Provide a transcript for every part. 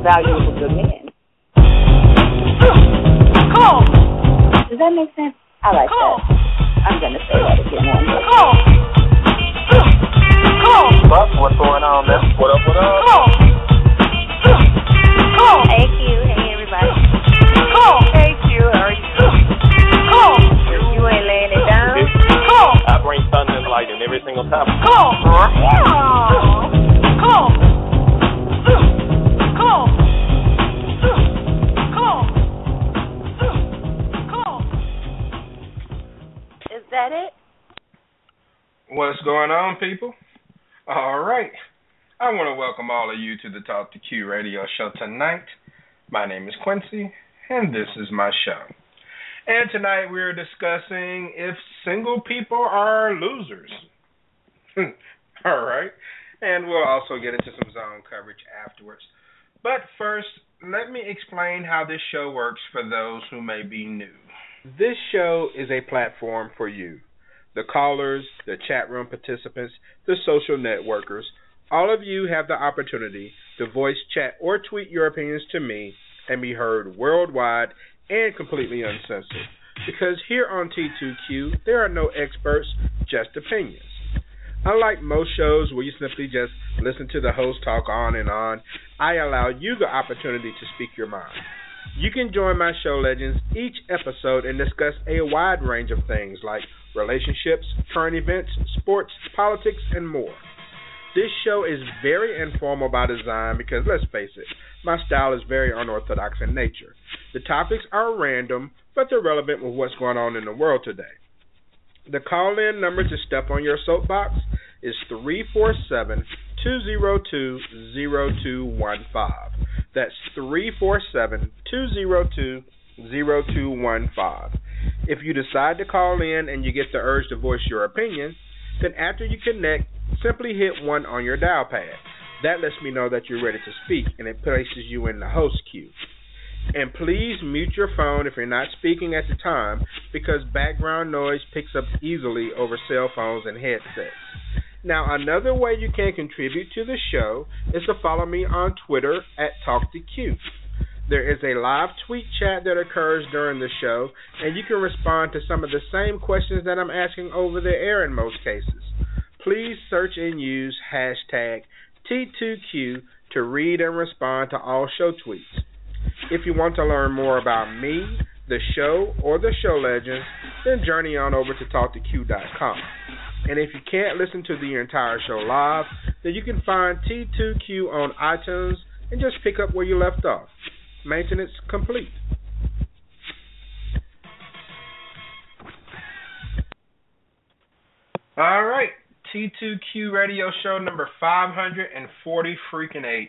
The value of a good man. Does that make sense? I like that. I'm gonna say that again one more. Buck, what's going on, man? What up, what up? Hey Q, hey everybody. Hey Q, how are you? You ain't laying it down. I bring thunder and lightning every single time. Is What's going on, people? All right. I want to welcome all of you to the Talk to Q radio show tonight. My name is Quincy, and this is my show. And tonight we're discussing if single people are losers. all right. And we'll also get into some zone coverage afterwards. But first, let me explain how this show works for those who may be new. This show is a platform for you the callers, the chat room participants, the social networkers. All of you have the opportunity to voice, chat, or tweet your opinions to me and be heard worldwide and completely uncensored. Because here on T2Q, there are no experts, just opinions. Unlike most shows where you simply just listen to the host talk on and on, I allow you the opportunity to speak your mind. You can join my show legends each episode and discuss a wide range of things like relationships, current events, sports, politics, and more. This show is very informal by design because, let's face it, my style is very unorthodox in nature. The topics are random, but they're relevant with what's going on in the world today. The call in number to step on your soapbox is 347 202 0215. That's 347 202 0215. If you decide to call in and you get the urge to voice your opinion, then after you connect, simply hit 1 on your dial pad. That lets me know that you're ready to speak and it places you in the host queue. And please mute your phone if you're not speaking at the time because background noise picks up easily over cell phones and headsets. Now, another way you can contribute to the show is to follow me on Twitter at TalkToQ. There is a live tweet chat that occurs during the show, and you can respond to some of the same questions that I'm asking over the air in most cases. Please search and use hashtag T2Q to read and respond to all show tweets. If you want to learn more about me, the show, or the show legends, then journey on over to Talk2Q.com. And if you can't listen to the entire show live, then you can find T2Q on iTunes and just pick up where you left off. Maintenance complete. All right, T2Q radio show number 540 freaking 8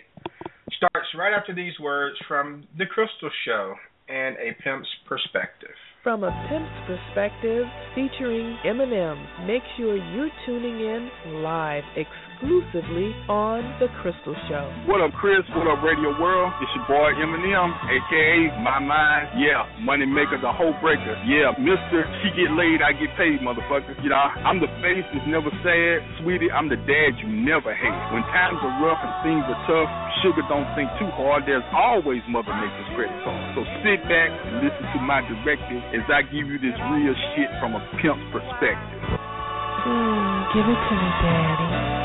starts right after these words from The Crystal Show and a pimp's perspective. From a pimp's perspective, featuring Eminem. Make sure you're tuning in live exclusively on The Crystal Show. What up, Chris? What up, Radio World? It's your boy Eminem, aka My Mind. Yeah, Money Maker, the whole breaker. Yeah, Mister, she get laid, I get paid, motherfucker. You know, I'm the face that's never sad, sweetie. I'm the dad you never hate. When times are rough and things are tough, sugar don't think too hard. There's always Mother Nature's credit card. So sit back and listen to my directive as I give you this real shit from a pimp's perspective. Hmm, give it to me, Daddy.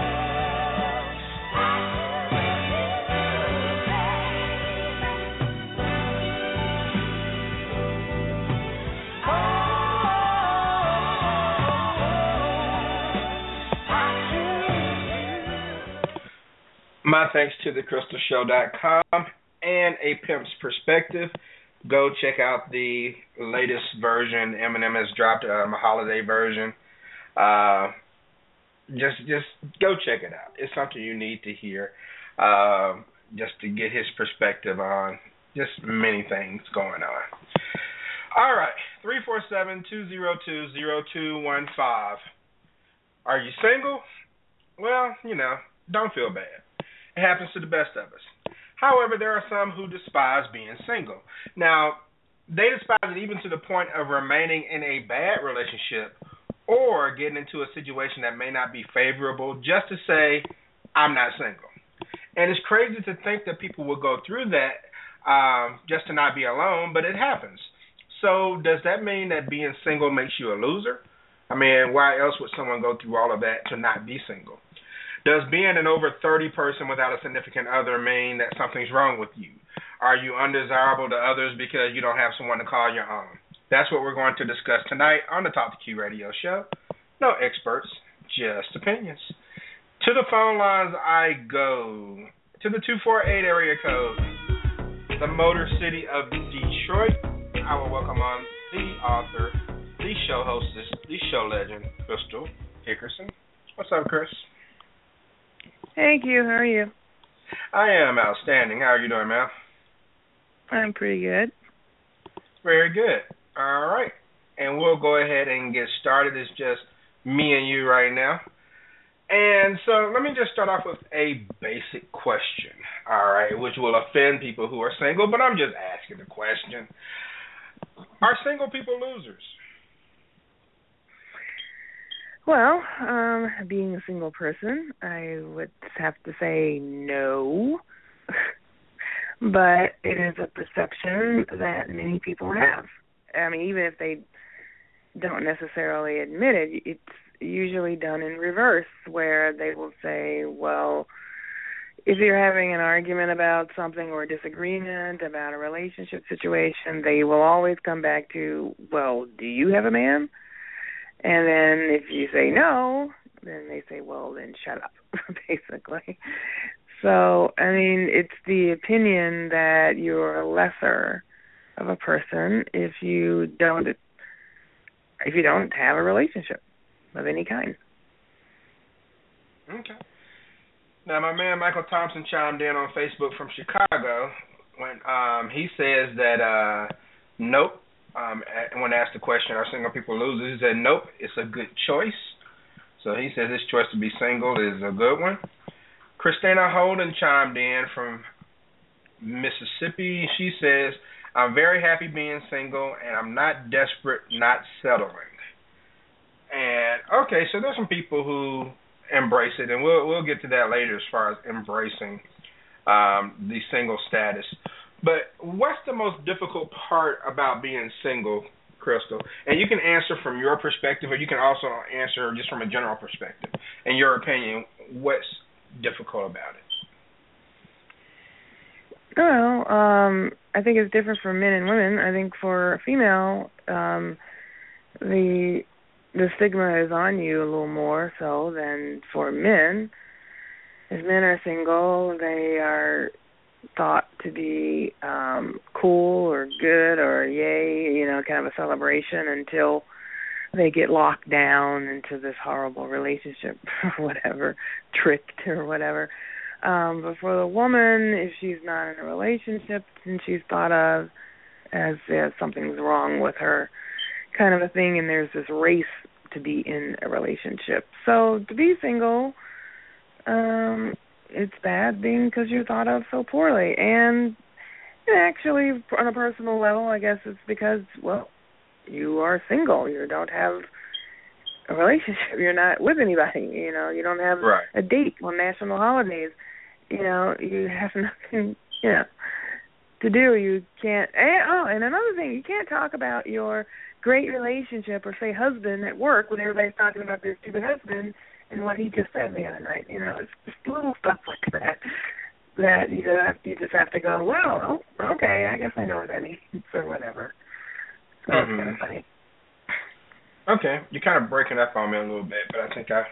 My thanks to thecrystalshow.com and A Pimp's Perspective. Go check out the latest version Eminem has dropped, um, a holiday version. Uh, just just go check it out. It's something you need to hear, uh, just to get his perspective on just many things going on. All right, three four seven two zero two zero two one five. Are you single? Well, you know, don't feel bad. It happens to the best of us. However, there are some who despise being single. Now, they despise it even to the point of remaining in a bad relationship or getting into a situation that may not be favorable just to say, I'm not single. And it's crazy to think that people will go through that um, just to not be alone, but it happens. So, does that mean that being single makes you a loser? I mean, why else would someone go through all of that to not be single? Does being an over 30 person without a significant other mean that something's wrong with you? Are you undesirable to others because you don't have someone to call your own? That's what we're going to discuss tonight on the Talk to Q radio show. No experts, just opinions. To the phone lines I go. To the 248 area code, the Motor City of Detroit. I will welcome on the author, the show hostess, the show legend, Crystal Hickerson. What's up, Chris? Thank you. How are you? I am outstanding. How are you doing, man? I'm pretty good. Very good. All right. And we'll go ahead and get started. It's just me and you right now. And so let me just start off with a basic question, all right, which will offend people who are single, but I'm just asking the question. Are single people losers? Well, um, being a single person, I would have to say no. but it is a perception that many people have. I mean, even if they don't necessarily admit it, it's usually done in reverse, where they will say, well, if you're having an argument about something or a disagreement about a relationship situation, they will always come back to, well, do you have a man? And then if you say no, then they say, well, then shut up, basically. So, I mean, it's the opinion that you're a lesser of a person if you don't if you don't have a relationship of any kind. Okay. Now, my man Michael Thompson chimed in on Facebook from Chicago when um, he says that uh, nope, um, when asked the question, are single people losers? He said, nope, it's a good choice. So he says his choice to be single is a good one. Christina Holden chimed in from Mississippi. She says, I'm very happy being single and I'm not desperate, not settling. And okay, so there's some people who embrace it, and we'll we'll get to that later as far as embracing um, the single status. But what's the most difficult part about being single, Crystal? And you can answer from your perspective, or you can also answer just from a general perspective. In your opinion, what's difficult about it? Well, um, I think it's different for men and women. I think for a female, um, the the stigma is on you a little more so than for men. As men are single, they are thought to be um cool or good or yay, you know, kind of a celebration until they get locked down into this horrible relationship or whatever, tricked or whatever. Um, but for the woman, if she's not in a relationship and she's thought of as if something's wrong with her, kind of a thing, and there's this race to be in a relationship. So to be single, um, it's bad being because you're thought of so poorly. And actually, on a personal level, I guess it's because, well, you are single. You don't have a relationship. You're not with anybody. You know, you don't have right. a date on national holidays. You know, you have nothing. You know, to do. You can't. And, oh, and another thing, you can't talk about your great relationship or say husband at work when everybody's talking about their stupid husband and what he just said the other night. You know, it's just little stuff like that that you have, you just have to go, well, okay, I guess I know what that means or whatever. So mm-hmm. it's kind of funny. Okay, you're kind of breaking up on me a little bit, but I think I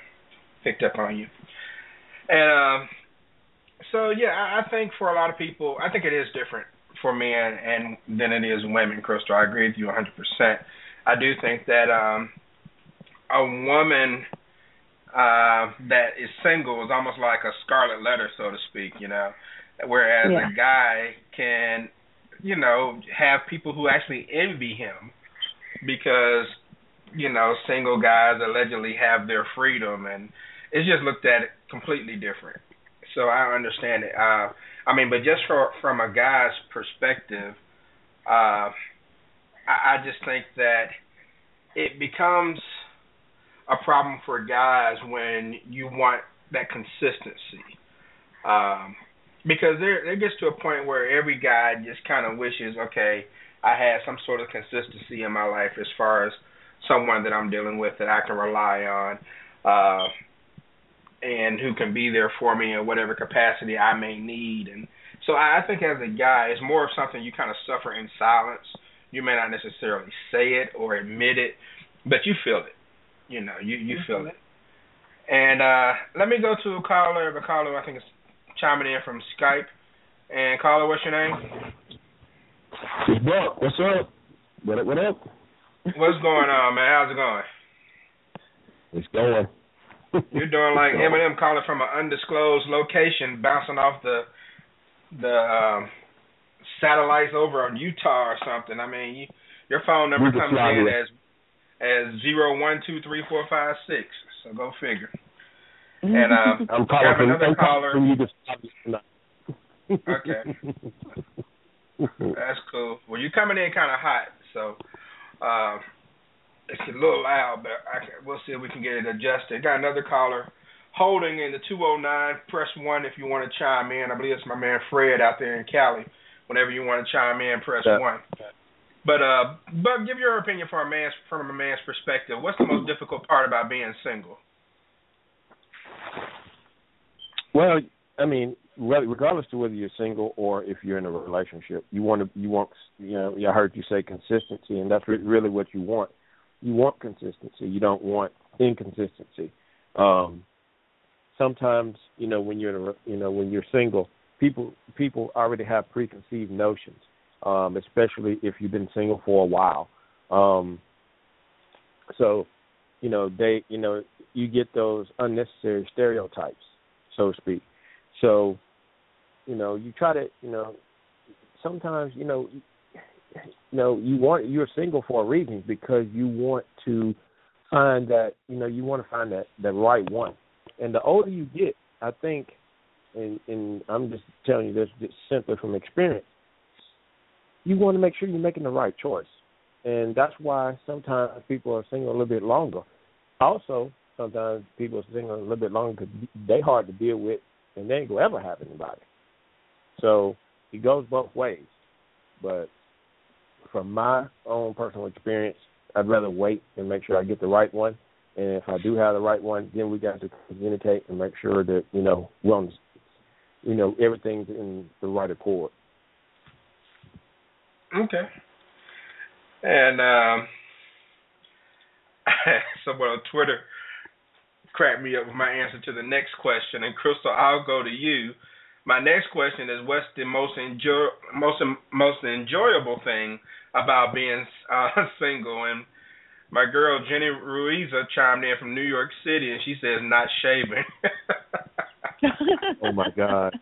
picked up on you. And um, so yeah, I, I think for a lot of people, I think it is different for men and than it is women. Crystal, I agree with you 100%. I do think that um, a woman uh, that is single is almost like a scarlet letter, so to speak. You know, whereas Yeah. a guy can, you know, have people who actually envy him because you know single guys allegedly have their freedom, and it's just looked at completely different. So I understand it. Uh, I mean, but just for, from a guy's perspective, uh, I, I just think that it becomes a problem for guys when you want that consistency. Um, because there there gets to a point where every guy just kind of wishes, okay, I had some sort of consistency in my life as far as someone that I'm dealing with that I can rely on. Uh, and who can be there for me in whatever capacity I may need. And so I think as a guy, it's more of something you kind of suffer in silence. You may not necessarily say it or admit it, but you feel it. You know, you you feel it. And uh let me go to a caller. The caller I think is chiming in from Skype. And caller, what's your name? It's Buck. What's up? What up? What up? What's going on, man? How's it going? It's going. You're doing like Eminem calling from an undisclosed location, bouncing off the the um, satellites over on Utah or something. I mean, you, your phone number We can comes in as as zero one two three four five six. So go figure. And um, I'm calling from, another I'm caller. from you Okay. That's cool. Well, you're coming in kind of hot, so um, it's a little loud, but I can, we'll see if we can get it adjusted. Got another caller holding in the 209. Press one if you want to chime in. I believe it's my man Fred out there in Cali. Whenever you want to chime in, press Yeah. one. But uh, but give your opinion from a man's from a man's perspective. What's the most difficult part about being single? Well, I mean, re- regardless to whether you're single or if you're in a relationship, you want to you want you know I heard you say consistency, and that's re- really what you want. You want consistency. You don't want inconsistency. Um, sometimes you know when you're in a, you know when you're single, people people already have preconceived notions, um, especially if you've been single for a while. Um, so, you know they you know you get those unnecessary stereotypes so to speak. So, you know, you try to, you know, sometimes, you know, you know, you want you're single for a reason because you want to find that, you know, you want to find that the right one. And the older you get, I think, and and I'm just telling you this just simply from experience, you want to make sure you're making the right choice, and that's why sometimes people are single a little bit longer. Also, sometimes people are single a little bit longer because they hard to deal with, and they ain't gonna ever have anybody. So it goes both ways. But from my own personal experience, I'd rather wait and make sure I get the right one. And if I do have the right one, then we got to communicate and make sure that you know we're on, you know everything's in the right accord. Okay. And um someone on Twitter cracked me up with my answer to the next question. And Crystal, I'll go to you. My next question is, what's the most enjoy most most enjoyable thing about being uh, single? And my girl Jenny Ruiza chimed in from New York City, and she says not shaving. Oh my God!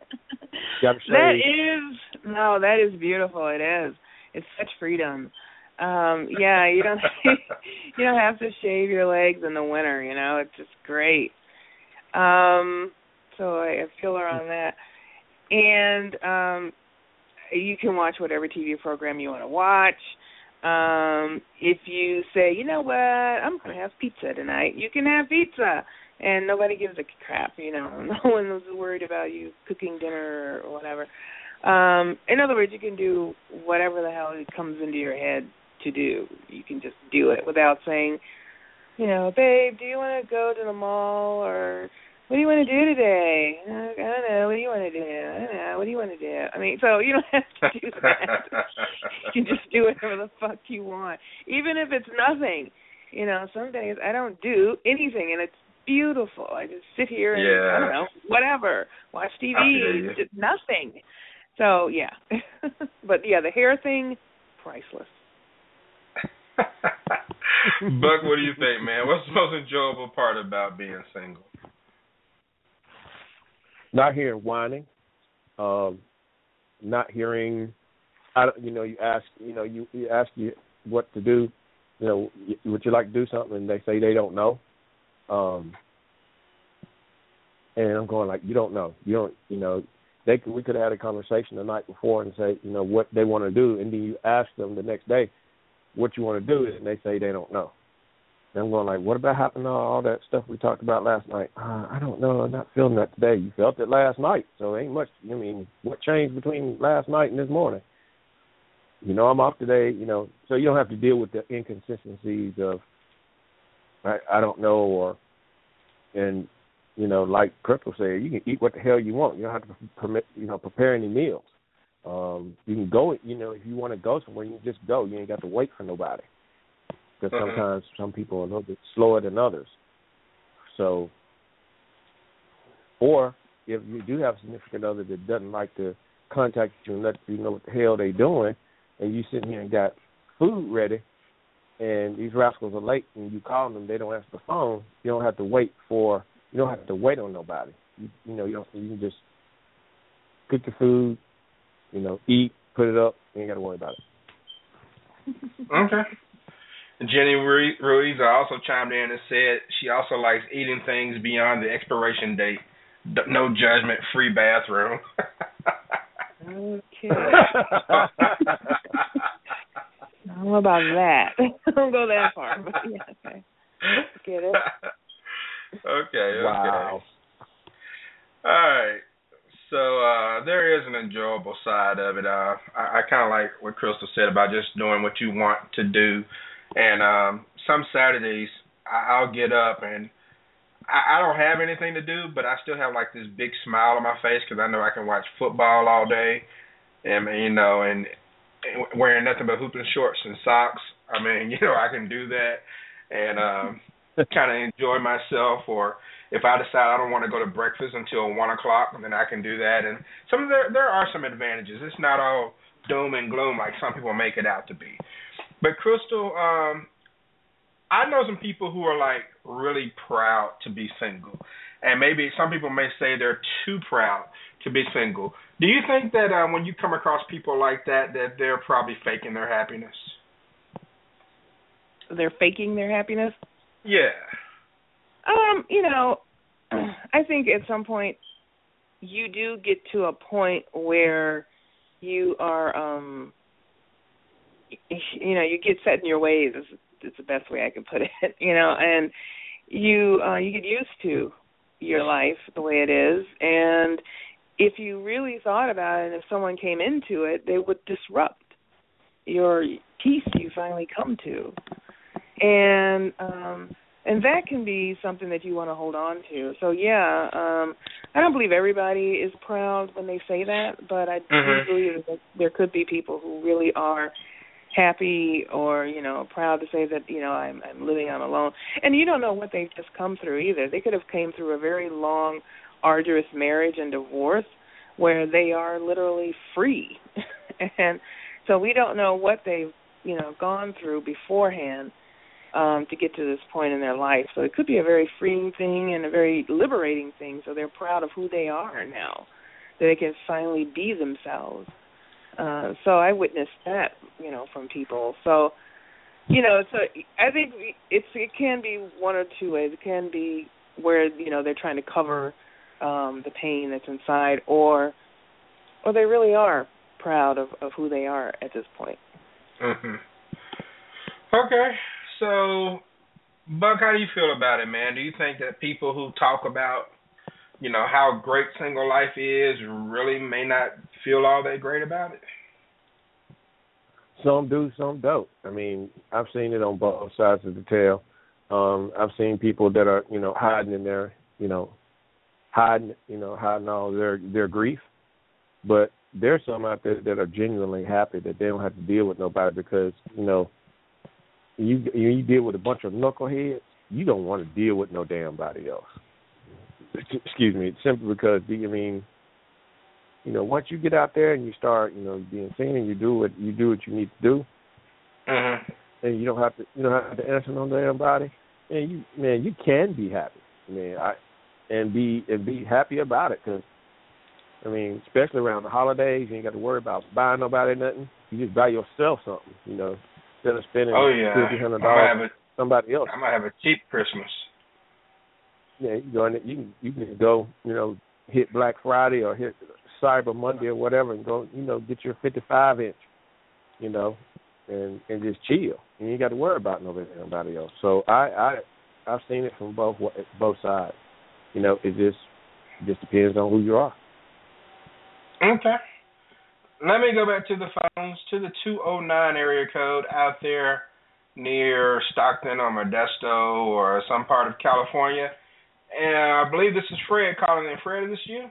Gotta that shave. is no, that is beautiful. It is. It's such freedom. Um, yeah, you don't you don't have to shave your legs in the winter. You know, it's just great. Um, so I, I feel her on that. And um, you can watch whatever TV program you want to watch. Um, if you say, you know what, I'm going to have pizza tonight, you can have pizza. And nobody gives a crap, you know. No one worried about you cooking dinner or whatever. Um, in other words, you can do whatever the hell comes into your head to do. You can just do it without saying, you know, babe, do you want to go to the mall or what do you want to do today? I don't know. What do you want to do? I don't know. What do you want to do? I mean, so you don't have to do that. you can just do whatever the fuck you want, even if it's nothing. You know, some days I don't do anything, and it's beautiful. I just sit here and yeah. I don't know, whatever, watch TV, just nothing. So yeah, but yeah, the hair thing, priceless. Buck, what do you think, man? What's the most enjoyable part about being single? Not hearing whining, um, not hearing. I don't, you know, you ask, you know, you, you ask you what to do. You know, would you like to do something, and they say they don't know. Um, and I'm going like, you don't know, you don't, you know, they could, we could have had a conversation the night before and say, you know, what they want to do, and then you ask them the next day, what you want to do, and they say they don't know. And I'm going like, what about happening to all that stuff we talked about last night? Uh, I don't know. I'm not feeling that today. You felt it last night, so ain't much. I mean, what changed between last night and this morning? You know, I'm off today. You know, so you don't have to deal with the inconsistencies of I, I don't know or and you know, like Crystal said, you can eat what the hell you want. You don't have to permit, you know, prepare any meals. Um, you can go, you know, if you want to go somewhere, you can just go. You ain't got to wait for nobody. Because Mhm. sometimes some people are a little bit slower than others. So, or if you do have a significant other that doesn't like to contact you and let you know what the hell they're doing, and you sitting here and got food ready, and these rascals are late, and you call them, they don't answer the phone. You don't have to wait for. You don't have to wait on nobody. You, you know, you don't. You can just cook your food, you know, eat, put it up. You ain't got to worry about it. Okay. Jenny Ruiz also chimed in and said she also likes eating things beyond the expiration date. No judgment, free bathroom. Okay. I don't know about that. I don't go that far, but yeah, okay. Get it? okay, okay. Wow. All right. So uh there is an enjoyable side of it. Uh I, I kinda like what Crystal said about just doing what you want to do. And um some Saturdays I, I'll get up and I, I don't have anything to do, but I still have like this big smile on my face because I know I can watch football all day, and you know, and, and wearing nothing but hooping shorts and socks. I mean, you know, I can do that and um kind of enjoy myself. Or if I decide I don't want to go to breakfast until one o'clock, then I can do that. And some of there there are some advantages. It's not all doom and gloom like some people make it out to be. But Crystal, um, I know some people who are like really proud to be single, and maybe some people may say they're too proud to be single. Do you think that uh, when you come across people like that, that they're probably faking their happiness? They're faking their happiness. Yeah. Um, you know, I think at some point you do get to a point where you are um you know, you get set in your ways is, is the best way I can put it, you know, and you uh you get used to your life the way it is and if you really thought about it and if someone came into it, they would disrupt your peace you finally come to. And um and that can be something that you want to hold on to. So yeah, um I don't believe everybody is proud when they say that, but I Mhm. do believe that there could be people who really are happy or you know proud to say that you know I'm I'm living on alone. And you don't know what they've just come through either. They could have came through a very long, arduous marriage and divorce where they are literally free, and so we don't know what they've you know gone through beforehand um to get to this point in their life. So it could be a very freeing thing and a very liberating thing. So they're proud of who they are now. That they can finally be themselves. Uh so I witnessed that, you know, from people. So you know, so I think it's it can be one or two ways. It can be where, you know, they're trying to cover um the pain that's inside or or they really are proud of of who they are at this point. Mhm. Okay. So, Buck, how do you feel about it, man? Do you think that people who talk about, you know, how great single life is really may not feel all that great about it? Some do, some don't. I mean, I've seen it on both sides of the tail. Um, I've seen people that are, you know, hiding in their, you know, hiding, you know, hiding all their their grief. But there's some out there that are genuinely happy that they don't have to deal with nobody because, you know, you you deal with a bunch of knuckleheads you don't want to deal with no damn body else. Excuse me, simply because I mean, you know, once you get out there and you start, you know, being seen and you do what you do what you need to do, mm-hmm. and you don't have to you don't have to answer no damn body, and you man, you can be happy, man, I and be and be happy about it because. I mean, especially around the holidays, you ain't got to worry about buying nobody nothing. You just buy yourself something, you know, instead of spending oh, yeah. fifty hundred dollars somebody else. I might have a cheap Christmas. Yeah, you go in, you can you can go, you know, hit Black Friday or hit Cyber Monday or whatever, and go, you know, get your fifty-five inch, you know, and and just chill. And you got to worry about nobody nobody else. So I I I've seen it from both both sides. You know, it just it just depends on who you are. Okay. Let me go back to the phones to the 209 area code out there near Stockton or Modesto or some part of California. And I believe this is Fred calling in. Fred, is this you?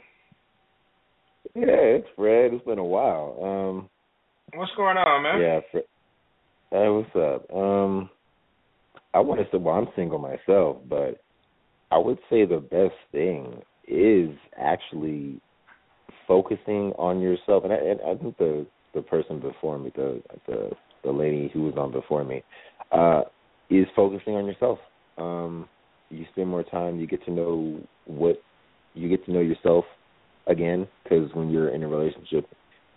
Yeah, it's Fred. It's been a while. Um What's going on, man? Yeah, Fred. Hey, what's up? Um I want to say well, I'm single myself, but I would say the best thing is actually focusing on yourself and I, and I think the the person before me, the the the lady who was on before me, uh, is focusing on yourself. Um, you spend more time. You get to know what you get to know yourself again. Because when you're in a relationship,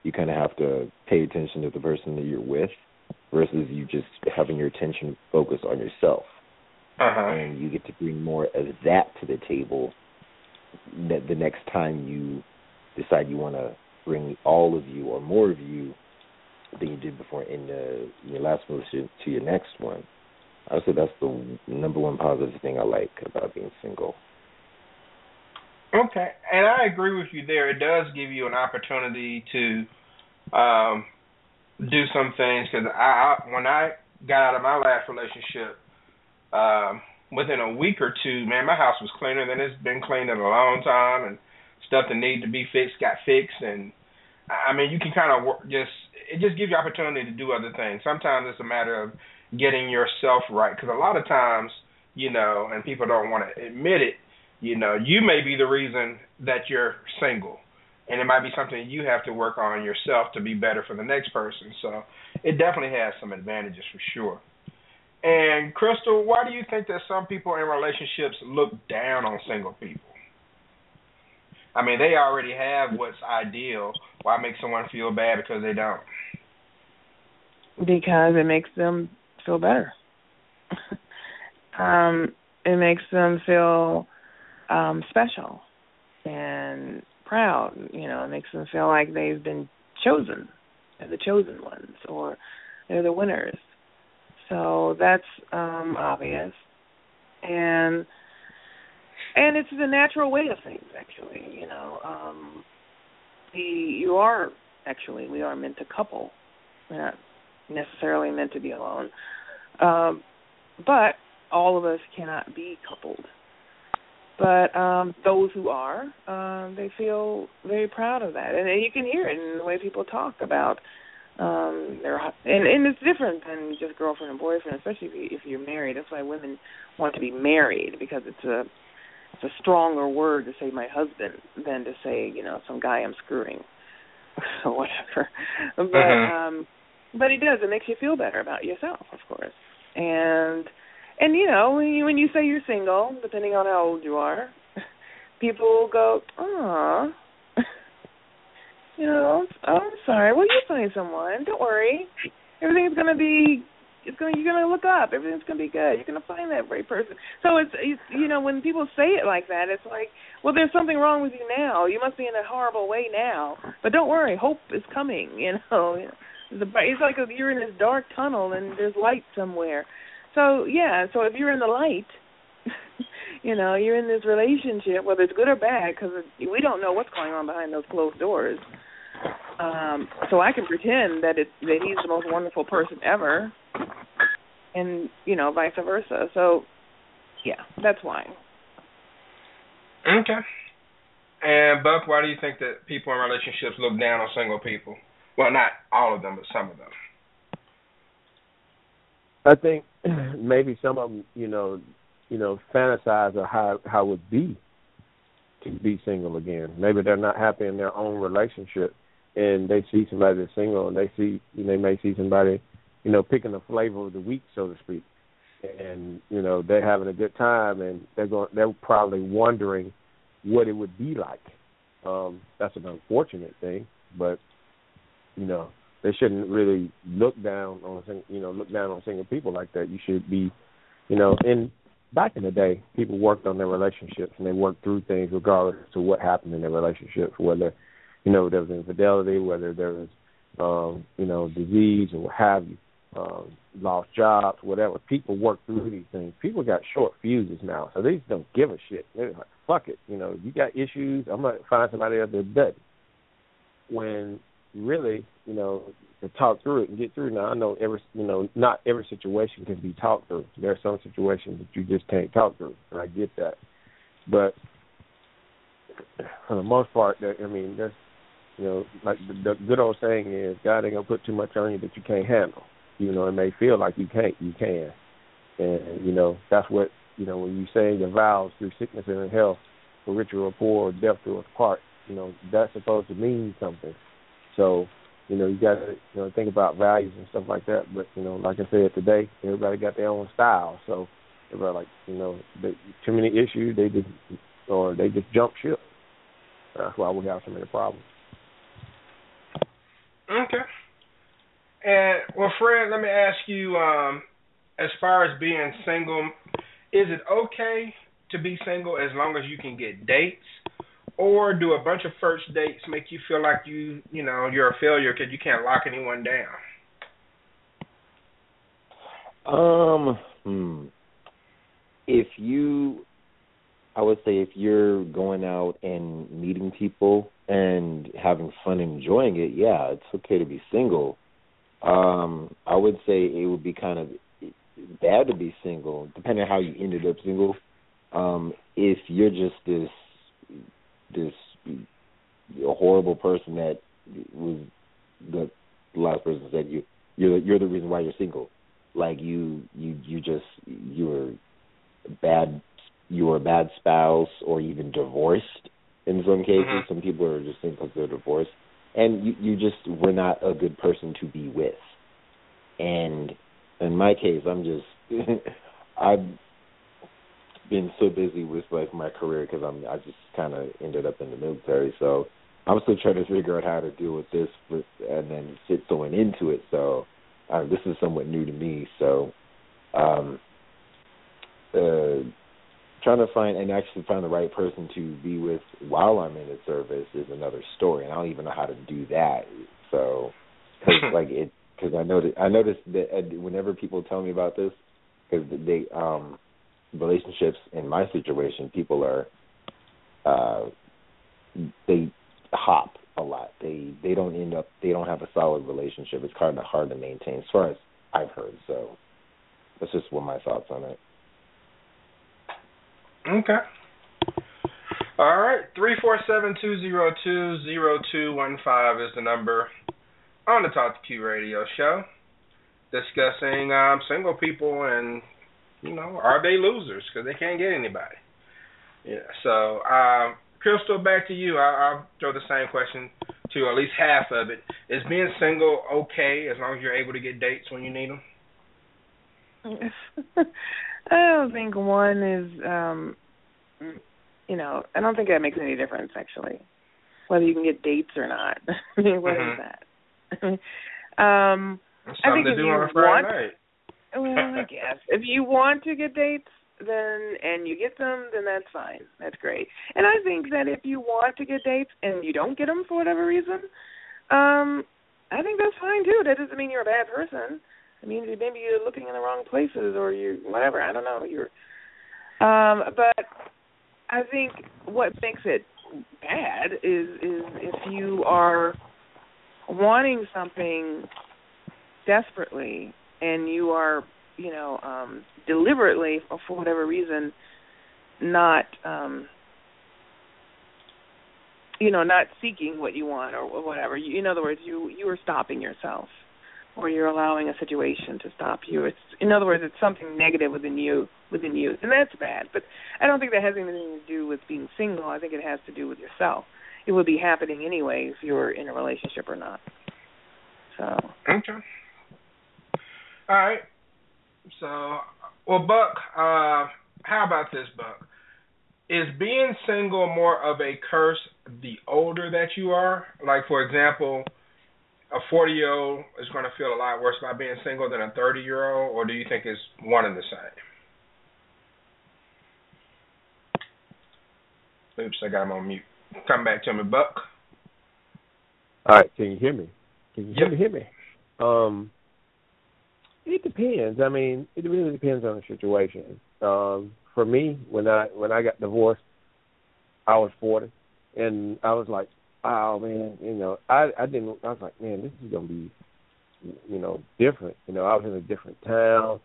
you kind of have to pay attention to the person that you're with, versus you just having your attention focused on yourself. Uh-huh. And you get to bring more of that to the table. That the next time you decide you want to bring all of you or more of you than you did before in the your last to, to your next one. I would say that's the number one positive thing I like about being single. Okay, and I agree with you there. It does give you an opportunity to um, do some things because I, I when I got out of my last relationship, um, within a week or two, man, my house was cleaner than it's been cleaned in a long time, and stuff that needed to be fixed got fixed, and I mean, you can kind of work, just it just gives you opportunity to do other things. Sometimes it's a matter of getting yourself right because a lot of times, you know, and people don't want to admit it. You know, you may be the reason that you're single, and it might be something you have to work on yourself to be better for the next person. So it definitely has some advantages for sure. And Crystal, why do you think that some people in relationships look down on single people? I mean, they already have what's ideal. Why make someone feel bad because they don't? Because it makes them feel better. um, it makes them feel um special and proud. You know, it makes them feel like they've been chosen. They're the chosen ones or they're the winners. So that's um obvious. And and it's the natural way of things actually you know um the you are actually we are meant to couple we're not necessarily meant to be alone um but all of us cannot be coupled but um those who are um they feel very proud of that and, and you can hear it in the way people talk about um their and and it's different than just girlfriend and boyfriend especially if you if you're married that's why women want to be married because it's a it's a stronger word to say my husband than to say you know some guy I'm screwing or whatever. But uh-huh. um but it does. It makes you feel better about yourself, of course. And and you know when you when you say you're single, depending on how old you are, people will go, "Ah, you know, oh, I'm sorry. Well, you'll find someone. Don't worry. Everything's gonna be it's going you're going to look up. Everything's going to be good. You're going to find that right person. So it's, it's you know when people say it like that it's like well there's something wrong with you now. You must be in a horrible way now. But don't worry. Hope is coming you know. It's like you're in this dark tunnel and there's light somewhere so yeah so if you're in the light you know you're in this relationship whether it's good or bad because we don't know what's going on behind those closed doors um so i can pretend that it's that he's the most wonderful person ever and you know vice versa. So yeah, that's why. Okay. And Buck, why do you think that people in relationships look down on single people? Well, not all of them, but some of them. I think maybe some of them, you know, you know, fantasize of how how it would be to be single again. Maybe they're not happy in their own relationship, and they see somebody that's single, and they see know, they may see somebody, you know, picking the flavor of the week, so to speak, and you know they're having a good time, and they're going they're probably wondering what it would be like. Um, that's an unfortunate thing, but you know they shouldn't really look down on you know look down on single people like that. You should be, you know, in back in the day, people worked on their relationships and they worked through things regardless of what happened in their relationships, whether you know there was infidelity, whether there was um, you know disease or what have you, um, lost jobs, whatever. People work through these things. People got short fuses now, so they just don't give a shit. They're like, fuck it, you know, you got issues. I'm gonna find somebody else that doesn't. When really, you know, to talk through it and get through. Now I know every you know not every situation can be talked through. There are some situations that you just can't talk through, and I get that. But for the most part, I mean, there's you know, like the, the good old saying is, God ain't gonna put too much on you that you can't handle. You know, it may feel like you can't, you can, and you know that's what you know when you say your vows through sickness and health, for richer or poor, or death us part. You know that's supposed to mean something. So you know, you got to you know think about values and stuff like that. But you know, like I said today, everybody got their own style. So everybody like you know, they, too many issues, they just or they just jump ship. That's why we have so many problems. Okay. And well, Fred, let me ask you, um, as far as being single, is it okay to be single as long as you can get dates? Or do a bunch of first dates make you feel like you you know you're a failure because you can't lock anyone down? Um, hmm. If you, I would say, if you're going out and meeting people and having fun, enjoying it, yeah, it's okay to be single. Um, I would say it would be kind of bad to be single, depending on how you ended up single. Um, if you're just this this a horrible person that was the last person said you you're you're the reason why you're single. Like you you you just you're bad you're a bad spouse or even divorced in some cases. Mm-hmm. Some people are just single because they're divorced. And you you just were not a good person to be with. And in my case I'm just I've been so busy with like my career because I'm I just kind of ended up in the military, so I'm still trying to figure out how to deal with this, with, and then sit going into it. So uh, this is somewhat new to me. So um, uh, trying to find and actually find the right person to be with while I'm in the service is another story, and I don't even know how to do that. So cause, like it because I noticed I noticed that whenever people tell me about this because they um relationships in my situation, people are uh they hop a lot. They they don't end up they don't have a solid relationship. It's kind of hard to maintain as far as I've heard. So that's just what my thoughts on it. Okay. All right. Three four seven two zero two zero two one five is the number on the Talk to Q radio show. Discussing um single people and you know, are they losers because they can't get anybody? Yeah. So, um, Crystal, back to you. I, I'll throw the same question to at least half of it. Is being single okay as long as you're able to get dates when you need them? I don't think one is, um you know, I don't think that makes any difference actually, whether you can get dates or not. I mean, what mm-hmm. is that? um, I think if you want, night. Well, I guess if you want to get dates, then and you get them, then that's fine. That's great. And I think that if you want to get dates and you don't get them for whatever reason, um, I think that's fine too. That doesn't mean you're a bad person. It means maybe you're looking in the wrong places or you whatever. I don't know. You're, um, but I think what makes it bad is is if you are wanting something desperately and you are, you know, um, deliberately or for whatever reason, not, um, you know, not seeking what you want or whatever. You, in other words, you you are stopping yourself or you're allowing a situation to stop you. It's in other words, it's something negative within you within you, and that's bad. But I don't think that has anything to do with being single. I think it has to do with yourself. It would be happening anyway if you're in a relationship or not. So okay. All right. So, well, Buck, uh, how about this, Buck? Is being single more of a curse the older that you are? Like, for example, a 40 year old is going to feel a lot worse about being single than a 30 year old, or do you think it's one and the same? Oops, I got him on mute. Come back to me, Buck. All right, can you hear me? Can you yep. hear me? Um, it depends. I mean, it really depends on the situation. Um, for me, when I when I got divorced, I was forty, and I was like, oh man, you know, I I didn't. I was like, man, this is gonna be, you know, different. You know, I was in a different town,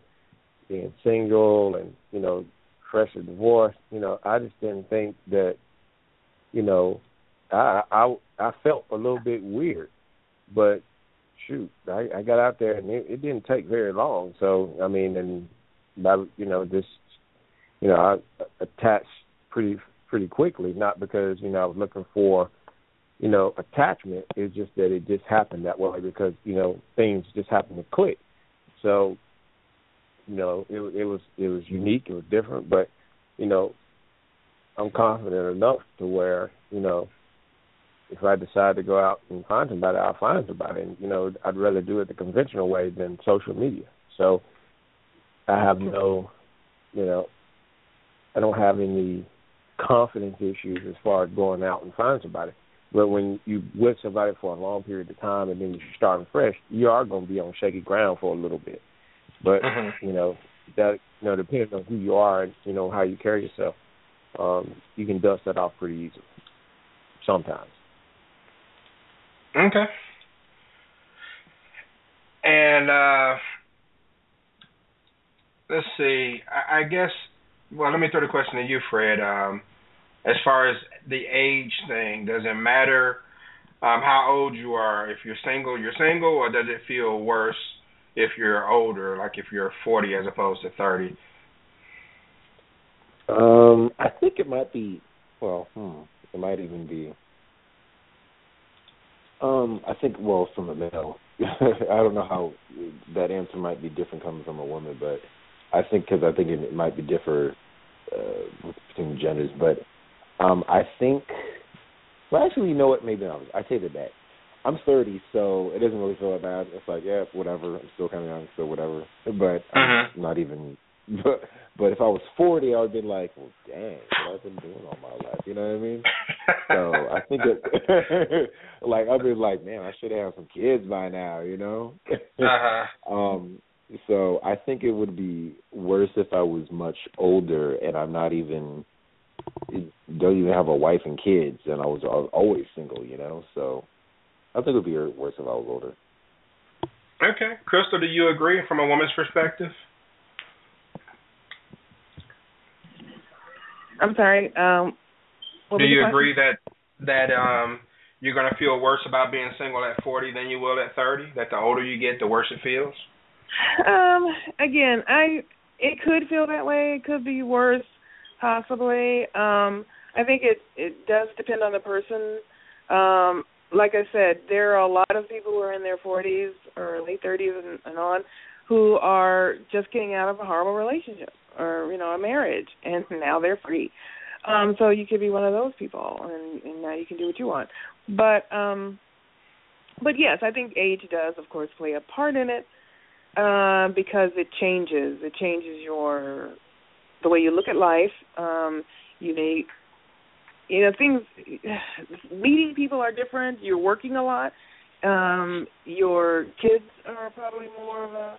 being single, and you know, freshly divorced. You know, I just didn't think that, you know, I I I felt a little bit weird, but shoot, I, I got out there and it, it didn't take very long. So I mean, and by you know, just you know, I attached pretty pretty quickly, not because you know I was looking for you know, attachment. It's just that it just happened that way because you know things just happened to click. So, you know, it, it was it was unique. It was different, but you know, I'm confident enough to where you know, if I decide to go out and find somebody, I'll find somebody. And you know, I'd rather do it the conventional way than social media. So, I have no, you know, I don't have any confidence issues as far as going out and find somebody. But when you with somebody for a long period of time and then you're starting fresh, you are going to be on shaky ground for a little bit. But mm-hmm. you know that you know depending on who you are and you know how you carry yourself, um, you can dust that off pretty easily. Sometimes. Okay. And uh let's see. I, I guess. Well, let me throw the question to you, Fred. Um, as far as the age thing, does it matter um, how old you are? If you're single, you're single, or does it feel worse if you're older, like if you're 40 as opposed to 30? Um, I think it might be. Well, hmm, it might even be. Um, I think well, from a male, I don't know how that answer might be different coming from a woman, but I think because I think it might be different uh, between genders, but um, I think. Well, actually, you know what? Maybe not. I take it back. I'm 30, so it doesn't really feel that bad. It's like, yeah, whatever. I'm still kind of young, so whatever. But mm-hmm. I'm not even. But, but if I was 40, I would be like, well, dang, what I've been doing all my life. You know what I mean? So I think it. like I'd be like, man, I should have some kids by now. You know? uh-huh. Um. So I think it would be worse if I was much older and I'm not even don't even have a wife and kids, and I was, I was always single, you know. So I think it would be worse if I was older. Okay, Crystal, do you agree from a woman's perspective? I'm sorry. Um, do you agree that that um, you're going to feel worse about being single at 40 than you will at 30? That the older you get, the worse it feels. Um. Again, I it could feel that way. It could be worse possibly. Um, I think it it does depend on the person. Um, like I said, there are a lot of people who are in their 40s or late 30s and, and on who are just getting out of a horrible relationship or you know a marriage, and now they're free. Um, so you could be one of those people, and, and now you can do what you want. But um, but yes, I think age does, of course, play a part in it uh, because it changes. It changes your the way you look at life. Um, you may, you know, things. Meeting people are different. You're working a lot. Um, your kids are probably more of a,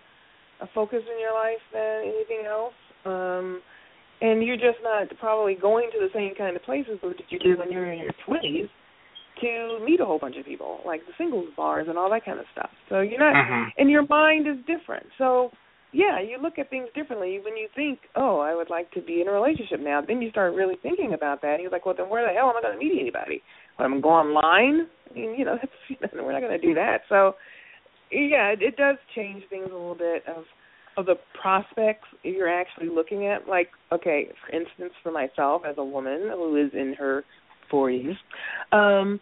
a focus in your life than anything else. Um, and you're just not probably going to the same kind of places that you did when you were in your twenties to meet a whole bunch of people, like the singles bars and all that kind of stuff. So you're not, mm-hmm. and your mind is different. So yeah, you look at things differently when you think, oh, I would like to be in a relationship now. Then you start really thinking about that. And you're like, well, then where the hell am I going to meet anybody? When I'm going to go online? I mean, you know, that's, we're not going to do that. So yeah, it, it does change things a little bit of of the prospects you're actually looking at. Like, okay, for instance, for myself as a woman who is in her 40s, um,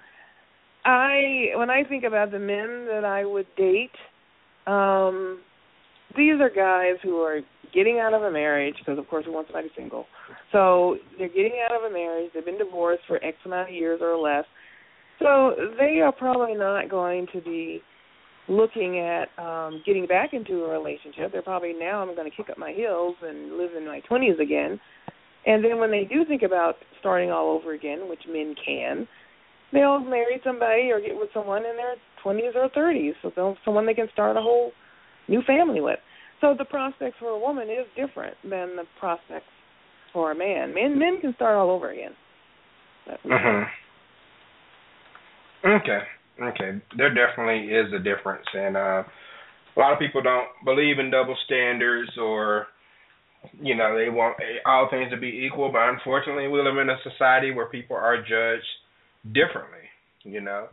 I when I think about the men that I would date, um, these are guys who are getting out of a marriage because, of course, we want somebody single. So they're getting out of a marriage. They've been divorced for X amount of years or less. So they are probably not going to be looking at um getting back into a relationship. They're probably now I'm going to kick up my heels and live in my 20s again. And then when they do think about starting all over again, which men can, they'll marry somebody or get with someone in their 20s or 30s, so someone they can start a whole new family with. So the prospects for a woman is different than the prospects for a man. Men men can start all over again. Mhm. Okay. Okay. There definitely is a difference and uh a lot of people don't believe in double standards or you know, they want all things to be equal, but unfortunately we live in a society where people are judged differently, you know.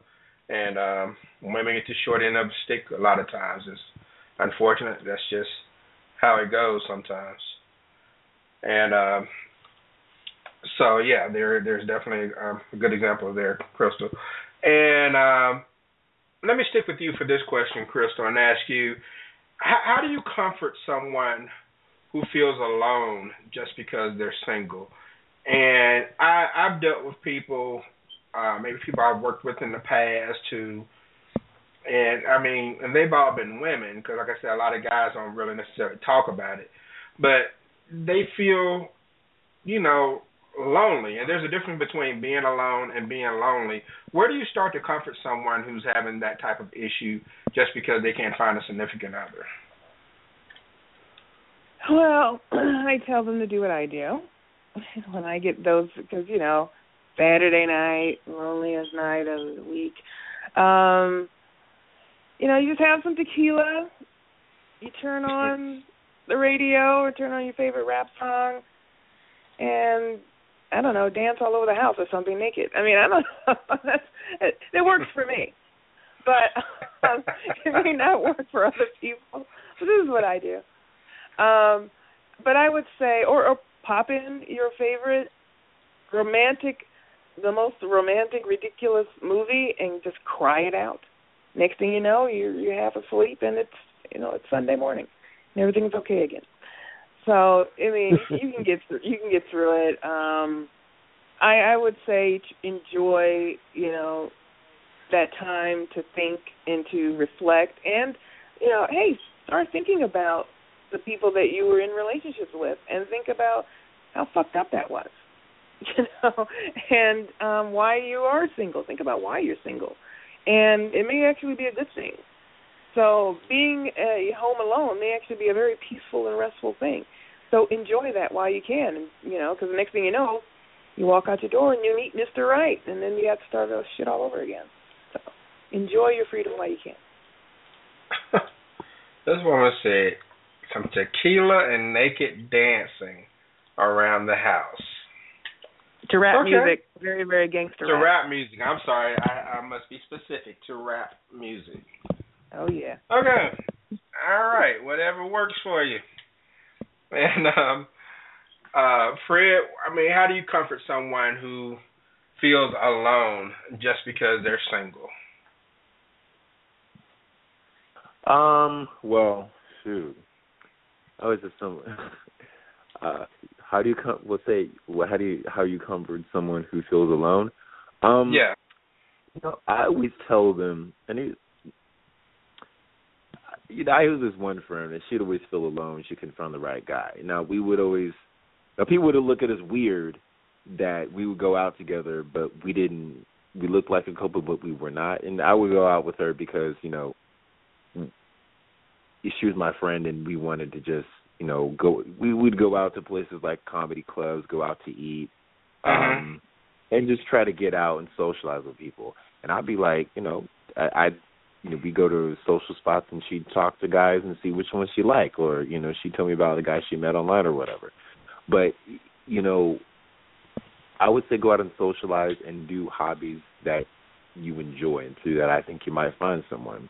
And um women get the short end of the stick a lot of times. It's unfortunate. That's just how it goes sometimes. And um so yeah, there there's definitely um, a good example there, Crystal. And um let me stick with you for this question, Crystal, and ask you how, how do you comfort someone who feels alone just because they're single? And I I've dealt with people uh maybe people I've worked with in the past who and I mean, and they've all been women because, like I said, a lot of guys don't really necessarily talk about it, but they feel, you know, lonely. And there's a difference between being alone and being lonely. Where do you start to comfort someone who's having that type of issue just because they can't find a significant other? Well, I tell them to do what I do when I get those because you know Saturday night, loneliest night of the week. Um, you know, you just have some tequila. You turn on the radio or turn on your favorite rap song, and I don't know, dance all over the house or something naked. I mean, I don't know. It, works for me, but um, it may not work for other people. So this is what I do. Um, but I would say, or, or pop in your favorite romantic, the most romantic, ridiculous movie, and just cry it out. Next thing you know, you're you're half asleep, and it's you know it's Sunday morning, and everything's okay again. So I mean, you can get through, you can get through it. Um, I I would say enjoy you know that time to think and to reflect, and you know, hey, start thinking about the people that you were in relationships with, and think about how fucked up that was, you know, and um, why you are single. Think about why you're single and it may actually be a good thing. So being uh, home alone may actually be a very peaceful and restful thing. So enjoy that while you can, you know, because the next thing you know, you walk out your door and you meet Mister Right, and then you have to start that shit all over again. So enjoy your freedom while you can. this woman said some tequila and naked dancing around the house. To rap Okay. music, very very gangster. To rap music. I'm sorry, I, I must be specific. To rap music. Oh yeah. Okay. All right. Whatever works for you. And um uh Fred, I mean, how do you comfort someone who feels alone just because they're single? Um. Well, shoot. I was just some. Uh, how do you com- Let's say, well, how do you how you comfort someone who feels alone? Um. Yeah. You know, I always tell them, and it, you know, I have this one friend, and she'd always feel alone. She couldn't find the right guy. Now we would always, now people would look at us weird that we would go out together, but we didn't. We looked like a couple, but we were not. And I would go out with her because you know she was my friend, and we wanted to just you know go. We would go out to places like comedy clubs, go out to eat, um, and just try to get out and socialize with people. And I'd be like, you know, I, I you know, we go to social spots and she'd talk to guys and see which ones she liked, or you know, she'd tell me about the guy she met online or whatever. But you know, I would say go out and socialize and do hobbies that you enjoy, and through that, I think you might find someone.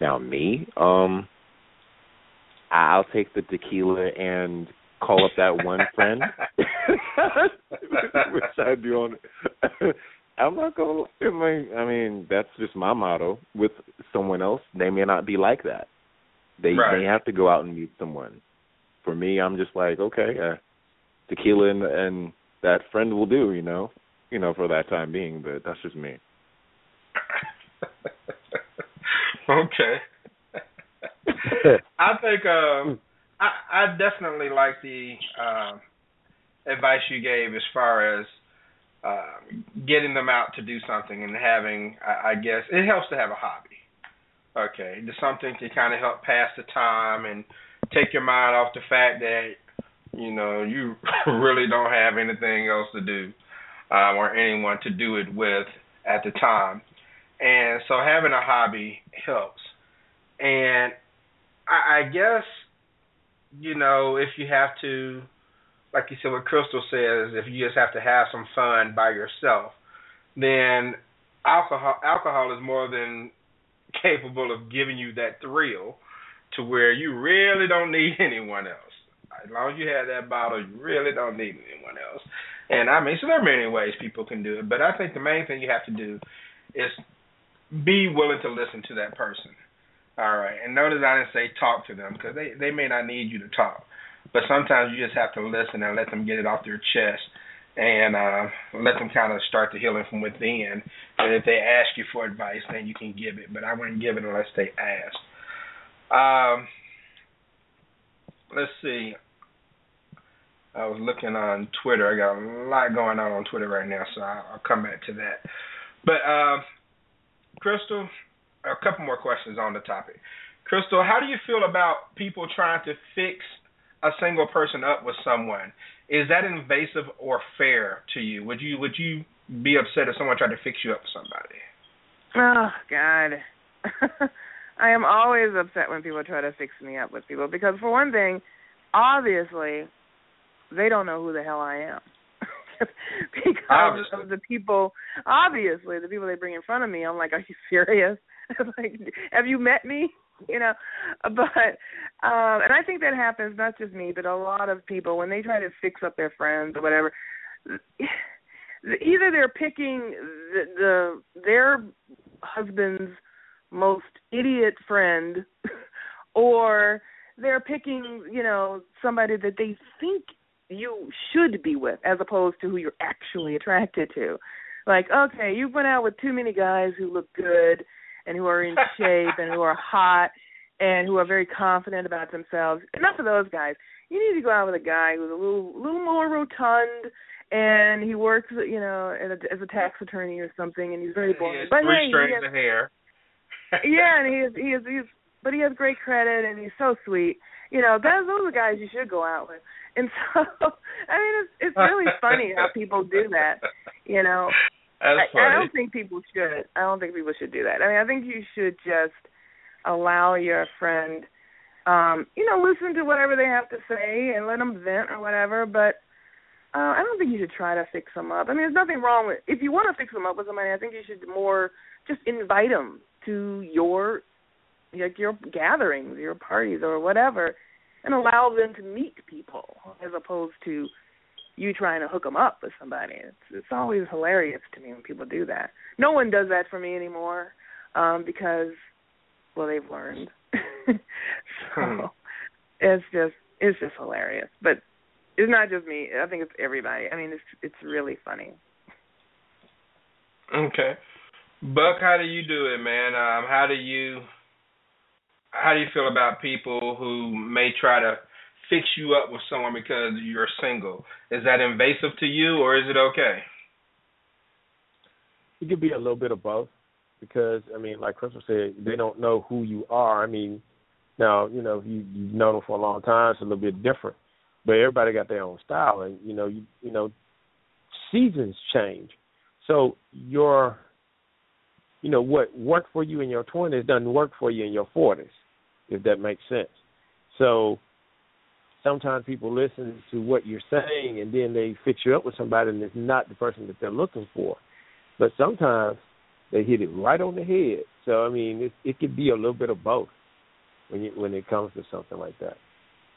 Now me, um, I'll take the tequila and call up that one friend, which I do on. I'm not gonna. I mean, I mean, that's just my motto. With someone else, they may not be like that. They Right. they have to go out and meet someone. For me, I'm just like, okay, uh, tequila and, and that friend will do. You know, you know, for that time being. But that's just me. okay. I think um I I definitely like the um advice you gave as far as uh, getting them out to do something and having I, I guess it helps to have a hobby. Okay, just something to kind of help pass the time and take your mind off the fact that you know you really don't have anything else to do um, or anyone to do it with at the time, and so having a hobby helps. And I, I guess you know if you have to, like you said, what Crystal says, if you just have to have some fun by yourself, then alcohol alcohol is more than capable of giving you that thrill to where you really don't need anyone else. As long as you have that bottle, you really don't need anyone else. And I mean, so there are many ways people can do it, but I think the main thing you have to do is be willing to listen to that person. All right, and notice I didn't say talk to them because they they may not need you to talk, but sometimes you just have to listen and let them get it off their chest and uh, let them kind of start the healing from within. And if they ask you for advice, then you can give it. But I wouldn't give it unless they ask. Um, let's see. I was looking on Twitter. I got a lot going on on Twitter right now, so I'll, come back to that. But uh, Crystal, a couple more questions on the topic. Crystal, how do you feel about people trying to fix a single person up with someone? Is that invasive or fair to you? Would you would you be upset if someone tried to fix you up with somebody? Oh God. I am always upset when people try to fix me up with people because for one thing, obviously they don't know who the hell I am. because Obviously. of the people obviously the people they bring in front of me, I'm like, Are you serious? like have you met me? You know. But um and I think that happens not just me, but a lot of people when they try to fix up their friends or whatever either they're picking the, the their husband's most idiot friend or they're picking you know somebody that they think you should be with as opposed to who you're actually attracted to like okay you've went out with too many guys who look good and who are in shape and who are hot and who are very confident about themselves enough of those guys you need to go out with a guy who's a little little more rotund and he works you know as a, as a tax attorney or something and he's very He boring has but three hey, he has- of hair. yeah, and he is he is he's but he has great credit and he's so sweet. You know, those those are guys you should go out with. And so I mean it's it's really funny how people do that. You know. That's I. I don't think people should. I don't think people should do that. I mean I think you should just allow your friend um, you know, listen to whatever they have to say and let them vent or whatever, but uh, I don't think you should try to fix them up. I mean, there's nothing wrong with if you want to fix them up with somebody. I think you should more just invite them to your like your gatherings, your parties, or whatever, and allow them to meet people as opposed to you trying to hook them up with somebody. It's it's always hilarious to me when people do that. No one does that for me anymore um, because well they've learned. so Hmm. it's just it's just hilarious, but it's not just me. I think it's everybody. I mean, it's it's really funny. Okay. Buck, how do you do it, man? Um, how do you how do you feel about people who may try to fix you up with someone because you're single? Is that invasive to you or is it okay? It could be a little bit of both because I mean, like Crystal said, they don't know who you are. I mean, now you know you you've known them for a long time, it's a little bit different. But everybody got their own style, and you know, you you know, seasons change. So your, you know, what worked for you in your twenties doesn't work for you in your forties, if that makes sense. So sometimes people listen to what you're saying and then they fix you up with somebody and it's not the person that they're looking for. But sometimes they hit it right on the head. So I mean, it it could be a little bit of both when you when it comes to something like that.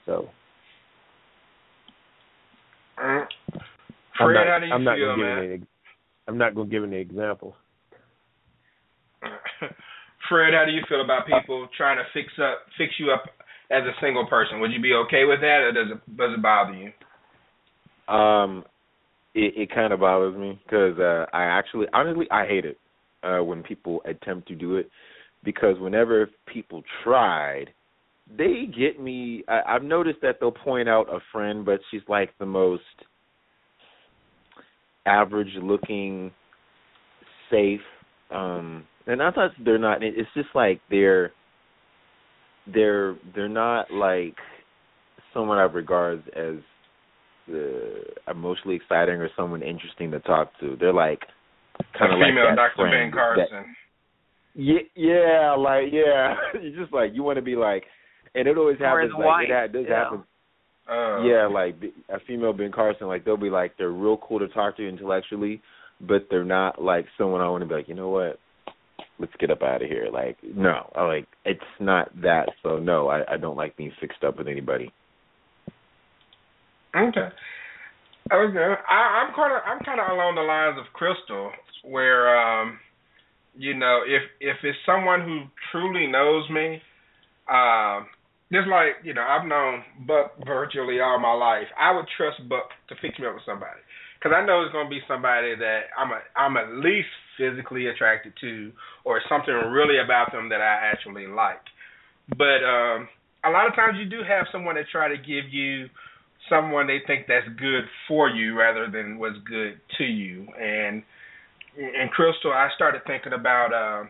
So. Mm. I'm Fred, not, how do you I'm not feel, gonna man? give any. I'm not gonna give any examples. Fred, how do you feel about people trying to fix up fix you up as a single person? Would you be okay with that, or does it does it bother you? Um, it it kind of bothers me because uh, I actually, honestly, I hate it uh, when people attempt to do it because whenever people tried, they get me. I, I've noticed that they'll point out a friend, but she's like the most average-looking, safe. Um, and I thought they're not. It's just like they're they're they're not like someone I regard as uh, emotionally exciting or someone interesting to talk to. They're like kind of a like female that Dr. friend Ben that- Carson. yeah, yeah, like yeah. you just like you want to be like, and it always happens. Like wife, it ha- does yeah. happen. Uh, Yeah, like a female Ben Carson, like they'll be like they're real cool to talk to intellectually, but they're not like someone I want to be like, you know what? Let's get up out of here. Like no, I like it's not that. So no, I I don't like being fixed up with anybody. Okay. Okay. I, I'm kind of I'm kind of along the lines of Crystal, where um, you know, if if it's someone who truly knows me, um, just like you know, I've known Buck virtually all my life. I would trust Buck to fix me up with somebody because I know it's going to be somebody that I'm a, I'm at least physically attracted to, or something really about them that I actually like. But um, a lot of times you do have someone that try to give you someone they think that's good for you rather than what's good to you. And and Crystal, I started thinking about uh,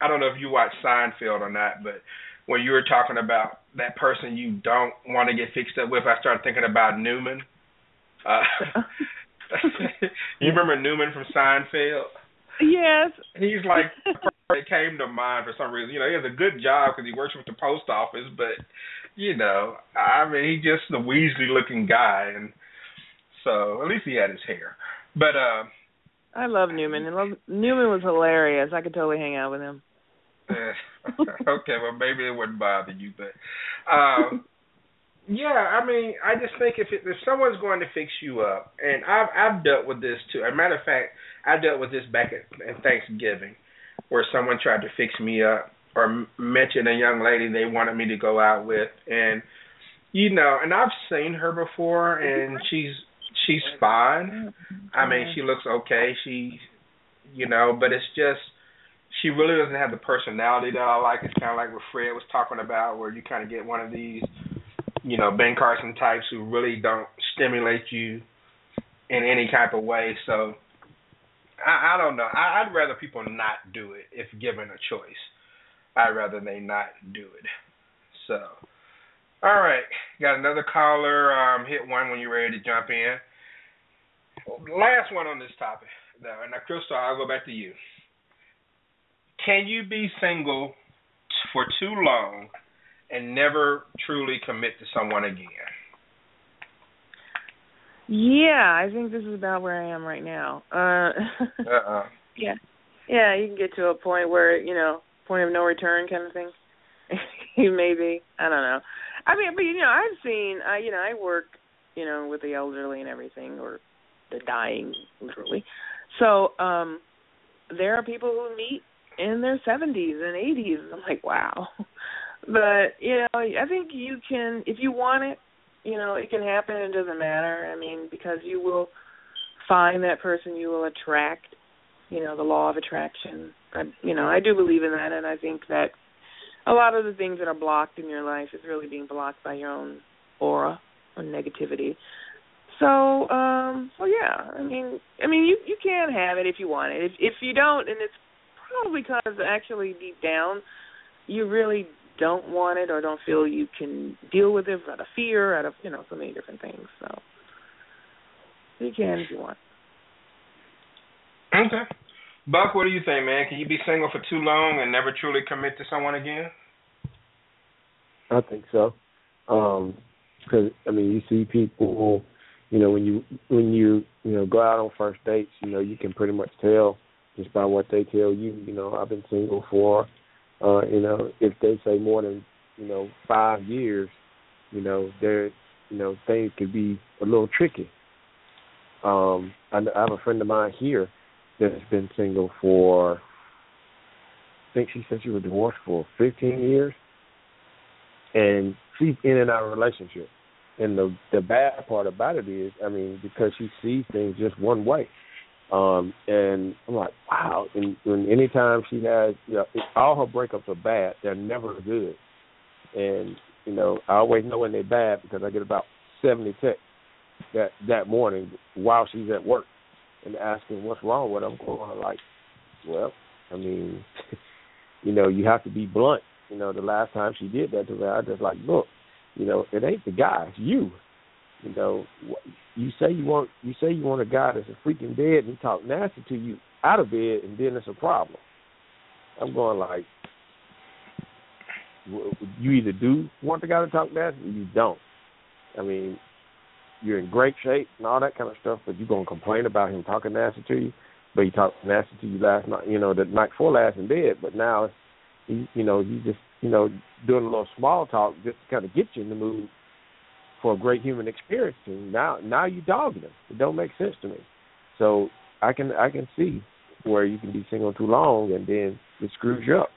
I don't know if you watch Seinfeld or not, but when you were talking about that person you don't want to get fixed up with, I started thinking about Newman. Uh, you remember Newman from Seinfeld? Yes. He's like that came to mind for some reason. You know, he has a good job because he works with the post office, but you know, I mean, he's just the Weasley looking guy, and so at least he had his hair. But uh, I love Newman. I love Newman was hilarious. I could totally hang out with him. okay, well maybe it wouldn't bother you, but um, yeah, I mean, I just think if it, if someone's going to fix you up, and I've I've dealt with this too. As a matter of fact, I dealt with this back at, at Thanksgiving, where someone tried to fix me up or m- mention a young lady they wanted me to go out with, and you know, and I've seen her before, and she's she's fine. I mean, she looks okay. She, you know, but it's just she really doesn't have the personality that I like. It's kind of like what Fred was talking about, where you kind of get one of these, you know, Ben Carson types who really don't stimulate you in any type of way. So I, I don't know. I, I'd rather people not do it if given a choice. I'd rather they not do it. So, all right, got another caller. Um, hit one when you're ready to jump in. Last one on this topic. Now, now, Crystal, I'll go back to you. Can you be single for too long and never truly commit to someone again? Yeah, I think this is about where I am right now. Uh Uh-uh. Yeah. Yeah, you can get to a point where, you know, point of no return kind of thing. Maybe. I don't know. I mean, but you know, I've seen I you know, I work, you know, with the elderly and everything or the dying literally. So, um there are people who meet in their 70s and 80s. I'm like, wow. But, you know, I think you can if you want it, you know, it can happen. It doesn't matter. I mean, because you will find that person you will attract, you know, the law of attraction. I, you know, I do believe in that, and I think that a lot of the things that are blocked in your life is really being blocked by your own aura or negativity. So, um, so yeah, I mean, I mean, you you can have it if you want it. If if you don't, and it's probably because actually deep down, you really don't want it or don't feel you can deal with it out of fear, out of you know so many different things. So you can if you want. Okay. Buck, what do you think, man? Can you be single for too long and never truly commit to someone again? I think so. Um, because I mean, you see people, you know, when you when you you know go out on first dates, you know, you can pretty much tell just by what they tell you. You know, I've been single for, uh, you know, if they say more than you know five years, you know, there, you know, things could be a little tricky. Um, I, I have a friend of mine here that's been single for. I think she said she was divorced for 15 years, and she's in and out of relationship. And the the bad part about it is, I mean, because she sees things just one way. Um, and I'm like, wow. And, and anytime she has, you know, all her breakups are bad. They're never good. And you know, I always know when they're bad because I get about 70 texts that that morning while she's at work and asking what's wrong with her. I'm going like, well, I mean, you know, you have to be blunt. You know, the last time she did that to me, I just like, look, you know, it ain't the guy, it's you. You know, you say you want you say you want a guy that's a freaking dead and he talk nasty to you out of bed, and then it's a problem. I'm going like, you either do want the guy to talk nasty or you don't. I mean, you're in great shape and all that kind of stuff, but you're gonna complain about him talking nasty to you. But he talked nasty to you last night, you know, the night before last in bed. But now, he, you know, you just, you know, doing a little small talk just to kind of get you in the mood for a great human experience. And now now you dogging them. It don't make sense to me. So I can I can see where you can be single too long and then it screws you up.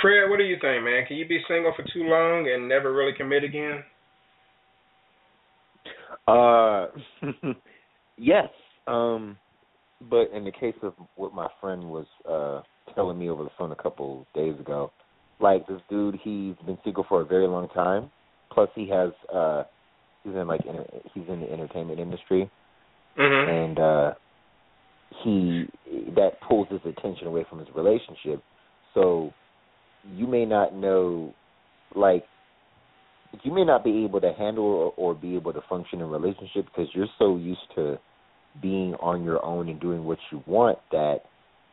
Fred, what do you think, man? Can you be single for too long and never really commit again? Uh, yes. Um, but in the case of what my friend was uh telling me over the phone a couple days ago, like this dude, he's been single for a very long time. Plus, he has uh, he's in like he's in the entertainment industry, mm-hmm. and uh, he that pulls his attention away from his relationship. So you may not know, like you may not be able to handle or, or be able to function in a relationship because you're so used to being on your own and doing what you want that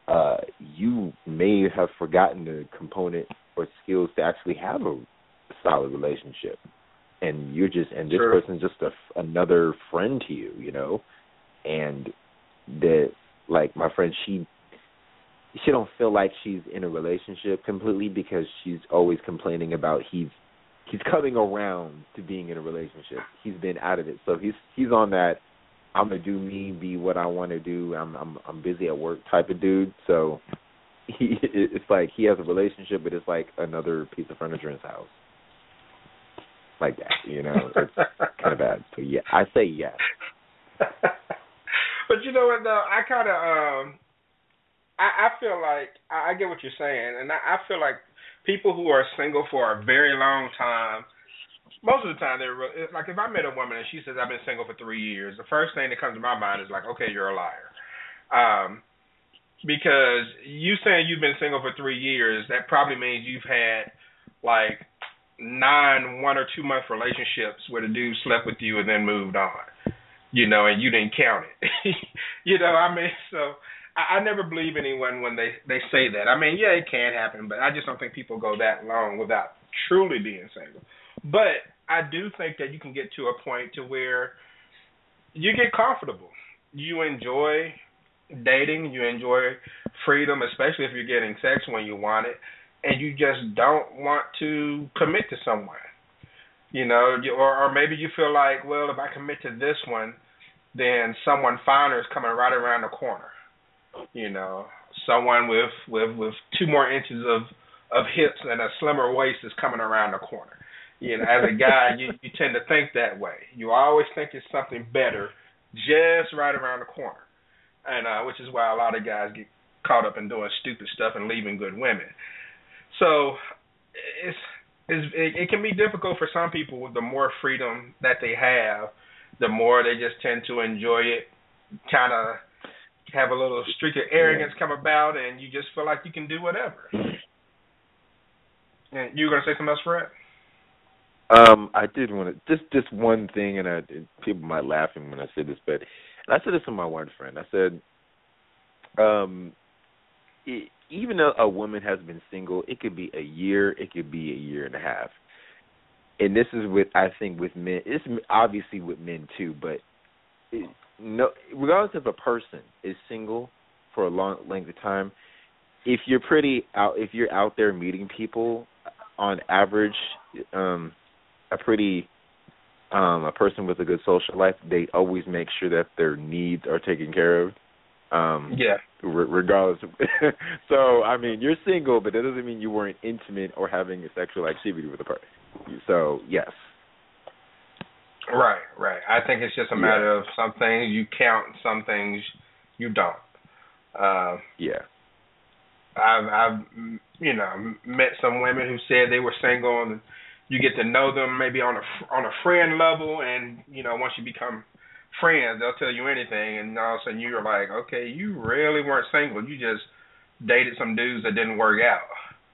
uh you may have forgotten the component or skills to actually have a solid relationship. And you're just and this sure. person's just a, another friend to you you know? And that like my friend she she don't feel like she's in a relationship completely because she's always complaining about he's he's coming around to being in a relationship. He's been out of it. So he's he's on that i'm gonna do me be what i want to do. I'm i'm i'm busy at work type of dude. So he it's like he has a relationship, but it's like another piece of furniture in his house, like that. You know, it's kind of bad. So yeah, I say yes. but you know what though, I kind of um, I, I feel like I, I get what you're saying, and I, I feel like people who are single for a very long time. Most of the time, they're like if I met a woman and she says I've been single for three years, the first thing that comes to my mind is like, okay, you're a liar. Um, because you saying you've been single for three years, that probably means you've had like nine one or two month relationships where the dude slept with you and then moved on. You know, and you didn't count it. you know, I mean, so I, I never believe anyone when they they say that. I mean, yeah, it can happen, but I just don't think people go that long without truly being single. But I do think that you can get to a point to where you get comfortable. You enjoy dating, you enjoy freedom, especially if you're getting sex when you want it, and you just don't want to commit to someone. You know, or or maybe you feel like, well, if I commit to this one, then someone finer is coming right around the corner. You know, someone with with with two more inches of of hips and a slimmer waist is coming around the corner. You know, as a guy, you you tend to think that way. You always think it's something better just right around the corner and uh, which is why a lot of guys get caught up in doing stupid stuff and leaving good women. So it's, it's it, it can be difficult for some people. The more freedom that they have, the more they just tend to enjoy it. Kind of have a little streak of arrogance come about, and you just feel like you can do whatever. And you were gonna say something else, Fred? Um, I did want to just just one thing, and I, people might laugh when I say this, but and I said this to my one friend. I said, um, it, even though a woman has been single, it could be a year, it could be a year and a half. And this is with I think with men. It's obviously with men too, but it, no, regardless if a person is single for a long length of time, if you're pretty out, if you're out there meeting people, on average, um, a pretty um a person with a good social life, they always make sure that their needs are taken care of. Um yeah. Re- regardless. Of, so I mean, you're single, but that doesn't mean you weren't intimate or having a sexual activity with a person. So yes. Right, right. I think it's just a matter yeah. of some things you count, some things you don't. Uh, yeah. I've I've you know met some women who said they were single and you get to know them maybe on a on a friend level and you know once you become friends they'll tell you anything and all of a sudden you're like okay you really weren't single you just dated some dudes that didn't work out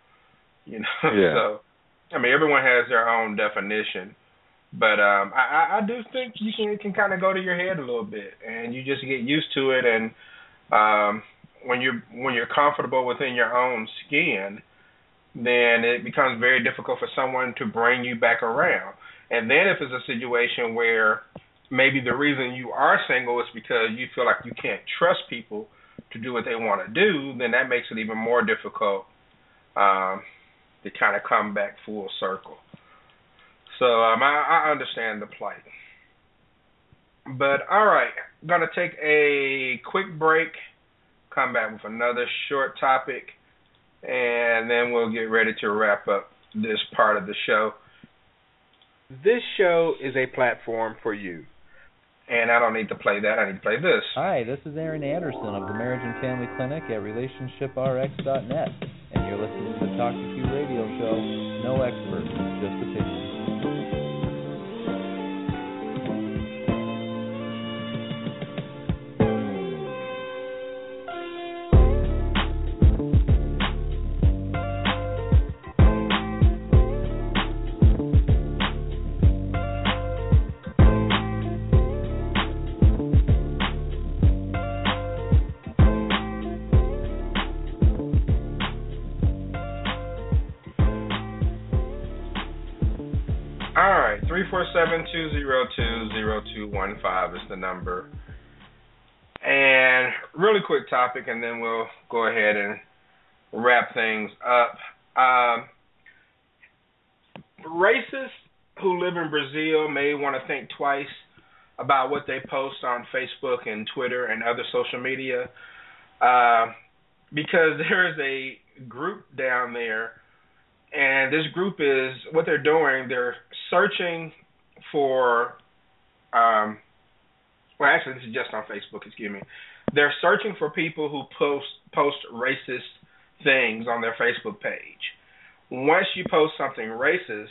you know yeah. so I mean everyone has their own definition but um I I do think you can can kind of go to your head a little bit and you just get used to it and um when you're when you're comfortable within your own skin, then it becomes very difficult for someone to bring you back around. And then if it's a situation where maybe the reason you are single is because you feel like you can't trust people to do what they want to do, then that makes it even more difficult um, to kind of come back full circle. So um, I, I understand the plight. But all right, gonna take a quick break come back with another short topic, and then we'll get ready to wrap up this part of the show. This show is a platform for you. And I don't need to play that, I need to play this. Hi, this is Aaron Anderson of the Marriage and Family Clinic at RelationshipRx.net, and you're listening to the Talk 2 Q radio show. No experts, just opinions. Four seven two zero two zero two one five is the number. And really quick topic, and then we'll go ahead and wrap things up. Um, racists who live in Brazil may want to think twice about what they post on Facebook and Twitter and other social media, uh, because there is a group down there and this group is what they're doing. They're searching for, um, well, actually, this is just on Facebook. Excuse me. They're searching for people who post post racist things on their Facebook page. Once you post something racist,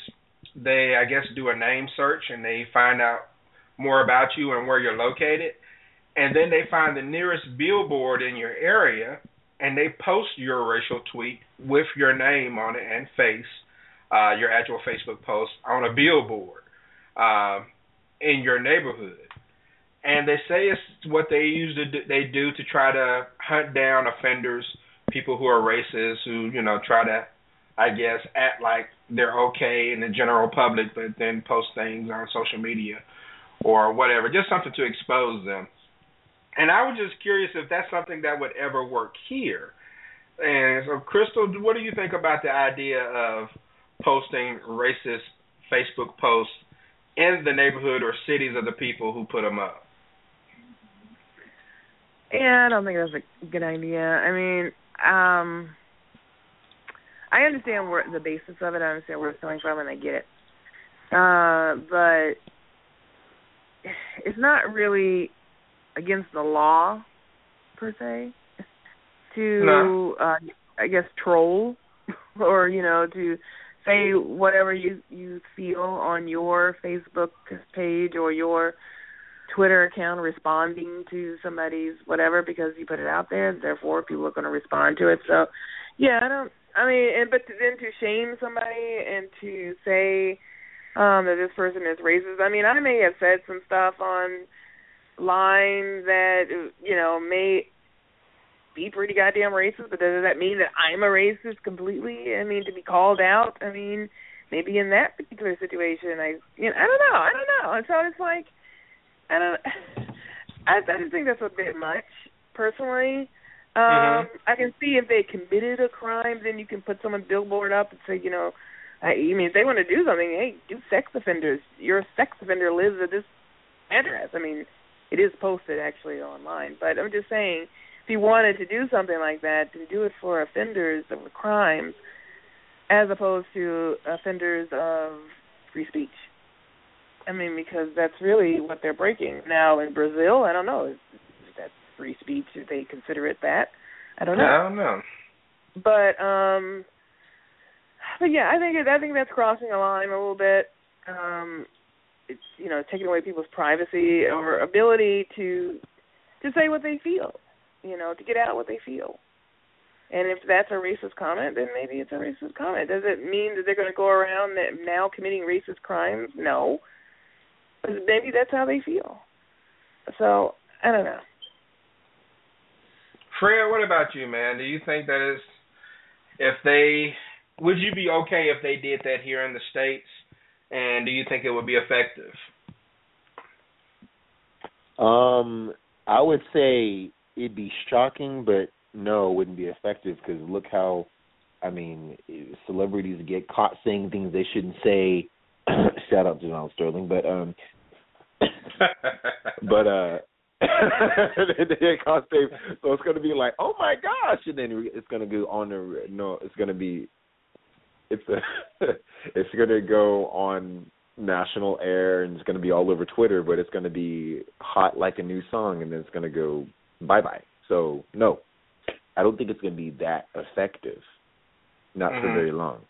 they I guess do a name search and they find out more about you and where you're located, and then they find the nearest billboard in your area and they post your racial tweet with your name on it and face uh, your actual Facebook post on a billboard uh, in your neighborhood. And they say it's what they use do, they do to try to hunt down offenders, people who are racist, who you know try to, I guess, act like they're okay in the general public, but then post things on social media or whatever, just something to expose them. And I was just curious if that's something that would ever work here. And so, Crystal, what do you think about the idea of posting racist Facebook posts in the neighborhood or cities of the people who put them up? Yeah, I don't think that's a good idea. I mean, um I understand where the basis of it. I understand where it's coming from, and I get it. Uh, but it's not really against the law per se to no. uh I guess troll or you know to say whatever you you feel on your Facebook page or your Twitter account responding to somebody's whatever because you put it out there therefore people are going to respond to it so yeah I don't I mean and but to, then to shame somebody and to say um that this person is racist I mean I may have said some stuff on line that you know may be pretty goddamn racist, but does that mean that I'm a racist completely? I mean, to be called out. I mean, maybe in that particular situation, I you know I don't know, I don't know. And so it's like I don't. I, I just think that's a bit much, personally. Um, Mhm. I can see if they committed a crime, then you can put someone's billboard up and say, you know, I, I mean, if they want to do something, hey, do sex offenders. Your sex offender lives at this address. I mean, it is posted actually online, but I'm just saying, if you wanted to do something like that, to do it for offenders of crimes, as opposed to offenders of free speech. I mean, because that's really what they're breaking. Now in Brazil, I don't know, is, is that free speech? Do they consider it that? I don't know. I don't know. But um but yeah, I think it, I think that's crossing a line a little bit. Um it's you know, taking away people's privacy or ability to to say what they feel, you know, to get out what they feel. And if that's a racist comment, then maybe it's a racist comment. Does it mean that they're going to go around that now committing racist crimes? No. But maybe that's how they feel. So, I don't know. Fred, what about you, man? Do you think that is if they would you be okay if they did that here in the states? And do you think it would be effective? Um, I would say it'd be shocking, but no, it wouldn't be effective because look how, I mean, celebrities get caught saying things they shouldn't say. Shout out to Donald Sterling, but um, but uh, they get caught saying so it's gonna be like, oh my gosh, and then it's gonna go on the no, it's gonna be, it's a, it's gonna go on national air and it's going to be all over Twitter, but it's going to be hot like a new song and then it's going to go bye bye. So no, I don't think it's going to be that effective. Not for Mhm. very long.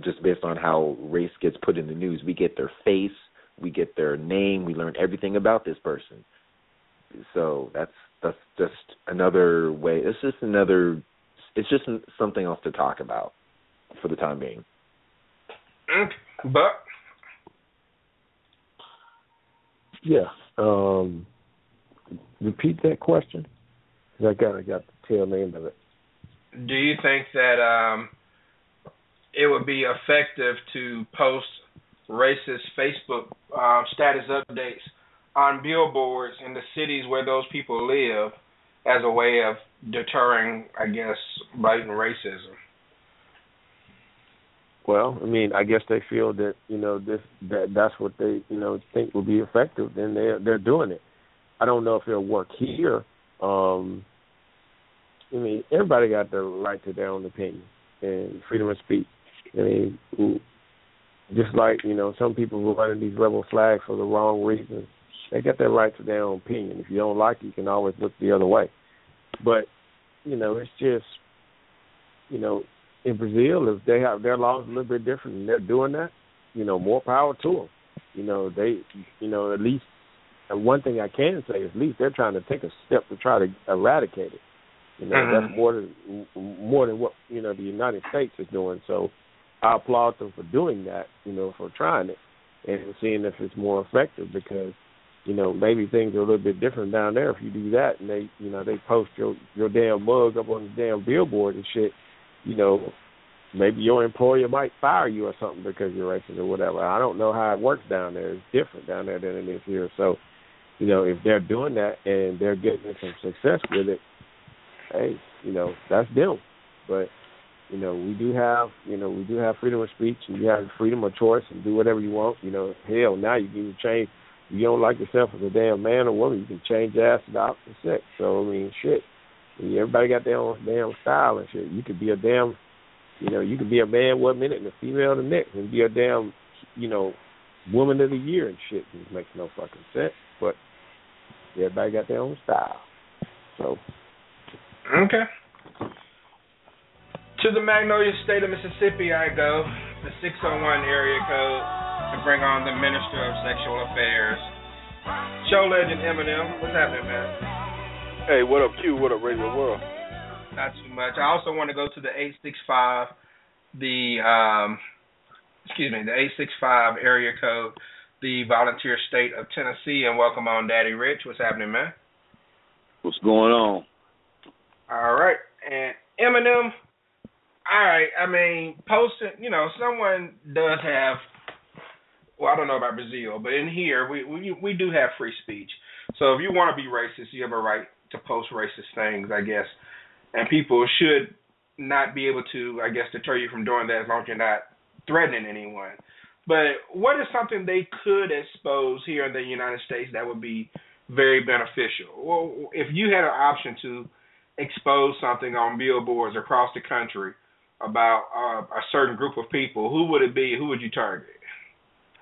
Just based on how race gets put in the news, we get their face, we get their name, we learn everything about this person. So that's that's just another way. It's just another. It's just something else to talk about for the time being. But Yeah. Um, repeat that question. 'Cause I got I got the tail end of it. do you think that um it would be effective to post racist Facebook um, status updates on billboards in the cities where those people live as a way of deterring, I guess, blatant racism? Well, I mean, I guess they feel that you know this that that's what they you know think will be effective. Then they're they're doing it. I don't know if it'll work here. Um, I mean, everybody got the right to their own opinion and freedom of speech. I mean, just like you know, some people who running these rebel flags for the wrong reasons, they got their right to their own opinion. If you don't like it, you can always look the other way. But you know, it's just you know, in Brazil, if they have their laws a little bit different and they're doing that, you know, more power to them. You know, they, you know, at least and one thing I can say is at least they're trying to take a step to try to eradicate it. You know, Mhm. that's more than more than what you know the United States is doing. So I applaud them for doing that. You know, for trying it and seeing if it's more effective because you know maybe things are a little bit different down there if you do that and they you know they post your your damn mug up on the damn billboard and shit. You know, maybe your employer might fire you or something because you're racist or whatever. I don't know how it works down there. It's different down there than it is here. So, you know, if they're doing that and they're getting some success with it, hey, you know, that's them. But you know, we do have, you know, we do have freedom of speech and you have freedom of choice and do whatever you want. You know, hell, now you can change. If you don't like yourself as a damn man or woman, you can change ass to the opposite sex. So I mean, shit. Everybody got their own damn style and shit. You could be a damn, you know, you could be a man one minute and a female the next, and be a damn, you know, woman of the year and shit. It makes no fucking sense. But everybody got their own style. So Okay. To the Magnolia State of Mississippi I go, the 601 area code, to bring on the Minister of Sexual Affairs. Show legend Eminem, what's happening, man? Hey, what up, Q? What up, Radio World? Not too much. I also want to go to the 865, the, um, excuse me, the 865 area code, the volunteer state of Tennessee, and welcome on Daddy Rich. What's happening, man? What's going on? All right. And Eminem, all right. I mean, posting, you know, someone does have, well, I don't know about Brazil, but in here, we we, we do have free speech. So if you want to be racist, you have a right to post racist things, I guess, and people should not be able to, I guess, deter you from doing that as long as you're not threatening anyone. But what is something they could expose here in the United States that would be very beneficial? Well, if you had an option to expose something on billboards across the country about uh, a certain group of people, who would it be? Who would you target?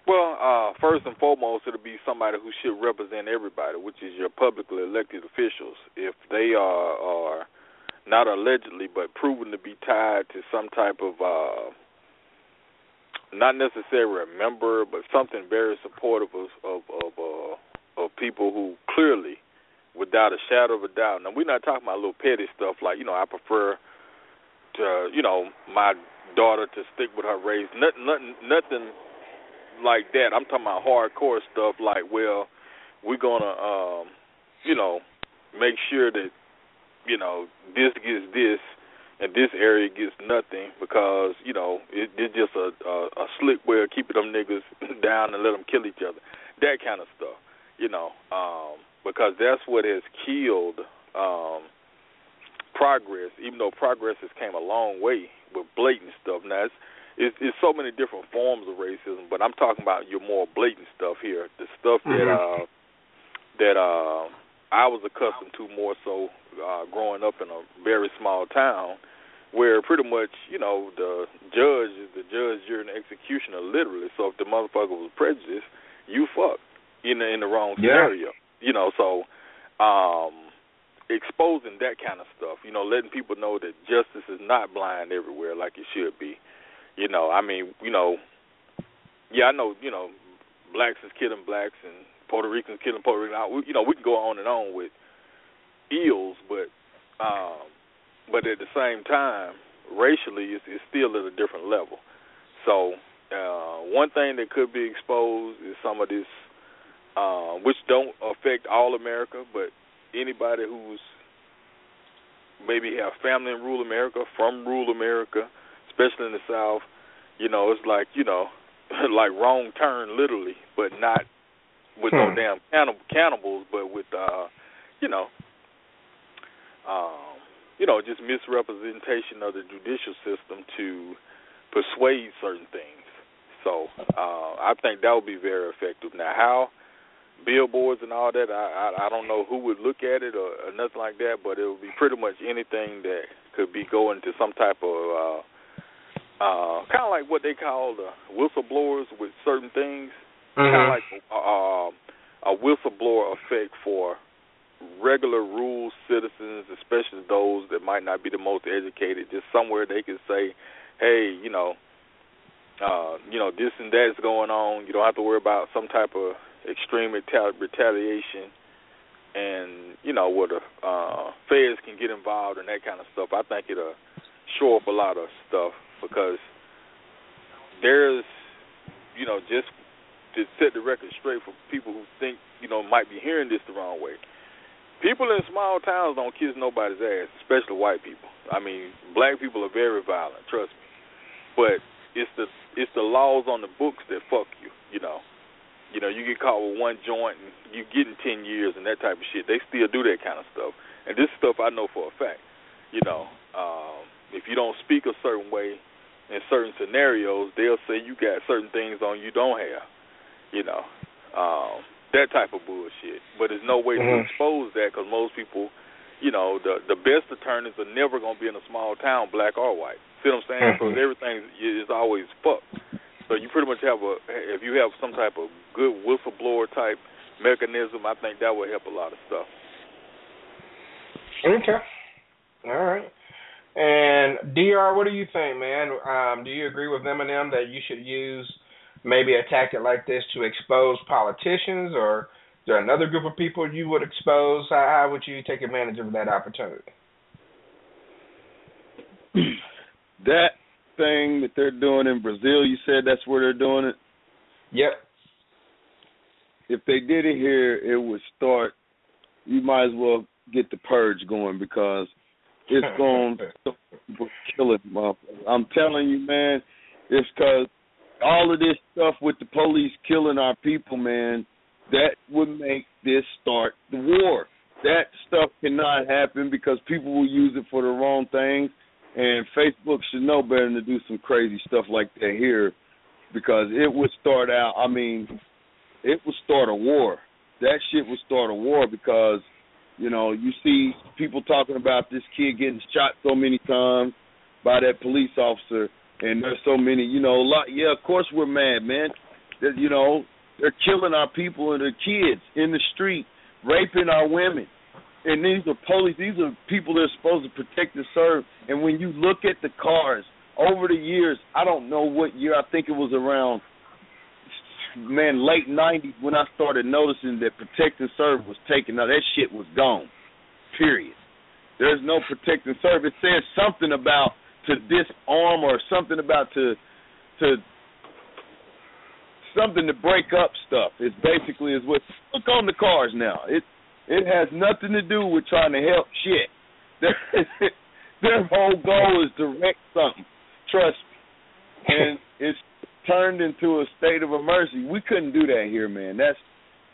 Well, uh, first and foremost, it'll be somebody who should represent everybody, which is your publicly elected officials. If they are, are not allegedly, but proven to be tied to some type of, uh, not necessarily a member, but something very supportive of of of, uh, of people who clearly, without a shadow of a doubt. Now we're not talking about little petty stuff like you know I prefer to you know my daughter to stick with her race. Nothing, nothing, nothing like that. I'm talking about hardcore stuff like, well, we're gonna um, you know, make sure that, you know, this gets this and this area gets nothing because, you know, it, it's just a, a a slick way of keeping them niggas down and let them kill each other. That kind of stuff. You know, um, because that's what has killed um progress, even though progress has came a long way with blatant stuff. Now it's it's, it's so many different forms of racism, but I'm talking about your more blatant stuff here, the stuff mm-hmm. that uh, that uh, I was accustomed to more so uh, growing up in a very small town, where pretty much you know the judge is the judge, you're an executioner literally. So if the motherfucker was prejudiced, you fuck in the in the wrong scenario. Yeah. You know, so um exposing that kind of stuff, you know, letting people know that justice is not blind everywhere like it should be. You know, I mean, you know, yeah, I know, you know, blacks is killing blacks and Puerto Ricans killing Puerto Ricans. You know, we can go on and on with ills, but um, but at the same time, racially, it's, it's still at a different level. So uh, one thing that could be exposed is some of this, uh, which don't affect all America, but anybody who's maybe have family in rural America, from rural America, especially in the South, you know, it's like you know, like wrong turn literally, but not with hmm. no damn cannib- cannibals, but with uh, you know, um, you know, just misrepresentation of the judicial system to persuade certain things. So uh, I think that would be very effective. Now, how billboards and all that, I, I I don't know who would look at it or, or nothing like that, but it would be pretty much anything that could be going to some type of uh, uh, kind of like what they call the whistleblowers with certain things. Mm-hmm. Kind of like uh, a whistleblower effect for regular rural citizens, especially those that might not be the most educated. Just somewhere they can say, "Hey, you know, uh, you know, this and that is going on. You don't have to worry about some type of extreme retali- retaliation." And you know where the uh, feds can get involved and that kind of stuff. I think it'll show up a lot of stuff because there's, you know, just to set the record straight for people who think, you know, might be hearing this the wrong way. People in small towns don't kiss nobody's ass, especially white people. I mean, black people are very violent, trust me. But it's the it's the laws on the books that fuck you, you know. You know, you get caught with one joint and you getting ten years and that type of shit. They still do that kind of stuff. And this stuff I know for a fact. You know, um, if you don't speak a certain way, in certain scenarios, they'll say you got certain things on you don't have. You know, um, that type of bullshit. But there's no way mm-hmm. to expose that because most people, you know, the the best attorneys are never gonna be in a small town, black or white. See what I'm saying? Because mm-hmm. everything is always fucked. So you pretty much have a if you have some type of good whistleblower type mechanism, I think that would help a lot of stuff. Okay. All right. And Dr, what do you think, man? Um, do you agree with Eminem that you should use maybe a tactic like this to expose politicians, or is there another group of people you would expose? How, how would you take advantage of that opportunity? that thing that they're doing in Brazil, you said that's where they're doing it. Yep. If they did it here, it would start. You might as well get the purge going because it's going to kill it, I'm telling you, man. It's because all of this stuff with the police killing our people, man. that would make this start the war. That stuff cannot happen because people will use it for the wrong things, and Facebook should know better than to do some crazy stuff like that here, because it would start out. I mean, it would start a war. That shit would start a war because, you know, you see people talking about this kid getting shot so many times by that police officer, and there's so many, you know, a lot. Yeah, of course we're mad, man. That you know they're killing our people and their kids in the street, raping our women. And these are police. These are people that are supposed to protect and serve. And when you look at the cars over the years, I don't know what year. I think it was around man late '90s when I started noticing that protect and serve was taken. Now that shit was gone. Period. There's no protect and serve. It says something about to disarm or something about to to something to break up stuff. It's basically is what look on the cars now. It it has nothing to do with trying to help shit. Their, their whole goal is to wreck something. Trust me. And it's turned into a state of emergency. We couldn't do that here, man. That's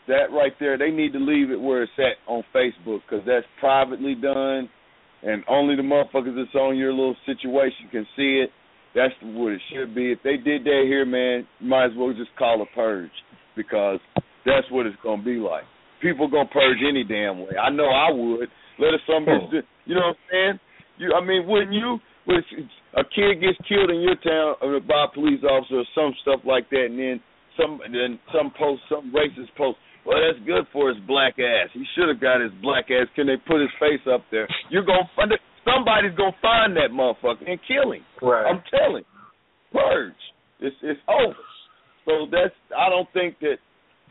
that right there. They need to leave it where it's at on Facebook because that's privately done, and only the motherfuckers that's on your little situation can see it that's what it should be. If they did that here, man, you might as well just call a purge because that's what it's gonna be like. People gonna purge any damn way. I know I would. Let us some bitch, hmm. do, you know what I'm saying? You, I mean, wouldn't you? When a kid gets killed in your town uh, by a police officer or some stuff like that, and then some, then some post, some racist post. Well, that's good for his black ass. He should have got his black ass. Can they put his face up there? You're gonna find it somebody's gonna find that motherfucker and kill him. Right. I'm telling. Purge. It's it's over. So that's I don't think that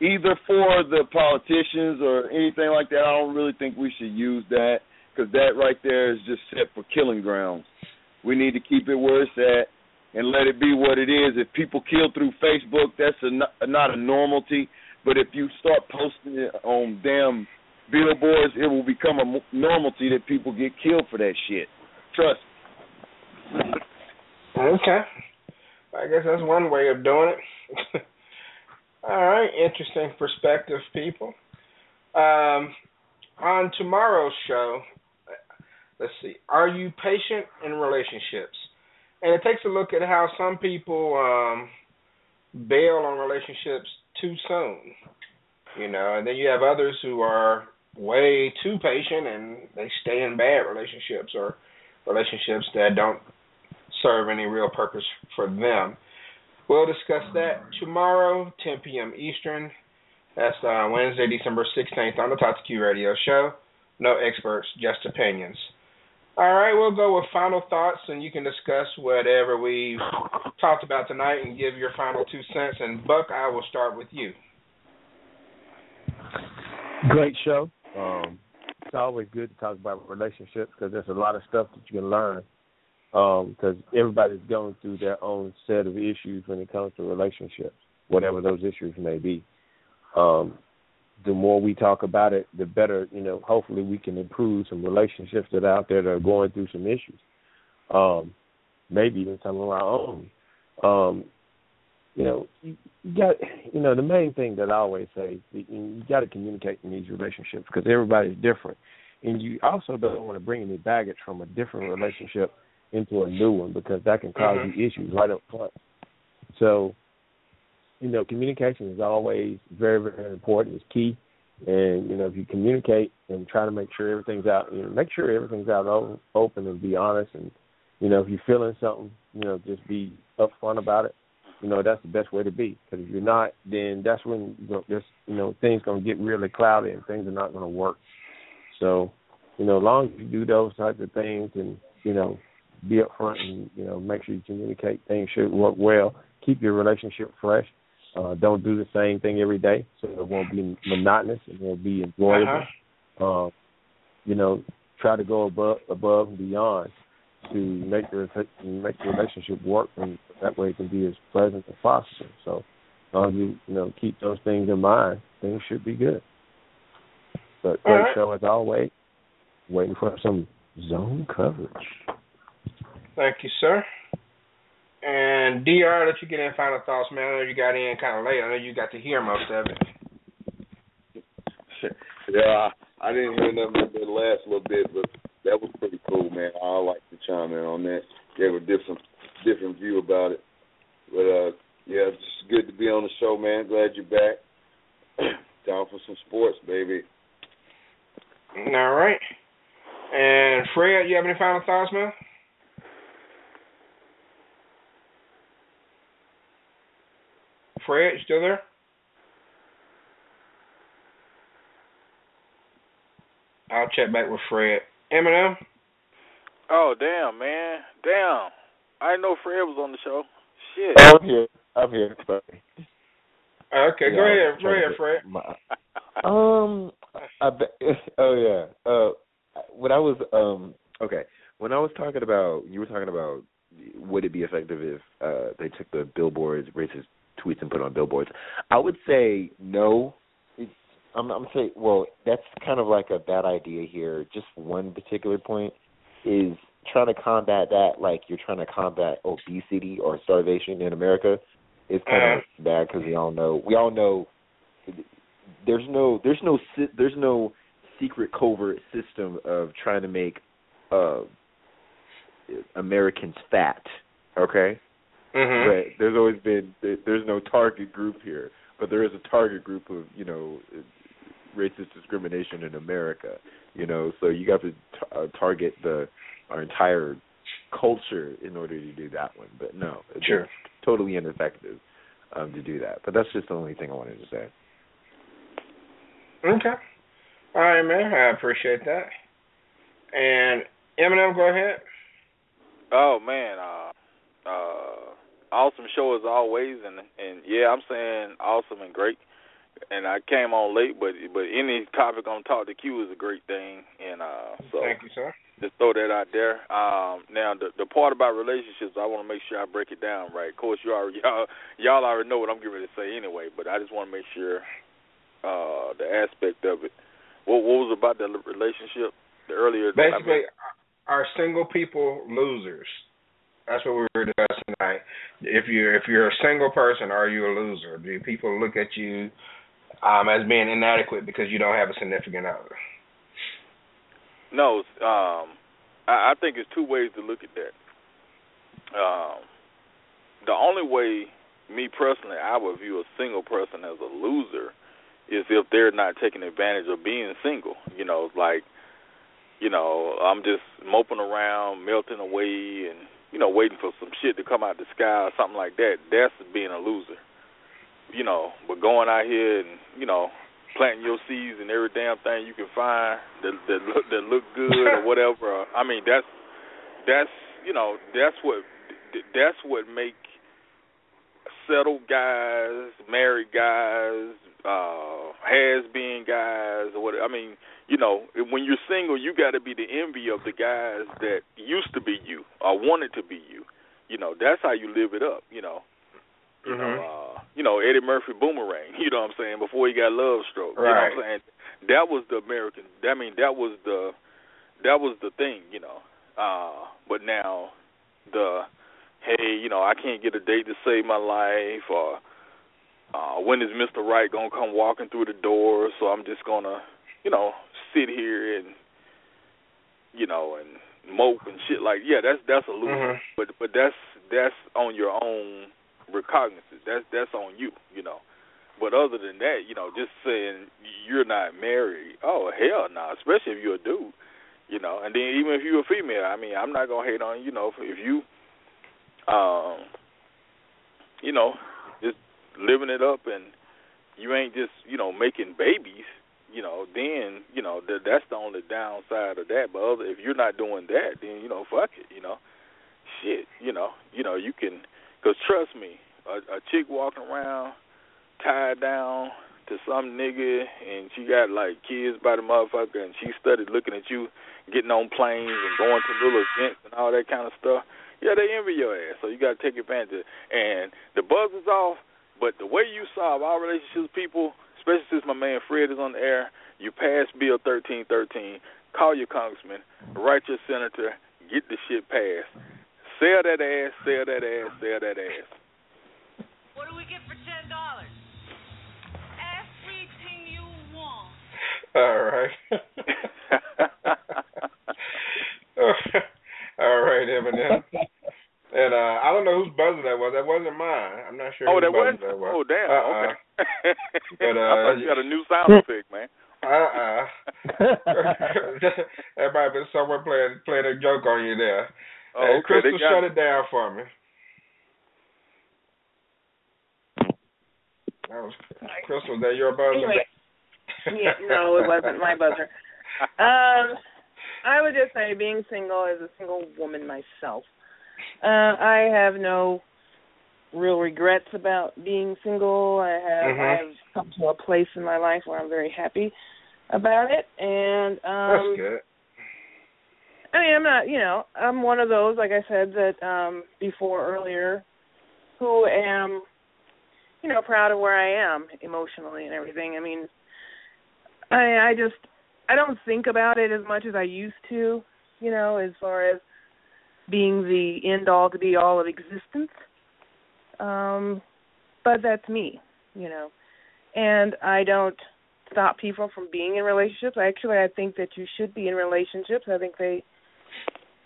either for the politicians or anything like that. I don't really think we should use that because that right there is just set for killing grounds. We need to keep it where it's at and let it be what it is. If people kill through Facebook, that's a, not a normality. But if you start posting it on damn billboards, it will become a normalcy that people get killed for that shit. Trust. Me. Okay. I guess that's one way of doing it. All right, interesting perspective, people. Um, on tomorrow's show, let's see. Are you patient in relationships? And it takes a look at how some people um, bail on relationships too soon. You know, and then you have others who are way too patient and they stay in bad relationships or relationships that don't serve any real purpose for them. We'll discuss that tomorrow, 10 p.m. Eastern. That's uh, Wednesday, December 16th on the Talk Radio Show. No experts, just opinions. All right, we'll go with final thoughts, and you can discuss whatever we've talked about tonight and give your final two cents. And Buck, I will start with you. Great show. Um, it's always good to talk about relationships because there's a lot of stuff that you can learn. Because um, everybody's going through their own set of issues when it comes to relationships, whatever those issues may be. Um, the more we talk about it, the better. You know, hopefully we can improve some relationships that are out there that are going through some issues. Um, maybe even some of our own. Um, you know, you, got you know the main thing that I always say you, you got to communicate in these relationships because everybody's different, and you also don't want to bring any baggage from a different relationship into a new one because that can because mm-hmm. you issues right up front. So, you know, communication is always very very important. It's key, and you know if you communicate and try to make sure everything's out, you know, make sure everything's out open and be honest, and you know if you're feeling something, you know, just be upfront about it you know that's the best way to be. Because if you're not, then that's when there's you know things gonna get really cloudy and things are not gonna work. So, you know, as long as you do those types of things and you know be upfront and you know make sure you communicate, things should work well. Keep your relationship fresh. Uh, don't do the same thing every day, so it won't be monotonous. It will be enjoyable. Uh-huh. Uh, you know, try to go above above and beyond to make the make the relationship work, and that way it can be as pleasant as possible. So, as you you know keep those things in mind, things should be good. But great right. show as always. Waiting for some zone coverage. Thank you, sir. And Dr, let you get in final thoughts, man. I know you got in kind of late. I know you got to hear most of it. Yeah, I, I didn't hear nothing the last little bit, but that was pretty cool, man. I like to chime in on that. Gave a different different view about it. But uh yeah, it's good to be on the show, man. Glad you're back. Down for some sports, baby. All right. And Fred, you have any final thoughts, man? Fred, still there? I'll check back with Fred. Eminem. Oh damn, man, damn! I didn't know Fred was on the show. Shit. Oh, I'm here. I'm here. Sorry. Okay, Yeah, go ahead, was go ahead, to Fred. my- Um, I bet. Oh yeah. Uh, when I was um okay, when I was talking about, you were talking about, would it be effective if uh they took the billboards, racist tweets, and put on billboards? I would say no. It's, I'm, I'm saying, well, that's kind of like a bad idea here. Just one particular point is trying to combat that, like you're trying to combat obesity or starvation in America. It's kind of bad because we all know we all know there's no there's no there's no secret covert system of trying to make uh Americans fat. Okay, Mm-hmm. but there's always been there's no target group here, but there is a target group of you know racist discrimination in America. You know, so you got to t- uh, target the our entire culture in order to do that one. But no, it's Sure. totally ineffective um, to do that. But that's just the only thing I wanted to say. Okay. All right, man. I appreciate that. And Eminem, go ahead. Oh man, uh, uh, awesome show as always, and and yeah, I'm saying awesome and great. And I came on late, but but any topic on Talk 2 Q is a great thing, and uh, so Thank you, sir. just throw that out there. Um, now the the part about relationships, I want to make sure I break it down right. Of course, you already y'all, y'all already know what I'm getting ready to say anyway, but I just want to make sure uh, the aspect of it. What what was about the relationship? The earlier I mean, Basically, are single people losers? That's what we were discussing tonight. If you're if you're a single person, are you a loser? Do people look at you um, as being inadequate because you don't have a significant other? No, um, I, I think it's two ways to look at that. Um, the only way, me personally, I would view a single person as a loser is if they're not taking advantage of being single. You know, like, you know, I'm just moping around, melting away, and you know, waiting for some shit to come out the sky or something like that. That's being a loser. You know, but going out here and you know, planting your seeds and every damn thing you can find that that look that look good or whatever. I mean, that's that's you know that's what that's what make settled guys, married guys, uh has been guys or what I mean, you know, when you're single you gotta be the envy of the guys that used to be you or wanted to be you. You know, that's how you live it up, you know. You know, uh you know, Eddie Murphy boomerang, you know what I'm saying, before he got love stroke. You know what I'm saying? That was the American I mean, that was the that was the thing, you know. Uh but now the hey, you know, I can't get a date to save my life or uh when is Mr. Right gonna come walking through the door, so I'm just gonna, you know, sit here and you know, and mope and shit like yeah, that's that's a loser. Mhm. But but that's that's on your own recognizance. That's that's on you, you know. But other than that, you know, just saying you're not married, oh hell no, especially if you're a dude, you know. And then even if you're a female, I mean, I'm not gonna hate on you, you know, if you, um, you know, just living it up and you ain't just you know making babies, you know, then you know that that's the only downside of that. But other, if you're not doing that, then you know, fuck it, you know, shit, you know, you know, you can, cause trust me, a, a chick walking around tied down to some nigga and she got like kids by the motherfucker and she started looking at you getting on planes and going to little events and all that kind of stuff. Yeah, they envy your ass, so you got to take advantage. And the buzz is off, but the way you solve our relationships, people, especially since my man Fred is on the air, you pass Bill 1313, call your congressman, write your senator, get the shit passed. Sell that ass, sell that ass, sell that ass. What do we get for ten dollars? Everything you want. All right. All right, Eminem. and uh I don't know whose buzzer that was. That wasn't mine. I'm not sure. Oh, that was. buzzer that was. Oh, damn. Uh-uh. Okay. But, I uh, thought you got a new sound effect, man. Uh uh That might have been someone playing playing a joke on you there. Oh, hey, okay. Crystal, they got shut it down for me. That was Crystal. Is that your buzzer? Anyway, yeah, no, it wasn't my buzzer. Um, I would just say being single as a single woman myself, uh, I have no real regrets about being single. I have Mhm. I have come to a place in my life where I'm very happy about it, and um, That's good. I mean, I'm not, you know, I'm one of those, like I said that um before earlier, who am, you know, proud of where I am emotionally and everything. I mean, I I just I don't think about it as much as I used to, you know, as far as being the end all to be all of existence. Um but that's me, you know. And I don't stop people from being in relationships. Actually, I think that you should be in relationships. I think they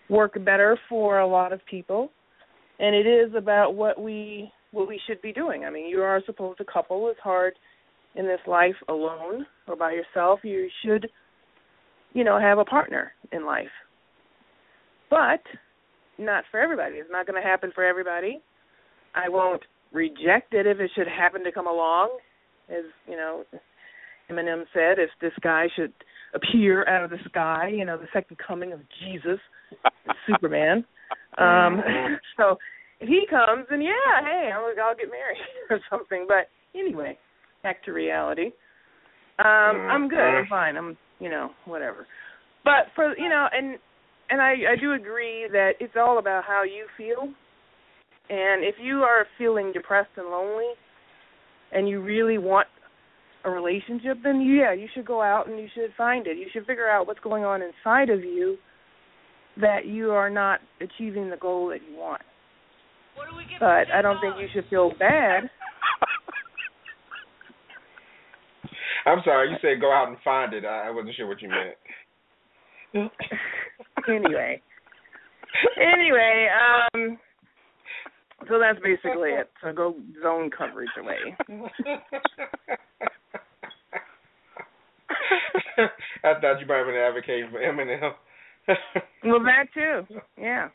work better for a lot of people. And it is about what we what we should be doing. I mean, you are supposed to couple. It's hard in this life alone or by yourself. You should, you know, have a partner in life. But not for everybody. It's not going to happen for everybody. I won't reject it if it should happen to come along. As, you know, Eminem said, if this guy should appear out of the sky, you know, the second coming of Jesus, Superman. Um so if he comes then yeah, hey, I'll, I'll get married or something. But anyway, back to reality. Um, I'm good. I'm fine. I'm you know, whatever. But for you know, and and I, I do agree that it's all about how you feel. And if you are feeling depressed and lonely and you really want a relationship, then yeah, you should go out and you should find it. You should figure out what's going on inside of you that you are not achieving the goal that you want. But I don't think you should feel bad. I'm sorry. You said go out and find it. I I wasn't sure what you meant. anyway. Anyway, um so that's basically it. So go zone coverage away. I thought you might have been advocating for Eminem. well, that too. Yeah,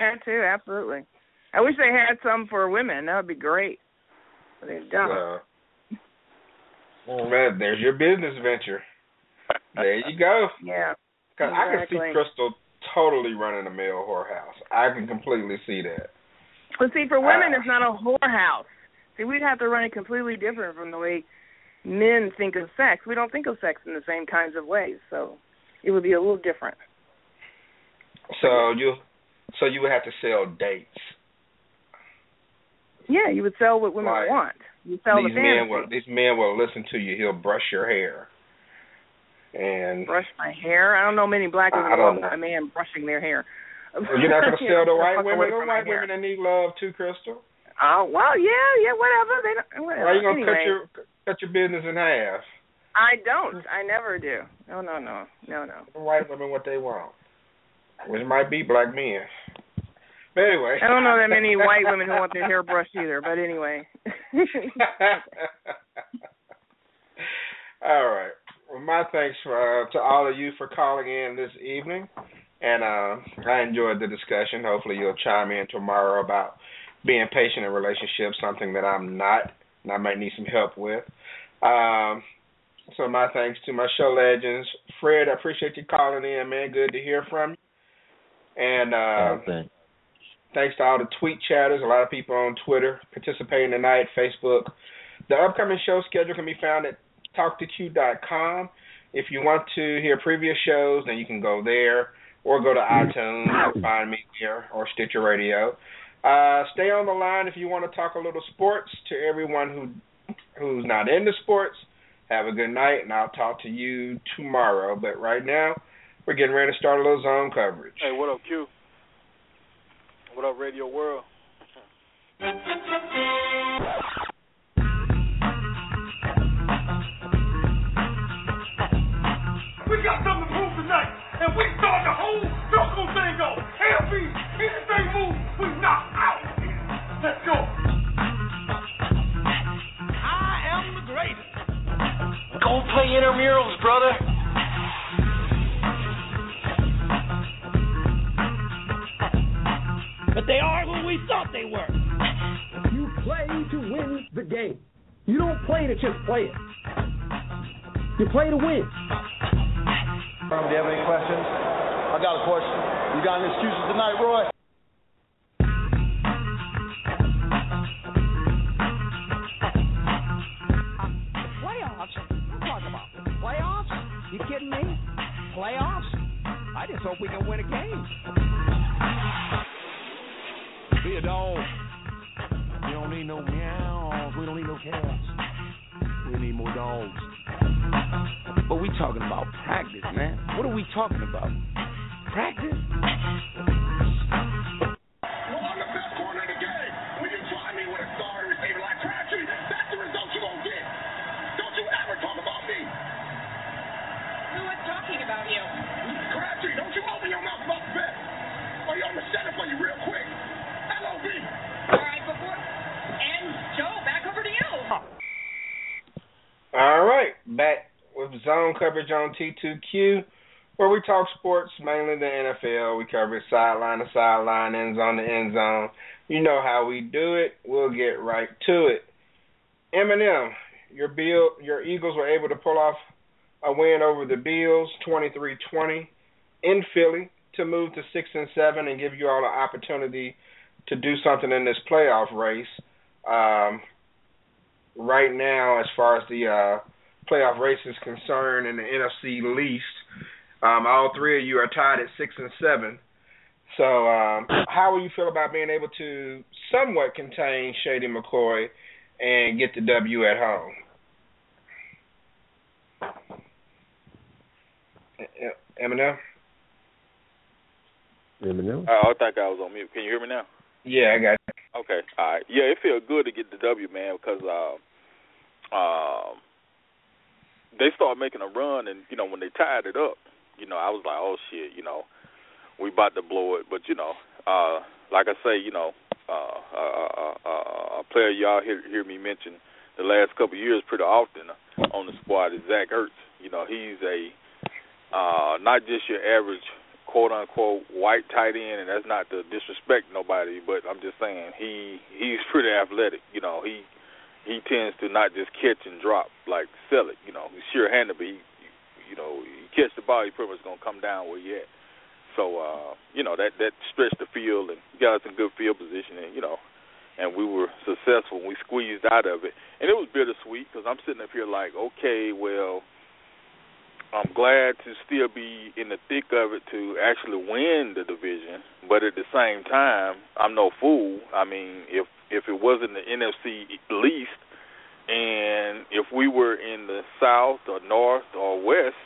that too. Absolutely. I wish they had some for women. That would be great. But they don't. Uh, well, man, there's your business venture. There you go. Yeah. Cause I can see Crystal totally running a male whorehouse. I can completely see that. But see, for women, Ah. it's not a whorehouse. See, we'd have to run it completely different from the way men think of sex. We don't think of sex in the same kinds of ways, so it would be a little different. So you, so you would have to sell dates. Yeah, you would sell what women Right. want. You sell these the men will these men will listen to you. He'll brush your hair, and Brush my hair. I don't know many black women who want a man brushing their hair. you're not going to sell the white women. The white women that need love too, Crystal. Oh well, yeah, yeah, whatever. They don't, whatever. Why are you going to anyway, cut your cut your business in half? I don't. I never do. No, no, no, no, no. White women what they want, which might be black men. But anyway, I don't know that many white women who want their hair brushed either. But anyway. all right. Well, my thanks for, uh, to all of you for calling in this evening, and uh, I enjoyed the discussion. Hopefully, you'll chime in tomorrow about being patient in relationships, something that I'm not, and I might need some help with. Um, so my thanks to my show legends, Fred. I appreciate you calling in, man. Good to hear from you. And uh, thanks. thanks to all the tweet chatters, a lot of people on Twitter participating tonight, Facebook. The upcoming show schedule can be found at Talk2Q.com. If you want to hear previous shows, then you can go there or go to iTunes and find me there or Stitcher Radio. Uh, stay on the line if you want to talk a little sports. To everyone who who's not into sports, have a good night, and I'll talk to you tomorrow. But right now, we're getting ready to start a little zone coverage. Hey, what up, Q? What up, Radio World? got something to prove tonight. and we start the whole circle thing go. LB, anything move, we knock out. Let's go. I am the greatest. Go play intramurals, brother. But they are who we thought they were. You play to win the game. You don't play to just play it. You play to win. Do you have any questions? I got a question. You got any excuses tonight, Roy? Playoffs? I'm talking about playoffs? You kidding me? Playoffs? I just hope we can win a game. Be a dog. We don't need no meows. We don't need no cats. We need more dogs. But we talking about practice, man. What are we talking about? Practice? All right, back with zone coverage on T2Q, where we talk sports, mainly the NFL. We cover sideline to sideline, end zone to end zone. You know how we do it. We'll get right to it. Eminem, your Bill, your Eagles were able to pull off a win over the Bills, 23-20, in Philly to move to six and seven and give you all an opportunity to do something in this playoff race. Um, right now, as far as the uh, playoff race is concerned in the NFC least, um, all three of you are tied at six and seven. So, um, how will you feel about being able to somewhat contain Shady McCoy and get the W at home? Eminem. Eminem. Uh, I thought I was on mute. Can you hear me now? Yeah, I got you. Okay, all right. Yeah, it feels good to get the W, man, because uh, um, they started making a run, and you know when they tied it up, you know I was like, oh shit, you know, we about to blow it. But you know, uh, like I say, you know, uh, uh, uh, uh, a player y'all hear hear me mention the last couple of years pretty often on the squad is Zach Ertz. You know, he's a uh, not just your average quote unquote white tight end, and that's not to disrespect nobody, but I'm just saying he he's pretty athletic. You know, he he tends to not just catch and drop like sell it. You know, he's sure handed, but he you know he catch the ball, he pretty much gonna come down where you at. So uh, you know that that stretched the field and got us in good field position, and you know, and we were successful. We squeezed out of it, and it was bittersweet because I'm sitting up here like, okay, well I'm glad to still be in the thick of it to actually win the division, but at the same time, I'm no fool. I mean, if if it wasn't the NFC least, and if we were in the South or North or West,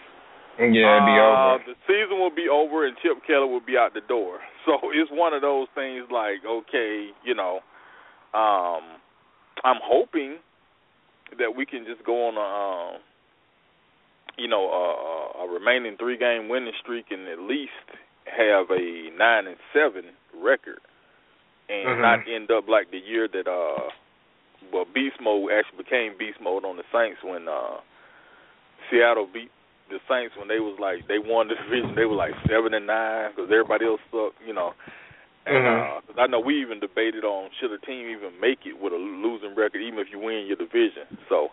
yeah, it'd be uh, over. The season will be over, and Chip Kelly will be out the door. So it's one of those things like, okay, you know, um, I'm hoping that we can just go on a. Um, you know, a, a remaining three game winning streak and at least have a nine and seven record and Mhm. not end up like the year that uh well beast mode actually became beast mode on the Saints when uh Seattle beat the Saints when they was like they won the division they were like seven and nine because everybody else sucked you know and Mhm. uh I know we even debated on should a team even make it with a losing record even if you win your division so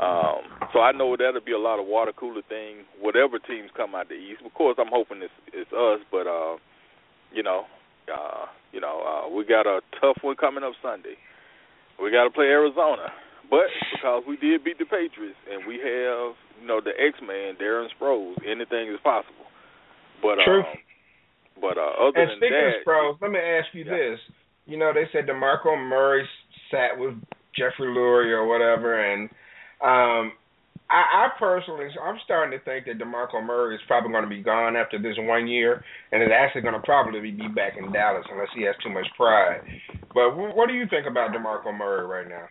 um, so I know that'll be a lot of water cooler thing. Whatever teams come out the East, of course, I'm hoping it's it's us. But uh, you know, uh, you know, uh, we got a tough one coming up Sunday. We got to play Arizona, but because we did beat the Patriots and we have you know the X Man Darren Sproles, anything is possible. But True. um, but uh, other And than speaking that, pros, let me ask you this. You know, they said DeMarco Murray sat with Jeffrey Lurie or whatever, and um, I, I personally, I'm starting to think that DeMarco Murray is probably going to be gone after this one year, and is actually going to probably be back in Dallas unless he has too much pride. But wh- what do you think about DeMarco Murray right now?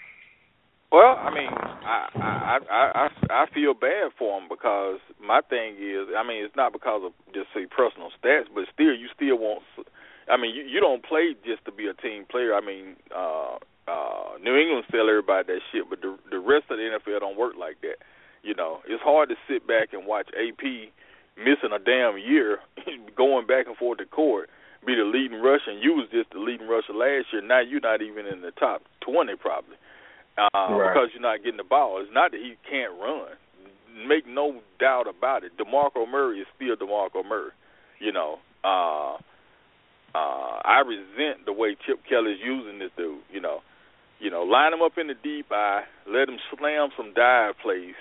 Well, I mean, I I I I, feel bad for him because my thing is, I mean, it's not because of just say personal stats, but still, you still want. I mean, you you don't play just to be a team player. I mean, uh uh New England sell everybody that shit, but the the rest of the NFL don't work like that. You know, it's hard to sit back and watch AP missing a damn year, going back and forth to court, be the leading rusher, and you was just the leading rusher last year. Now you're not even in the top twenty probably uh, Right. because you're not getting the ball. It's not that he can't run. Make no doubt about it. DeMarco Murray is still DeMarco Murray. You know, uh, uh, I resent the way Chip Kelly's using this dude. You know, you know, line him up in the deep eye, let him slam some dive plays,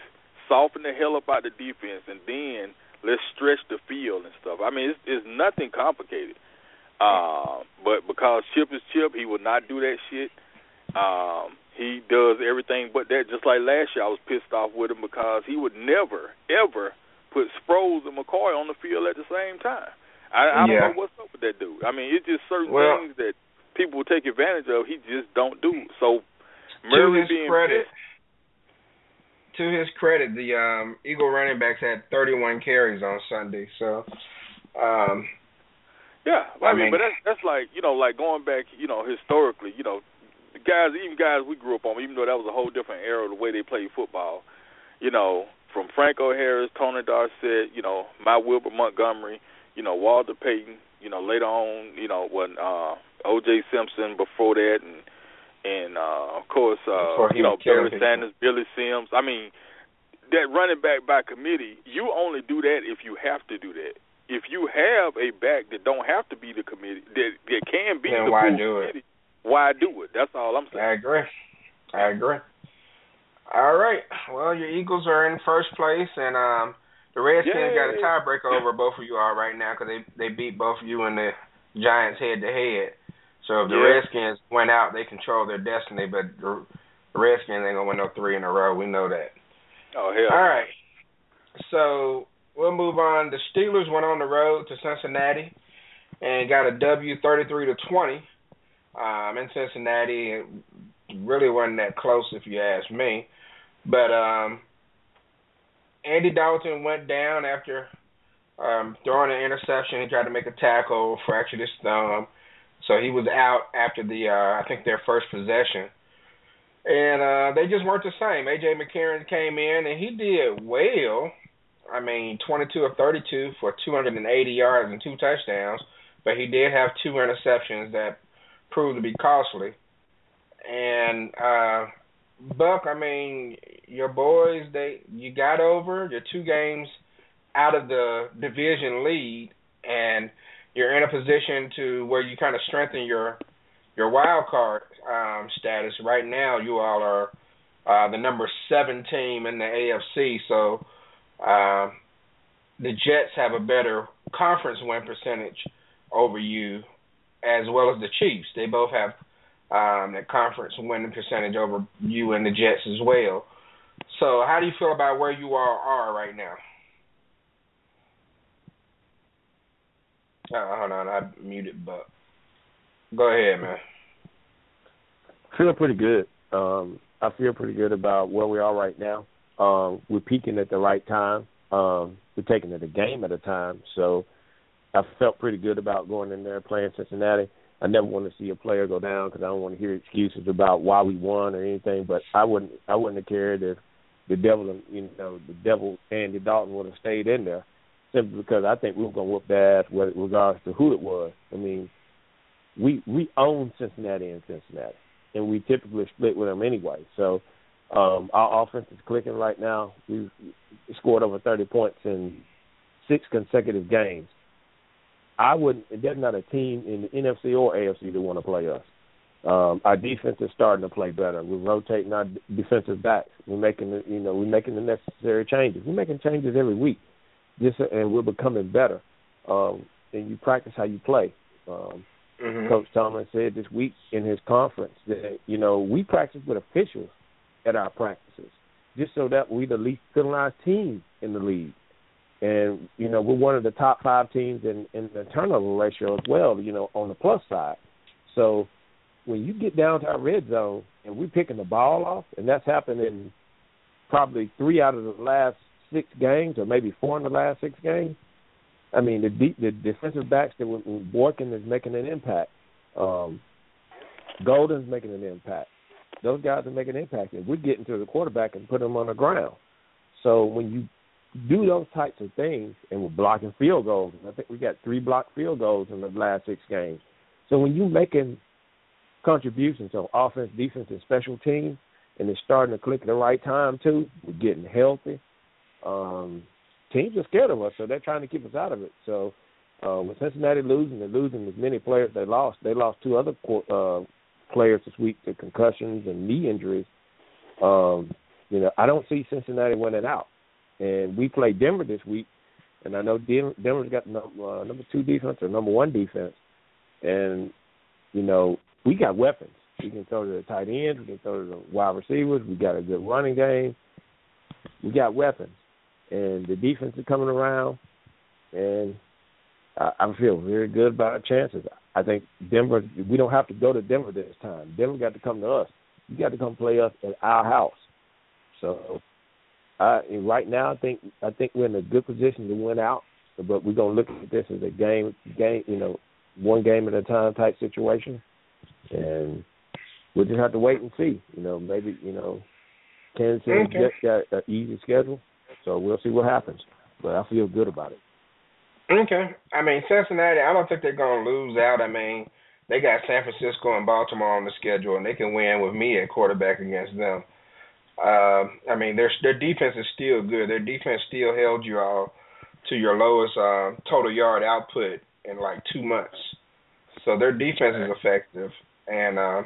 soften the hell up out the defense, and then let's stretch the field and stuff. I mean, it's, it's nothing complicated. Uh, but because Chip is Chip, he will not do that shit. Um, he does everything but that. Just like last year, I was pissed off with him because he would never, ever put Sproles and McCoy on the field at the same time. I, I don't Yeah. know what's up with that dude. I mean, it's just certain Well- things that people will take advantage of. He just don't do. So to his being credit, pissed, to his credit, the um, Eagle running backs had 31 carries on Sunday. So, um, Yeah, I I, mean, mean- but that's that's like you know, like going back, you know, historically, you know, guys, even guys we grew up on, even though that was a whole different era of the way they played football, you know, from Franco Harris, Tony Dorsett, you know, my Wilbur Montgomery, you know, Walter Payton, you know, later on, you know, when uh O.J. Simpson before that, and and uh of course, uh you know, Barry. Sanders, Billy Sims. I mean, that running back by committee, you only do that if you have to do that. If you have a back that don't have to be the committee, that that can be Then the why do it? Why do it? That's all I'm saying. I agree. I agree. All right. Well, your Eagles are in first place, and um, the Redskins got a tiebreaker over both of you all right now because they they beat both of you and the Giants head to head. So if the Yeah. Redskins went out, they control their destiny. But the the Redskins ain't gonna win no three in a row. We know that. Oh hell. All right. So we'll move on. The Steelers went on the road to Cincinnati and got a W, thirty-three to twenty. Um, in Cincinnati, it really wasn't that close if you ask me. But um, Andy Dalton went down after um, throwing an interception. He tried to make a tackle, fractured his thumb, so he was out after the uh, I think their first possession. And uh, they just weren't the same. AJ McCarron came in and he did well. I mean, 22 of 32 for 280 yards and two touchdowns, but he did have two interceptions that proved to be costly. And uh Buck, I mean, your boys, they you got over. You're two games out of the division lead, and you're in a position to where you kind of strengthen your your wild card um, status. Right now, you all are uh, the number seven team in the AFC, so uh, the Jets have a better conference win percentage over you, as well as the Chiefs. They both have um, that conference winning percentage over you and the Jets as well. So, how do you feel about where you all are right now? Oh, hold on, I muted but Go ahead, man. Feeling pretty good. Um, I feel pretty good about where we are right now. Um, we're peaking at the right time. Um, we're taking it a game at a time. So I felt pretty good about going in there playing Cincinnati. I never want to see a player go down because I don't want to hear excuses about why we won or anything. But I wouldn't. I wouldn't have cared if the devil, and you know, the devil Andy Dalton would have stayed in there, simply because I think we were going to whoop their ass, with regards to who it was. I mean, we we own Cincinnati and Cincinnati, and we typically split with them anyway. So um, our offense is clicking right now. We've scored over 30 points in six consecutive games. I wouldn't. There's not a team in the NFC or AFC that want to play us. Um, our defense is starting to play better. We're rotating our defensive backs. We're making the, you know, we're making the necessary changes. We're making changes every week, just and we're becoming better. Um, and you practice how you play. Um, Mhm. Coach Tomlin said this week in his conference that you know we practice with officials at our practices, just so that we're the least penalized team in the league. And you know we're one of the top five teams in in the turnover ratio as well. You know on the plus side. So when you get down to our red zone, and we're picking the ball off, and that's happened in probably three out of the last six games, or maybe four in the last six games. I mean, the deep, the defensive backs that were Boykin is making an impact. Um, Golden's making an impact. Those guys are making an impact, and we're getting to the quarterback and putting them on the ground. So when you do those types of things, and we're blocking field goals, I think we got three blocked field goals in the last six games. So when you're making contributions on offense, defense, and special teams, and it's starting to click at the right time too, we're getting healthy. Um, teams are scared of us, so they're trying to keep us out of it. So uh, with Cincinnati losing, they're losing as many players they lost. They lost two other uh, players this week to concussions and knee injuries. Um, you know, I don't see Cincinnati winning out. And we play Denver this week, and I know Denver's got number, uh, number two defense or number one defense, and you know we got weapons. We can throw to the tight ends, we can throw to the wide receivers. We got a good running game. We got weapons, and the defense is coming around, and I, I feel very good about our chances. I think Denver. We don't have to go to Denver this time. Denver got to come to us. You got to come play us at our house. So, uh, right now, I think I think we're in a good position to win out. But we're gonna look at this as a game, game, you know, one game at a time type situation, and we'll just have to wait and see. You know, maybe you know, Kansas City Okay. just got an easy schedule, so we'll see what happens. But I feel good about it. Okay. I mean, Cincinnati, I don't think they're going to lose out. I mean, they got San Francisco and Baltimore on the schedule, and they can win with me at quarterback against them. Uh, I mean, their their defense is still good. Their defense still held you all to your lowest uh, total yard output in like two months. So their defense is effective. And uh,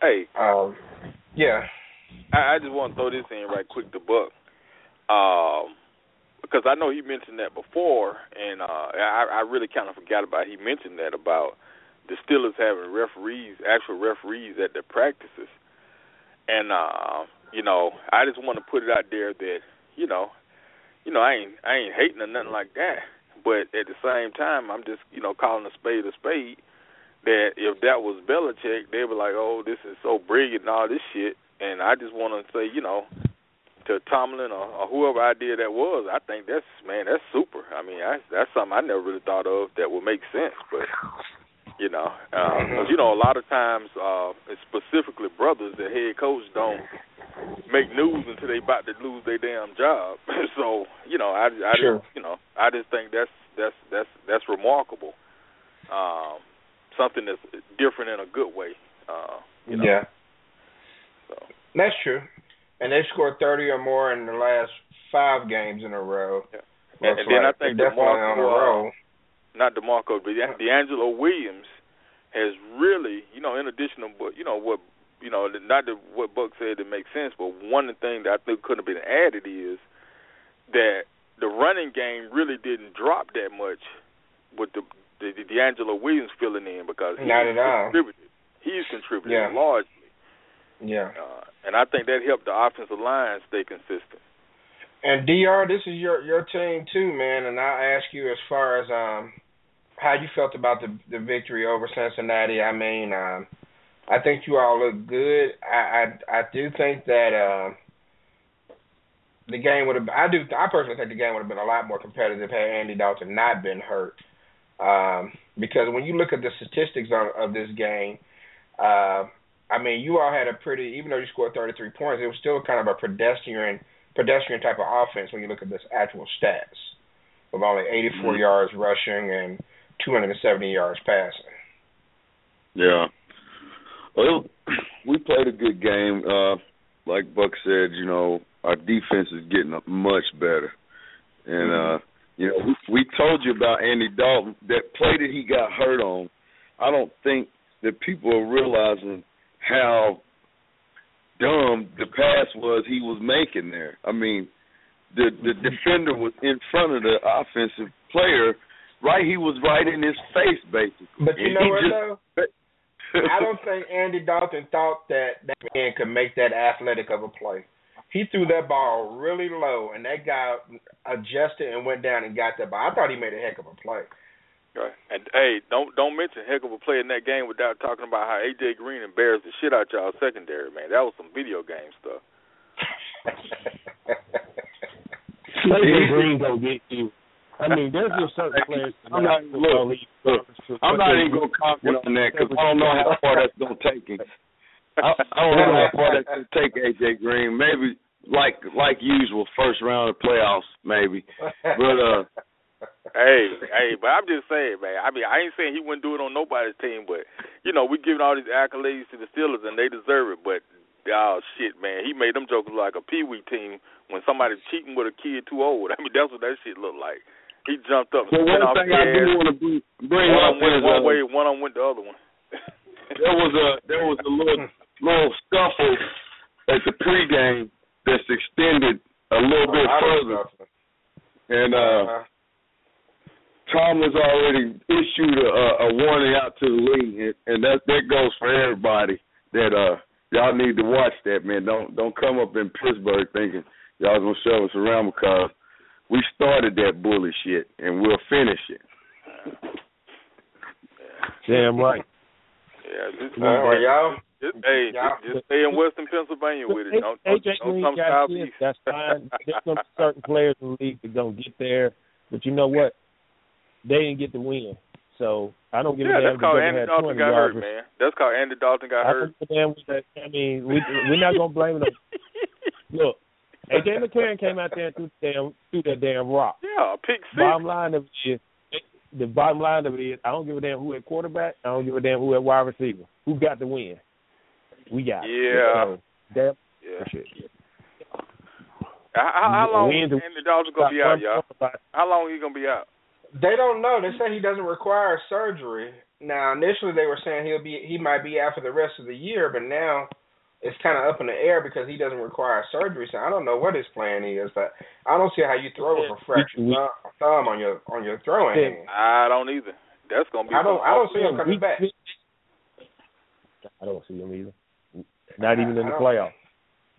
Hey, um, yeah, I, I just want to throw this in right quick to Buck, um, because I know he mentioned that before, and uh, I, I really kind of forgot about he mentioned that about the Steelers having referees, actual referees at their practices, and uh, you know, I just want to put it out there that you know, you know, I ain't I ain't hating or nothing like that, but at the same time, I'm just you know calling a spade a spade. That if that was Belichick, they'd be like, "Oh, this is so brilliant and all this shit." And I just want to say, you know, to Tomlin or, or whoever idea that was, I think that's man, that's super. I mean, that's that's something I never really thought of that would make sense. But you know, because you know, a lot of times, uh, specifically brothers, the head coach don't make news until they about to lose their damn job. so you know, I, I Sure. just you know, I just think that's that's that's that's remarkable. Um, something that's different in a good way. Uh, you know. yeah, So. that's true. And they scored thirty or more in the last five games in a row. And, Looks and then like I think they're definitely DeMarco, on a roll. Not DeMarco, but DeAngelo Williams has really, you know, in addition to what you know what you know, not that what Buck said that makes sense, but one of the things that I think couldn't have been added is that the running game really didn't drop that much with the the, the DeAngelo Williams filling in because he's Not at all. contributed. He's contributed Yeah. largely, Yeah. uh, and I think that helped the offensive line stay consistent. And Dr, this is your your team too, man. And I ask you as far as um how you felt about the the victory over Cincinnati. I mean, um, I think you all look good. I I, I do think that uh, the game would have. I do. I personally think the game would have been a lot more competitive had Andy Dalton not been hurt. Um, because when you look at the statistics of, of this game, uh, I mean, you all had a pretty. Even though you scored 33 points, it was still kind of a pedestrian pedestrian type of offense when you look at this actual stats, of only 84 Mhm. yards rushing and 270 yards passing. Yeah. Well, we played a good game. Uh, like Buck said, you know, our defense is getting much better. And uh, you know, we, we told you about Andy Dalton. That play that he got hurt on, I don't think that people are realizing how dumb the pass was he was making there. I mean, the the defender was in front of the offensive player, right? He was right in his face, basically. But you And know what just- though? I don't think Andy Dalton thought that that man could make that athletic of a play. He threw that ball really low, and that guy adjusted and went down and got that ball. I thought he made a heck of a play. Right. And And hey, don't don't mention heck of a play in that game without talking about how AJ Green embarrassed the shit out y'all secondary, man. That was some video game stuff. AJ Green gonna get you. I mean, there's just certain players. I'm not look, look. I'm not even gonna comment on that because I don't know how far that's gonna take him. I, I don't know how far that's gonna take AJ Green. Maybe like like usual, first round of playoffs, maybe. But uh, hey, hey, but I'm just saying, man. I mean, I ain't saying he wouldn't do it on nobody's team, but you know, we giving all these accolades to the Steelers and they deserve it. But oh shit, man, he made them jokers like a pee wee team when somebody's cheating with a kid too old. I mean, that's what that shit looked like. He jumped up. So one thing the I do want to bring one up went is one uh, way, one on went the other one. there was a there was a little little scuffle at the pregame that's extended a little bit further, and uh, Tom has already issued a, a warning out to the league, and, and that that goes for everybody. That uh, y'all need to watch that, man. Don't don't come up in Pittsburgh thinking y'all gonna shove us around because we started that bully shit, and we'll finish it. Damn right. Yeah, just, Come on, hey, y'all. Just, hey, just, just stay in Western Pennsylvania with it. Don't, don't, AJ don't come southeast. that's fine. There's some certain players in the league that gonna get there, but you know what? They didn't get the win, so I don't give yeah, a damn. that's called if Andy they Dalton got hurt, yards. man. That's called Andy Dalton got I hurt. don't give a damn. I mean, we we're not gonna blame them. Look, AJ McCarron came out there and threw damn threw that damn rock. Yeah, pick six. Bottom line of it is, the bottom line of it is, I don't give a damn who at quarterback. I don't give a damn who at wide receiver. Who got the win? We got. it. Yeah. So, damn. Yeah. Shit. How, how, how long Wins and- Andy Dalton gonna be out, y'all? How long he gonna be out? They don't know. They say he doesn't require surgery. Now, initially they were saying he'll be he might be out for the rest of the year, but now it's kind of up in the air because he doesn't require surgery. So I don't know what his plan is. But I don't see how you throw with a fractured thumb, thumb on your on your throwing hand. I don't either. That's gonna be. I don't. I don't see him awful- coming back. I don't see him either. Not even in I the playoffs.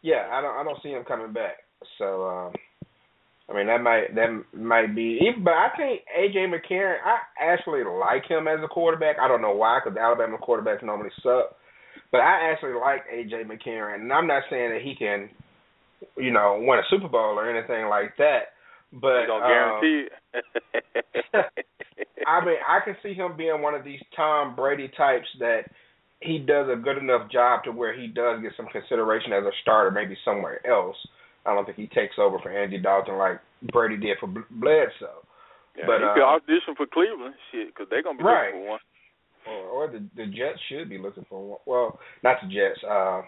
Yeah, I don't. I don't see him coming back. So, um, I mean, that might that might be. Even, but I think AJ McCarron. I actually like him as a quarterback. I don't know why, because Alabama quarterbacks normally suck. But I actually like AJ McCarron, and I'm not saying that he can, you know, win a Super Bowl or anything like that. But um, guarantee it? I mean, I can see him being one of these Tom Brady types that he does a good enough job to where he does get some consideration as a starter, maybe somewhere else. I don't think he takes over for Andy Dalton like Brady did for Bledsoe. Yeah, but he could audition for Cleveland, shit, because they're gonna be Right. looking for one. Or, or the the Jets should be looking for one. Well, not the Jets. Uh,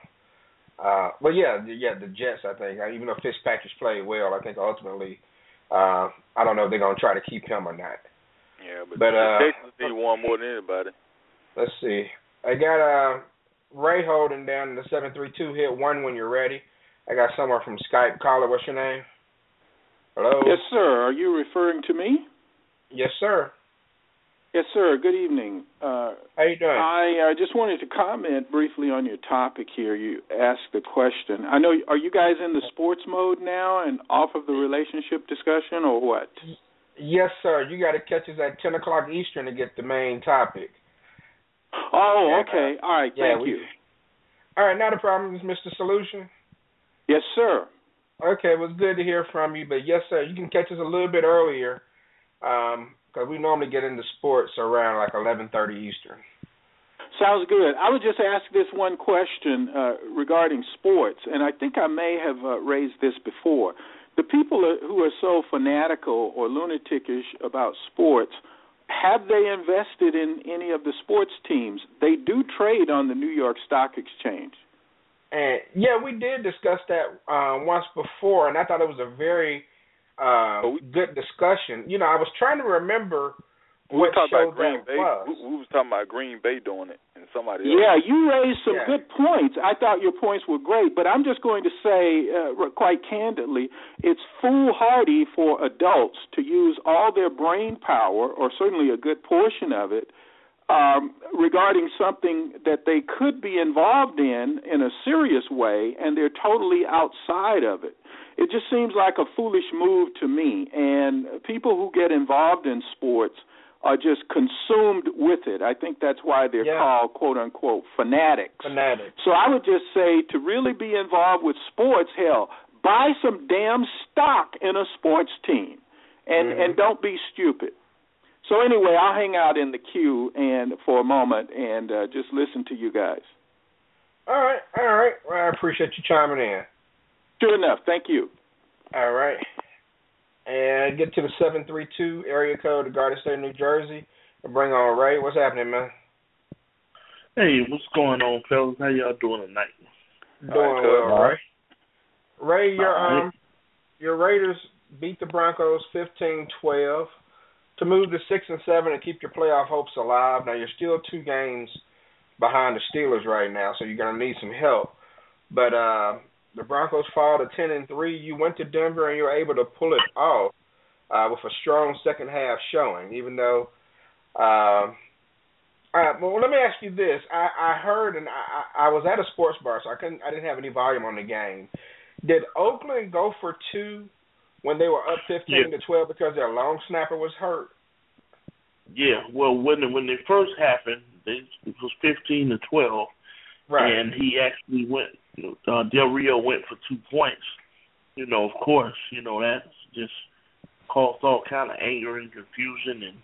uh, but yeah, the, yeah, the Jets. I think uh, even though Fitzpatrick's played well, I think ultimately, uh, I don't know if they're gonna try to keep him or not. Yeah, but, But, the uh, Texans need one more than anybody. Let's see. I got uh Ray holding down in the seven three two hit one when you're ready. I got someone from Skype. Caller, what's your name? Hello. Yes, sir. Are you referring to me? Yes, sir. Yes, sir. Good evening. Uh, How you doing? I uh, just wanted to comment briefly on your topic here. You asked the question. I know. Are you guys in the sports mode now and off of the relationship discussion, or what? Yes, sir. You got to catch us at ten o'clock Eastern to get the main topic. Oh, okay. All right. yeah, Thank we- you. All right, not a problem, is Mr. Solution. Yes, sir. Okay, it was good to hear from you, but yes, sir, you can catch us a little bit earlier, um, 'cause we normally get into sports around like eleven thirty Eastern. Sounds good. I would just ask this one question uh, regarding sports, and I think I may have uh, raised this before. The people who are so fanatical or lunaticish about sports, have they invested in any of the sports teams? They do trade on the New York Stock Exchange. And yeah, we did discuss that um, once before, and I thought it was a very uh, good discussion. You know, I was trying to remember We what talking show about Green that Bay. was. We, we was talking about Green Bay doing it, and somebody else. Yeah, you raised some Yeah. good points. I thought your points were great, but I'm just going to say, uh, quite candidly, it's foolhardy for adults to use all their brain power, or certainly a good portion of it, um, regarding something that they could be involved in in a serious way, and they're totally outside of it. It just seems like a foolish move to me. And people who get involved in sports are just consumed with it. I think that's why they're Yeah. called quote unquote fanatics. Fanatics. So I would just say to really be involved with sports, hell, buy some damn stock in a sports team, and Mhm. and don't be stupid. So anyway, I'll hang out in the queue and for a moment and uh, just listen to you guys. All right, all right. Well, I appreciate you chiming in. Sure enough, thank you. All right. And get to the 732 area code of Garden State, New Jersey. And bring on Ray. What's happening, man? Hey, what's going on, fellas? How y'all doing tonight? Doing well, Ray. Ray, your All right. um, your Raiders beat the Broncos 15-12 to move to six and seven and keep your playoff hopes alive. Now you're still two games behind the Steelers right now, so you're gonna need some help. But uh, the Broncos fall to ten and three. You went to Denver and you were able to pull it off uh, with a strong second half showing, even though. Um, all right. Well, let me ask you this. I, I heard, and I, I was at a sports bar, so I couldn't. I didn't have any volume on the game. Did Oakland go for two when they were up fifteen Yeah. to twelve because their long snapper was hurt? Yeah, well, when when it first happened, they, it was fifteen to twelve, Right. and he actually went. Uh, Del Rio went for two points. You know, of course, you know that's just caused all kind of anger and confusion, and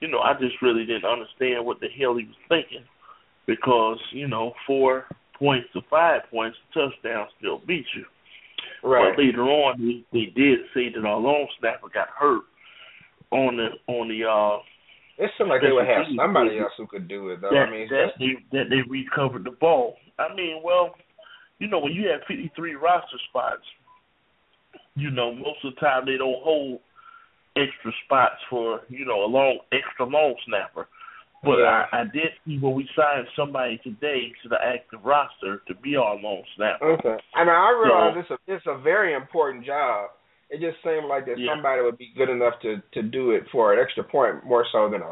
you know, I just really didn't understand what the hell he was thinking, because you know, four points to five points, touchdown still beat you. Right. But later on, they, they did say that our long snapper got hurt on the on the uh It seemed like they would have somebody else who could do it, though. that I mean, that they that they recovered the ball. I mean, well, you know, when you have fifty three roster spots, you know, most of the time they don't hold extra spots for, you know, a long extra long snapper. But Yeah. I, I did see when we signed somebody today to the active roster to be our long snapper. Okay. I mean, I realize So- it's a it's a very important job. It just seemed like that Yeah. somebody would be good enough to to do it for an extra point more so than a.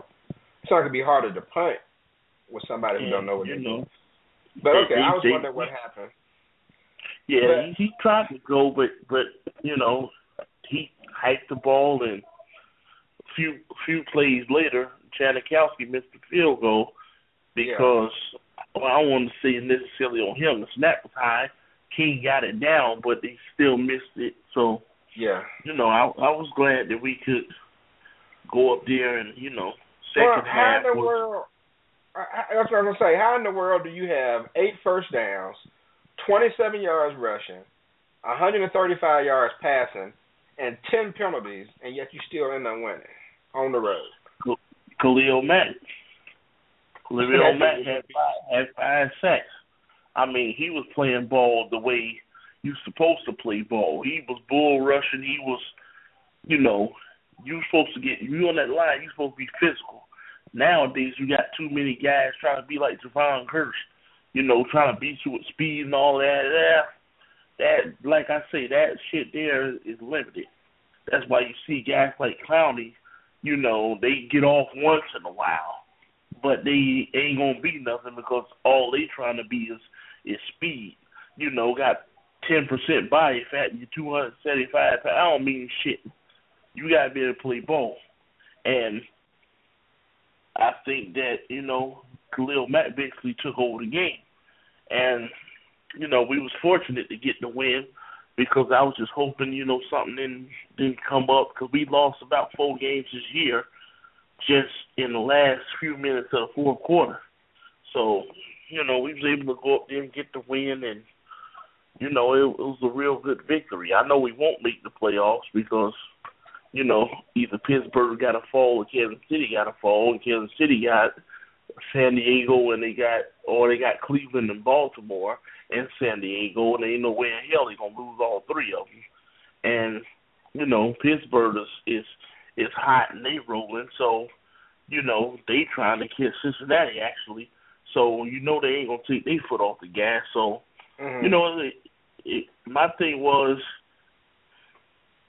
It's not gonna be harder to punt with somebody who And, don't know what you they're know, doing. But okay, they- I was they- wondering what happened. Yeah, But- he, he tried to go, but but you know, he hiked the ball, and a few few plays later, Janikowski missed the field goal because well, I don't want to say necessarily on him. The snap was high, King got it down, but they still missed it. So Yeah. you know, I I was glad that we could go up there and you know, second well, how half in the was world? I- I- That's what I'm gonna say. How in the world do you have eight first downs, 27 yards rushing, 135 yards passing, and 10 penalties, and yet you still end up winning on the road? Khalil Mack. Khalil Mack had five, had five sacks. I mean, he was playing ball the way you're supposed to play ball. He was bull rushing. He was, you know, you supposed to get you on that line. You supposed to be physical. Nowadays, you got too many guys trying to be like Javon Hurst. You know, trying to beat you with speed and all that. That, that like I say, that shit there is limited. That's why you see guys like Clowney you know, they get off once in a while, but they ain't gonna be nothing because all they trying to be is is speed. You know, got ten percent body fat and you're two hundred seventy five pounds. I don't mean shit. You gotta be able to play ball. And I think that, you know, Khalil Mack basically took over the game. And, you know, we was fortunate to get the win because I was just hoping, you know, something didn't didn't come up because we lost about four games this year, just in the last few minutes of the fourth quarter. So, you know, we was able to go up there and get the win, and you know, it, it was a real good victory. I know we won't make the playoffs because, you know, either Pittsburgh got a fall or Kansas City got a fall, and Kansas City got San Diego, and they got or they got Cleveland and Baltimore and San Diego, and ain't no way in hell they're gonna lose all three of them. And you know, Pittsburgh is is is hot and they rolling, so you know they trying to kiss Cincinnati actually. So you know they ain't gonna take their foot off the gas. So Mm-hmm. you know, it, it, my thing was.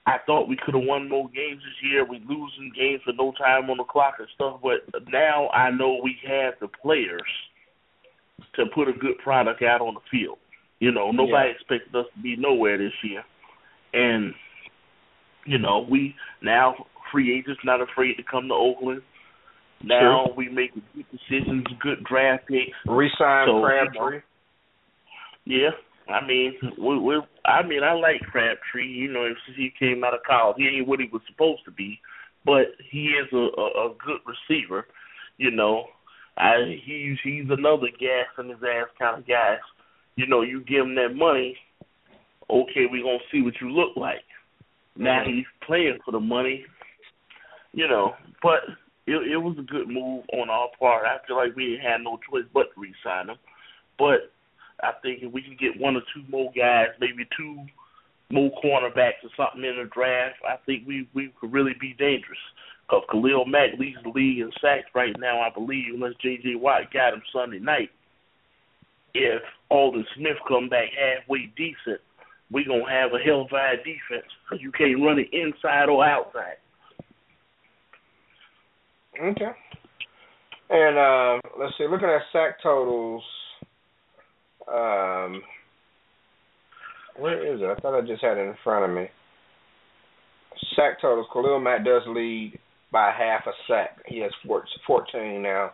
I thought we could have won more games this year. We losing games with no time on the clock and stuff, but now I know we have the players to put a good product out on the field. You know, nobody Yeah. expected us to be nowhere this year. And you know, we now free agents not afraid to come to Oakland. Now we make good decisions, good draft picks. Resign So, Crabtree. Yeah, I mean, we, we, I mean, I like Crabtree. You know, since he came out of college, he ain't what he was supposed to be, but he is a, a, a good receiver. You know, I he's he's another gas in his ass kind of guy. You know, you give him that money, okay, we gonna see what you look like. Now he's playing for the money, you know, but it, it was a good move on our part. I feel like we had no choice but to re-sign him. But I think if we can get one or two more guys, maybe two more cornerbacks or something in the draft, I think we we could really be dangerous. Because Khalil Mack leads the league in sacks right now, I believe, unless J.J. Watt got him Sunday night. If Aldon Smith come back halfway decent, we gonna have a hell of a defense because you can't run it inside or outside. Okay. And uh, let's see, looking at sack totals, um, where is it? I thought I just had it in front of me. Sack totals, Khalil Mack does lead by half a sack. He has 14 now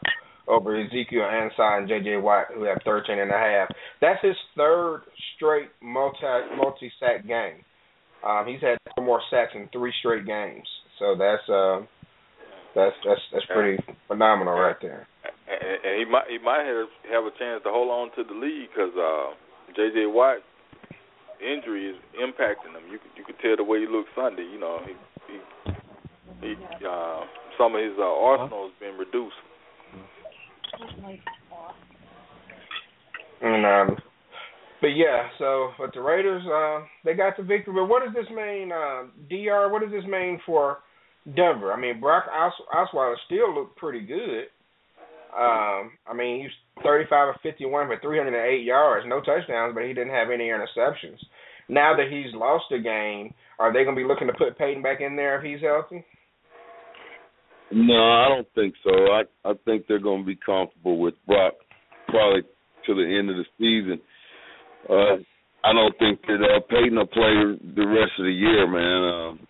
over Ezekiel Ansah and J.J. Watt, who have 13 and a half. That's his third straight multi multi sack game. Um, he's had four more sacks in three straight games. So that's uh, that's that's that's pretty phenomenal right there. And, and he might he might have have a chance to hold on to the lead because uh, J.J. Watt injury is impacting him. You could you could tell the way he looked Sunday. You know, he he, he uh, some of his uh, arsenal has been reduced. And um, but yeah, so but the Raiders, uh, they got the victory. But what does this mean, uh, Dr? What does this mean for Denver? I mean, Brock Os- Osweiler still looked pretty good. Um, I mean, he's 35 or 51 for 308 yards, no touchdowns, but he didn't have any interceptions. Now that he's lost a game, are they going to be looking to put Peyton back in there if he's healthy? No, I don't think so. I I think they're going to be comfortable with Brock probably to the end of the season. Uh, I don't think that uh, Peyton will play the rest of the year, man. Um,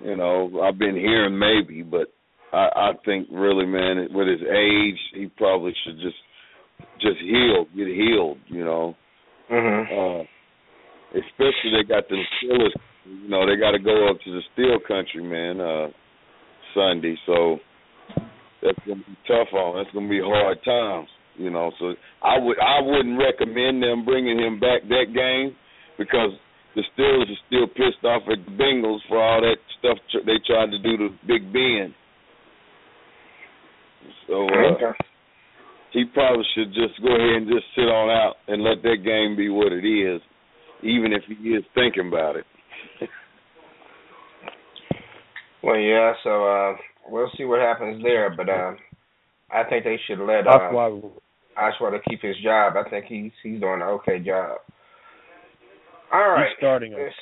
you know, I've been hearing maybe, but I, I think really, man, with his age, he probably should just just heal, get healed. You know, mm-hmm. uh, especially they got the Steelers. You know, they got to go up to the Steel Country, man. Uh, Sunday, so that's gonna be tough on. That's gonna be hard times, you know. So I would I wouldn't recommend them bringing him back that game because the Steelers are still pissed off at the Bengals for all that stuff tr- they tried to do to Big Ben. So uh, he probably should just go ahead and just sit on out and let that game be what it is, even if he is thinking about it. Well, yeah. So uh, we'll see what happens there, but uh, I think they should let uh, Osweiler, Osweiler keep his job. I think he's he's doing an okay job. All right. he's starting him. This-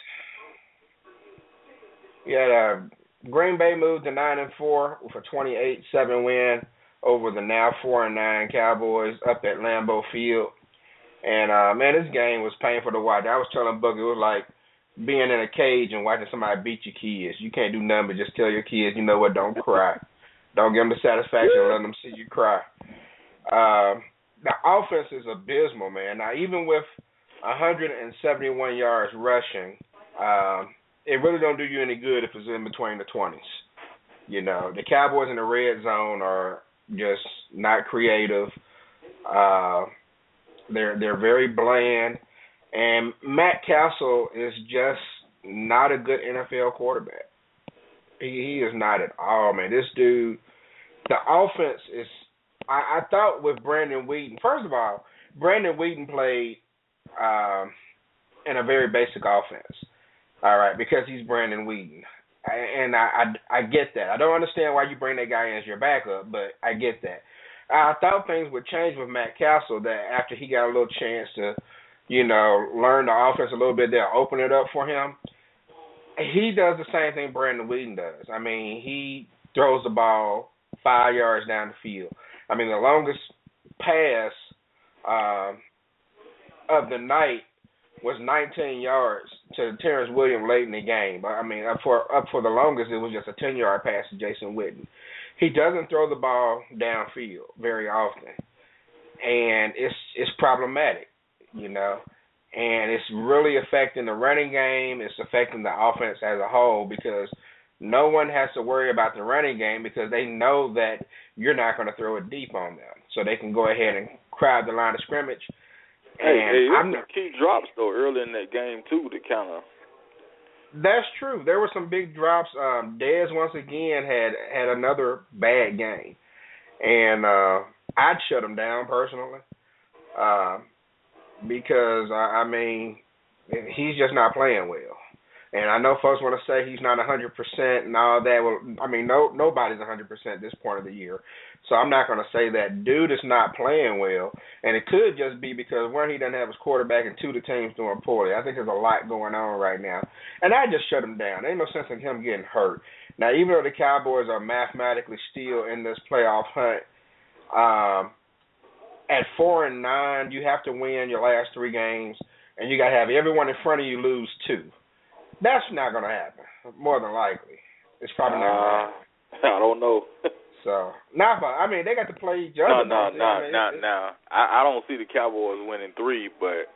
Yeah, uh, Green Bay moved to nine and four with a twenty-eight seven win over the now four and nine Cowboys up at Lambeau Field. And uh man, this game was painful to watch. I was telling Buck it was like being in a cage and watching somebody beat your kids. You can't do nothing but just tell your kids, you know what, don't cry. Don't give them the satisfaction of letting them see you cry. Um, the offense is abysmal, man. Now, even with 171 yards rushing, um, it really don't do you any good if it's in between the 20s. You know, the Cowboys in the red zone are just not creative. Uh, they're they're very bland, and Matt Cassel is just not a good NFL quarterback. He, he is not at all, man. This dude, the offense is. I, I thought with Brandon Weeden. First of all, Brandon Weeden played um, in a very basic offense. All right, because he's Brandon Weeden, and I, I I get that. I don't understand why you bring that guy in as your backup, but I get that. I thought things would change with Matt Cassel. That after he got a little chance to, you know, learn the offense a little bit, they'll open it up for him. He does the same thing Brandon Weeden does. I mean, he throws the ball five yards down the field. I mean, the longest pass um, of the night was 19 yards to Terrence Williams late in the game. But I mean, up for up for the longest, it was just a 10 yard pass to Jason Witten. he doesn't throw the ball downfield very often, and it's it's problematic, you know, and it's really affecting the running game. It's affecting the offense as a whole because no one has to worry about the running game because they know that you're not going to throw it deep on them, so they can go ahead and crowd the line of scrimmage. Hey, and hey, I'm some key drops though early in that game too to kind of. That's true. There were some big drops. Um Dez once again had had another bad game, and uh I'd shut him down personally, uh, because I, I mean he's just not playing well. And I know folks want to say he's not a hundred percent and all that. Well, I mean, no, nobody's a hundred percent this point of the year, so I'm not going to say that dude is not playing well. And it could just be because one, he doesn't have his quarterback, and two, the team's doing poorly. I think there's a lot going on right now, and I just shut him down. There ain't no sense in him getting hurt. Now, even though the Cowboys are mathematically still in this playoff hunt, um, at four and nine, you have to win your last three games, and you got to have everyone in front of you lose two. That's not going to happen. More than likely, it's probably not. Uh, I don't know. So, not for, I mean, they got to play each other. no, no, I mean, no, it's- no. I, I don't see the Cowboys winning three, but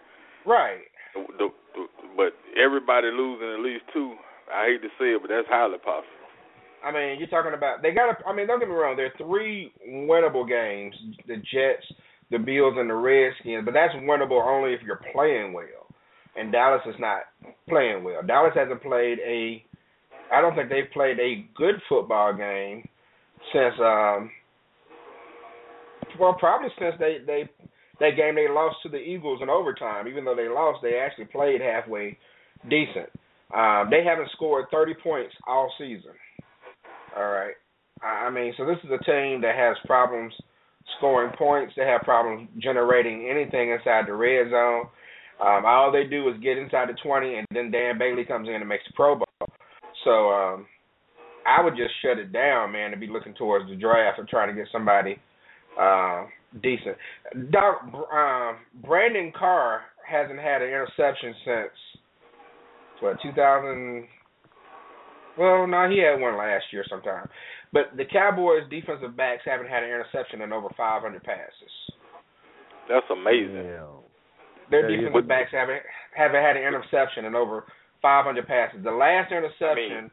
Right. the, the, the but everybody losing at least two. I hate to say it, but that's highly possible. I mean, you're talking about they got. to I mean, don't get me wrong. There are three winnable games: the Jets, the Bills, and the Redskins. But that's winnable only if you're playing well. And Dallas is not playing well. Dallas hasn't played a. I don't think they've played a good football game since. um Well, probably since they they that game they lost to the Eagles in overtime. Even though they lost, they actually played halfway decent. Um, they haven't scored 30 points all season. All right. I mean, so this is a team that has problems scoring points. They have problems generating anything inside the red zone. Um, all they do is get inside the 20, and then Dan Bailey comes in and makes the Pro Bowl. So um, I would just shut it down, man, and be looking towards the draft and trying to get somebody uh, decent. Doc, um, Brandon Carr hasn't had an interception since what 2000. Well, no, he had one last year sometime. But the Cowboys defensive backs haven't had an interception in over 500 passes. That's amazing. Their Yeah, defensive backs haven't haven't had an interception in over 500 passes. The last interception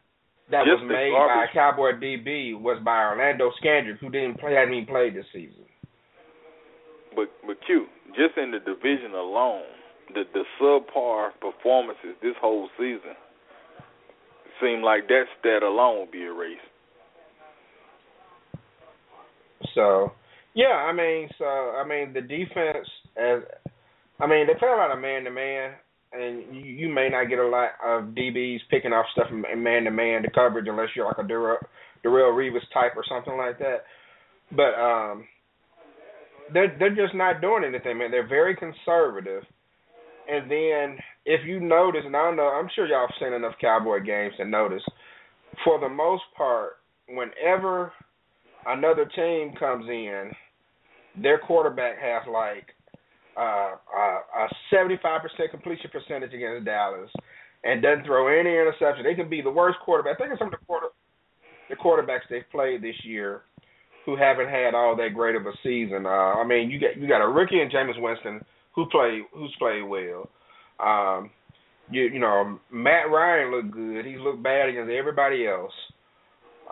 that was just the made by Cowboy DB was by Orlando Scandrick, who didn't play, hadn't even played this season. But but Q, just in the division alone, the the subpar performances this whole season seem like that stat alone will be erased. So, yeah, I mean, so I mean, the defense as I mean, they play a lot of man to man, and you, you may not get a lot of DBs picking off stuff in man to man to coverage unless you're like a Darrelle, Revis type or something like that. But um, they're they're just not doing anything, man. They're very conservative. And then if you notice, and I don't know, I'm sure y'all have seen enough Cowboy games to notice, for the most part, whenever another team comes in, their quarterback has like uh, uh, a 75% completion percentage against Dallas and doesn't throw any interception. They can be the worst quarterback. Think of some of the quarter the quarterbacks they've played this year who haven't had all that great of a season. Uh, I mean, you got you got a rookie in Jameis Winston who play who's played well. Um, you you know Matt Ryan looked good. He's looked bad against everybody else.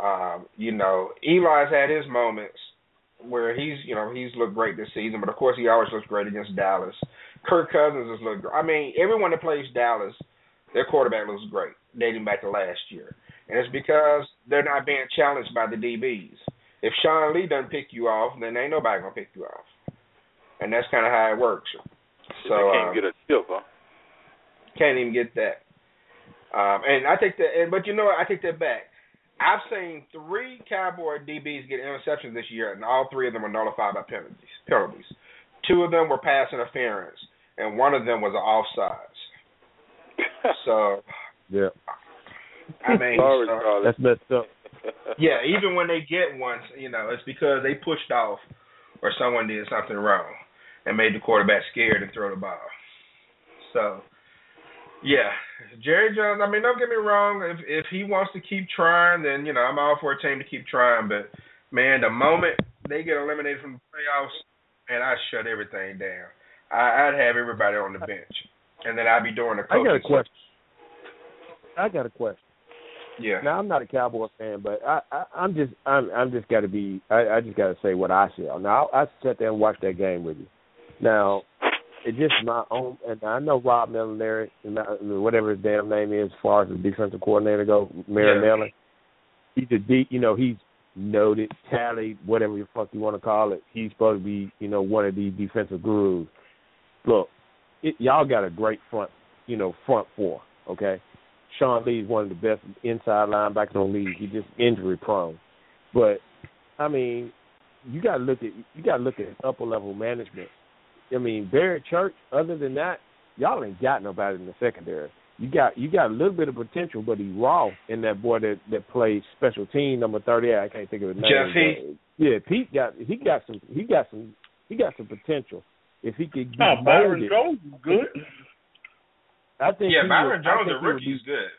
Um, you know Eli's had his moments where he's you know he's looked great this season, but of course he always looks great against Dallas. Kirk Cousins has looked. I mean, everyone that plays Dallas, their quarterback looks great, dating back to last year, and it's because they're not being challenged by the DBs. If Sean Lee doesn't pick you off, then ain't nobody gonna pick you off, and that's kind of how it works. So they can't um, get a tip, huh? can't even get that. Um, and I take that, and, but you know? I take that back. I've seen three Cowboy DBs get interceptions this year, and all three of them were nullified by penalties. Penalties. Two of them were pass interference, and one of them was an offsides. so Yeah. I mean, Sorry, so- Charlie. That's messed up. yeah, even when they get one, you know, it's because they pushed off or someone did something wrong and made the quarterback scared to throw the ball. So, yeah, Jerry Jones. I mean, don't get me wrong. If if he wants to keep trying, then you know I'm all for a team to keep trying. But man, the moment they get eliminated from the playoffs, and I shut everything down. I, I'd have everybody on the bench, and then I'd be doing the I got a question. I got a question. Yeah. Now I'm not a Cowboy fan, but I, I I'm just I'm I'm just got to be I, I just got to say what I see. Now I, I sat there and watched that game with you. Now it's just my own, and I know Rob Millinary, whatever his damn name is, as far as the defensive coordinator go, Mary Yeah. He's a deep, you know, he's noted, tallied, whatever the fuck you want to call it. He's supposed to be, you know, one of these defensive gurus. Look, it, y'all got a great front, you know, front four. Okay, Sean Lee's one of the best inside linebackers on the league. He's just injury prone, but I mean, you got to look at you got to look at upper level management. I mean, Barrett Church. Other than that, y'all ain't got nobody in the secondary. You got you got a little bit of potential, but he's raw in that boy that that plays special team number thirty eight. I can't think of his name. Jeff Heath. but, Yeah, Pete got he got some he got some he got some potential. If he could get Oh, Byron molded, Jones is good. I think yeah, he Byron would, Jones, think the he rookie, be- is good.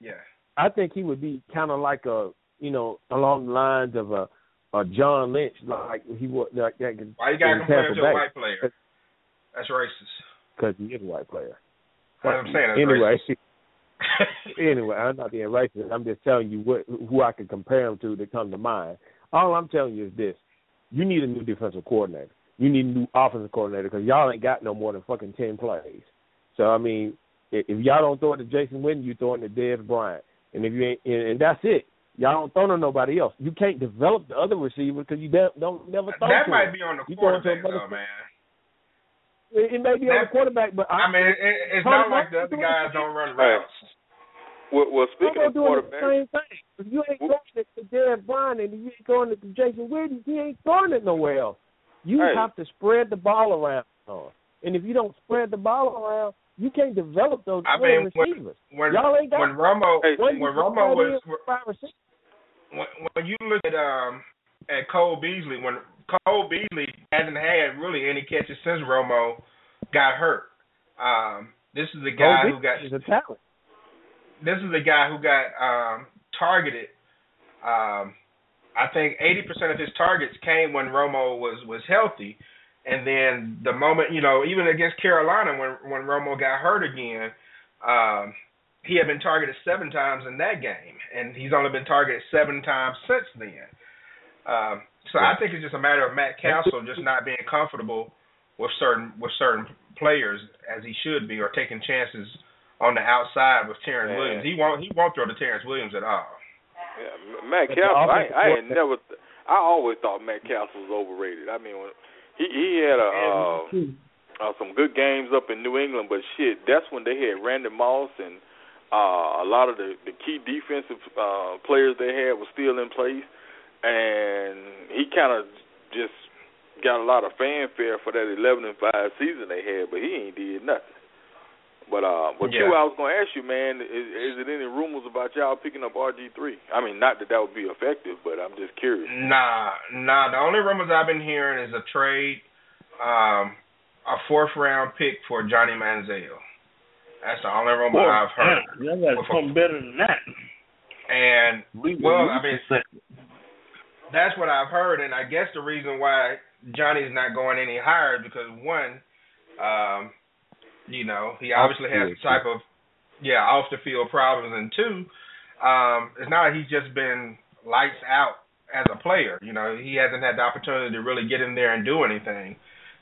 Yeah. I think he would be kind of like a you know along the lines of a a John Lynch, like he was like that. Why you got in to compare him to a white player? That's racist. Because he is a white player. That's what I'm saying that's anyway. racist. anyway, I'm not being racist. I'm just telling you what who I can compare him to that come to mind. All I'm telling you is this: you need a new defensive coordinator. You need a new offensive coordinator because y'all ain't got no more than fucking ten plays. So I mean, if, if y'all don't throw it to Jason Witten, you throw it to Dez Bryant, and if you ain't, and, and that's it. Y'all don't throw to nobody else. You can't develop the other receiver because you don't, don't never throw That to might him. be on the You throw it to quarterback, though, man. It, it may be on the quarterback, but I mean, it, it's not like the other guys don't run routes. Well, well speaking Romo of doing the quarterbacks, same thing. If you ain't throwing it to Dez Bryant and you ain't throwing it to Jason Witten, he ain't throwing it nowhere else. You Hey. have to spread the ball around. And if you don't spread the ball around, you can't develop those I other mean, receivers. when, Y'all ain't got when Romo, one when you Romo was, five receivers. When, when you look at um at Cole Beasley, when Cole Beasley hasn't had really any catches since Romo got hurt. Um, this is the guy Cole who got is a talent. this is the guy who got um targeted. Um, I think eighty percent of his targets came when Romo was was healthy, and then the moment you know, even against Carolina when when Romo got hurt again, um, he had been targeted seven times in that game, and he's only been targeted seven times since then. Um, so I think it's just a matter of Matt Cassel just not being comfortable with certain with certain players as he should be, or taking chances on the outside with Terrence Man. Williams. He won't he won't throw to Terrence Williams at all. yeah, Matt Cassel, I, I had never, th- I always thought Matt Cassel was overrated. I mean, when he he had a uh, uh, some good games up in New England, but shit, that's when they had Randy Moss and uh, a lot of the the key defensive uh, players they had were still in place, and he kind of just got a lot of fanfare for that eleven and five season they had, but he ain't did nothing. But uh, but Yeah. you, I was gonna ask you, man, is, is it any rumors about y'all picking up RG three? I mean, not that that would be effective, but I'm just curious. Nah, nah. The only rumors I've been hearing is a trade, um, a fourth round pick for Johnny Manziel. That's the only rumor Boy, I've heard. Y'all got something better than that. And We well, we I mean, that's what I've heard, and I guess the reason why Johnny's not going any higher is because one, um, you know, he obviously has the type of yeah off the field problems, and two, um, it's not like he's just been lights out as a player. You know, he hasn't had the opportunity to really get in there and do anything.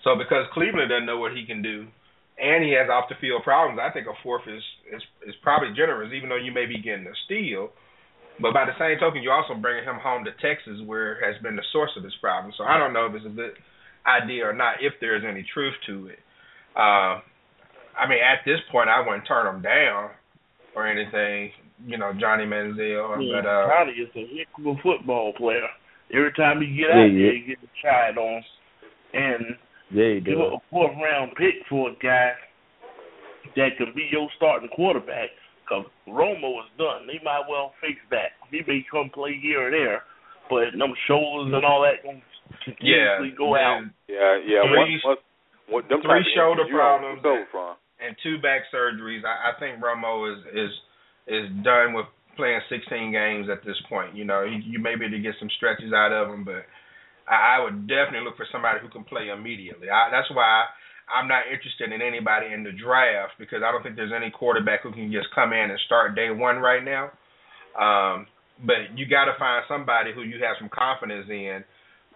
So because Cleveland doesn't know what he can do, and he has off the field problems, I think a fourth is is is probably generous, even though you may be getting a steal. But by the same token, you're also bringing him home to Texas, where has been the source of this problem. So I don't know if it's a good idea or not, if there is any truth to it. Uh, I mean, at this point, I wouldn't turn him down or anything. You know, Johnny Manziel, Yeah, but uh, Johnny is a heck of a football player. Every time he get out yeah. there, he gets tried on. And Yeah, he give does. a fourth round pick for a guy that can be your starting quarterback. Because Romo is done. They might well fix that. He may come play here or there, but them shoulders and all that going to yeah, continuously go out. Yeah, yeah. Three- Once, once, what, them three shoulder injuries, you don't problems recover from. and two back surgeries. I, I think Romo is is is done with playing 16 games at this point. You know, you, you may be able to get some stretches out of him, but I, I would definitely look for somebody who can play immediately. I, that's why I'm not interested in anybody in the draft because I don't think there's any quarterback who can just come in and start day one right now. Um, but you got to find somebody who you have some confidence in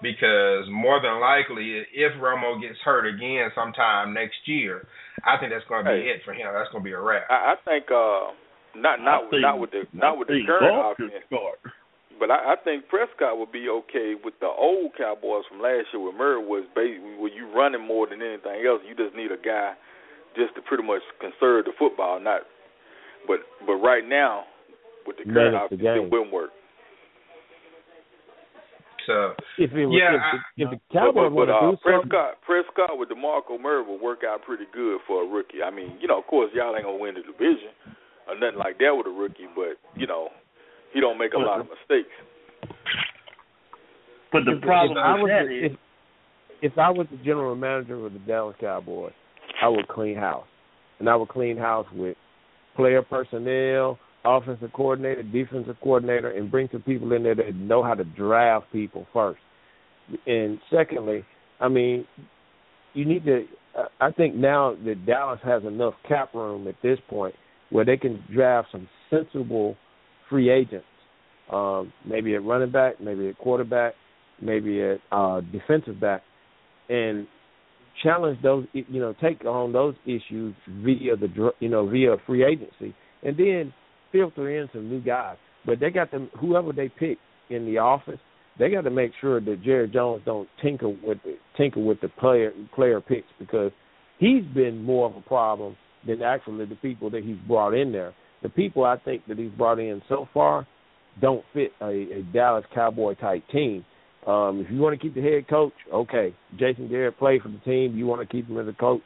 because more than likely, if Romo gets hurt again sometime next year, I think that's going to be Hey. it for him. That's going to be a wrap. I, I think uh, not not think- not with the not with the current Goff could offense. But I, I think Prescott would be okay with the old Cowboys from last year. Where Murray was basically where you running more than anything else. You just need a guy just to pretty much conserve the football. Not, but but right now with the current Manage the offense, it game. wouldn't work. So If it was, Yeah, if, I- if the Cowboys but, but want to uh, do something, Prescott, Prescott with DeMarco Murray will work out pretty good for a rookie. I mean, you know, of course, y'all ain't gonna win the division or nothing like that with a rookie, but you know, he don't make a lot of mistakes. But the if, problem if I was that the, is, if, if I was the general manager of the Dallas Cowboys, I would clean house, and I would clean house with player personnel, offensive coordinator, defensive coordinator, and bring some people in there that know how to draft people first. And secondly, I mean, you need to. I think now that Dallas has enough cap room at this point where they can draft some sensible free agents, um, maybe at running back, maybe at quarterback, maybe at uh, defensive back, and challenge those. You know, take on those issues via the you know via free agency, and then filter in some new guys. But they got them whoever they pick in the office. They got to make sure that Jerry Jones don't tinker with the, tinker with the player player picks because he's been more of a problem than actually the people that he's brought in there. The people I think that he's brought in so far don't fit a, a Dallas Cowboy type team. Um, if you want to keep the head coach, okay. Jason Garrett played for the team. You want to keep him as a coach.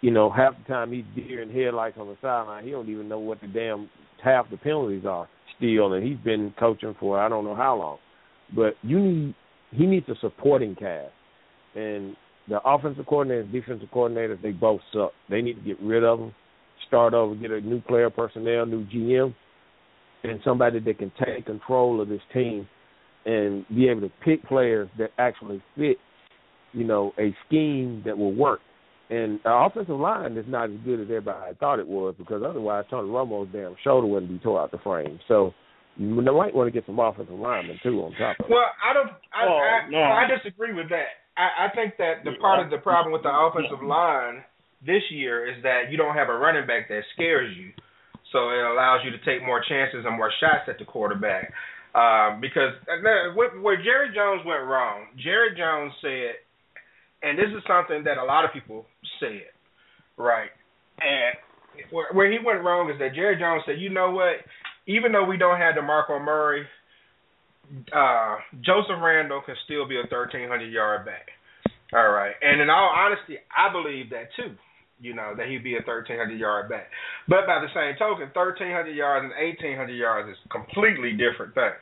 You know, half the time he's deer in headlights on the sideline. He don't even know what the damn half the penalties are still, and he's been coaching for I don't know how long. But you need he needs a supporting cast, and the offensive coordinators, defensive coordinators, they both suck. They need to get rid of them, start over, get a new player personnel, new GM, and somebody that can take control of this team and be able to pick players that actually fit, you know, a scheme that will work. And our offensive line is not as good as everybody thought it was because otherwise Tony Romo's damn shoulder wouldn't be tore out the frame. So you might want to get some offensive linemen too on top of it. Well, I don't. I, Oh, I, no. I disagree with that. I, I think that the part of the problem with the offensive line this year is that you don't have a running back that scares you, so it allows you to take more chances and more shots at the quarterback. Um, because uh, where Jerry Jones went wrong, Jerry Jones said, and this is something that a lot of people said, right? And where, where he went wrong is that Jerry Jones said, you know what? Even though we don't have DeMarco Murray, uh, Joseph Randle can still be a 1,300 yard back. All right. And in all honesty, I believe that too. You know, that he'd be a 1,300 yard back. But by the same token, 1,300 yards and 1,800 yards is completely different thing.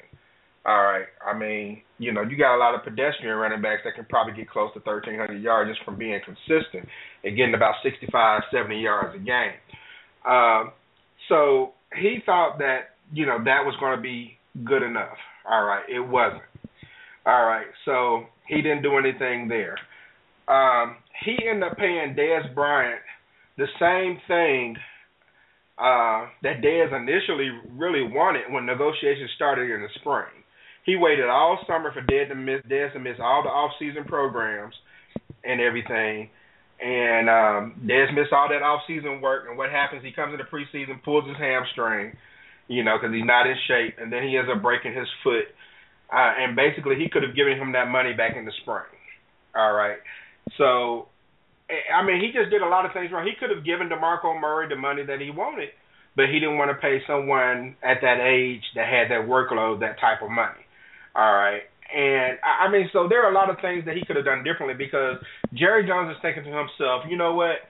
All right. I mean, you know, you got a lot of pedestrian running backs that can probably get close to 1,300 yards just from being consistent and getting about 65, 70 yards a game. Um, so he thought that, you know, that was going to be good enough. All right. It wasn't. All right. So he didn't do anything there. Um, he ended up paying Dez Bryant the same thing uh, that Dez initially really wanted when negotiations started in the spring. He waited all summer for Dez to miss Dez to miss all the off-season programs and everything. And um, Dez missed all that off-season work. And what happens? He comes into preseason, pulls his hamstring, you know, because he's not in shape, and then he ends up breaking his foot. Uh, and basically, he could have given him that money back in the spring. All right. So, eh, I mean, he just did a lot of things wrong. He could have given DeMarco Murray the money that he wanted, but he didn't want to pay someone at that age that had that workload that type of money. All right. And I I mean, so there are a lot of things that he could have done differently because Jerry Jones is thinking to himself, you know what?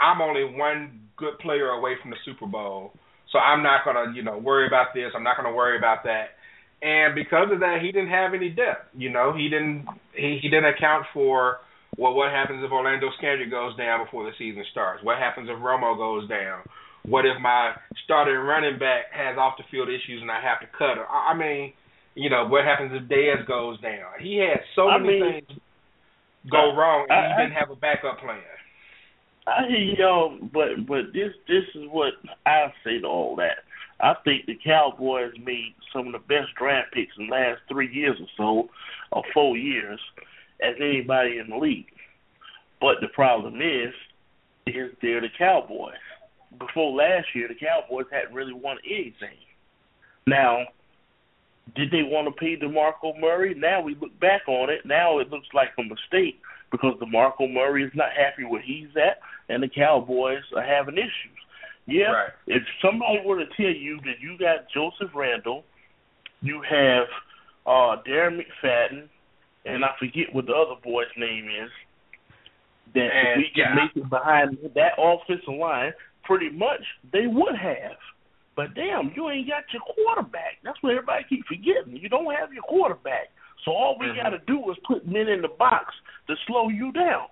I'm only one good player away from the Super Bowl, so I'm not gonna, you know, worry about this. I'm not gonna worry about that. And because of that, he didn't have any depth. You know, he didn't he, he didn't account for well, what happens if Orlando Scandrick goes down before the season starts? What happens if Romo goes down? What if my starting running back has off the field issues and I have to cut her? I mean, you know, what happens if Dez goes down? He had so I many mean, things go wrong, and I- he didn't have a backup plan. I hear y'all, but but this this is what I say to all that. I think the Cowboys made some of the best draft picks in the last three years or so, or four years, as anybody in the league. But the problem is, is they're the Cowboys. Before last year, the Cowboys hadn't really won anything. Now, did they want to pay DeMarco Murray? Now we look back on it. Now it looks like a mistake because DeMarco Murray is not happy where he's at, and the Cowboys are having issues. Yeah, Right. if somebody were to tell you that you got Joseph Randle, you have uh Darren McFadden, and I forget what the other boy's name is, that if And, we can yeah. make it behind that offensive line, pretty much they would have. But damn, you ain't got your quarterback. That's what everybody keep forgetting. You don't have your quarterback. So all we Mhm. got to do is put men in the box to slow you down.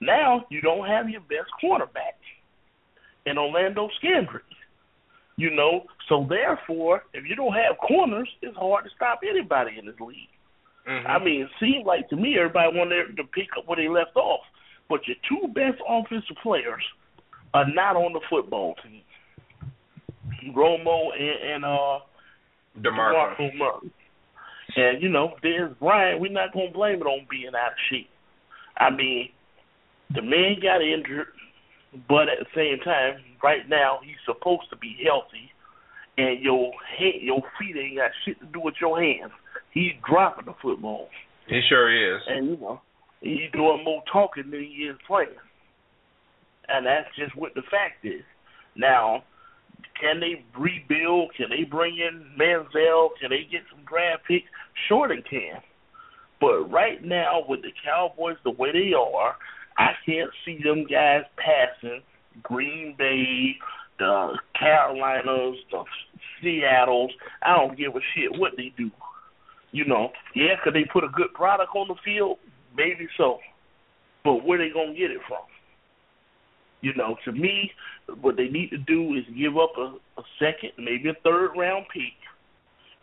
Now you don't have your best quarterback in Orlando Scandrick. You know, so therefore, if you don't have corners, it's hard to stop anybody in this league. Mhm. I mean, it seemed like to me everybody wanted to pick up where they left off. But your two best offensive players are not on the football team. Romo and, and uh DeMarco. DeMarco Murray. And you know, there's Brian, we're not gonna blame it on being out of shape. I mean, the man got injured, but at the same time, right now he's supposed to be healthy and your hand, your feet ain't got shit to do with your hands. He's dropping the football. He sure is. And you know, he's doing more talking than he is playing. And that's just what the fact is. Now, can they rebuild? Can they bring in Manziel? Can they get some draft picks? Sure they can. But right now, with the Cowboys the way they are, I can't see them guys passing Green Bay, the Carolinas, the Seattles. I don't give a shit what they do. You know, yeah, could they put a good product on the field? Maybe so. But where they gonna get it from? You know, to me, what they need to do is give up a, a second, maybe a third round pick,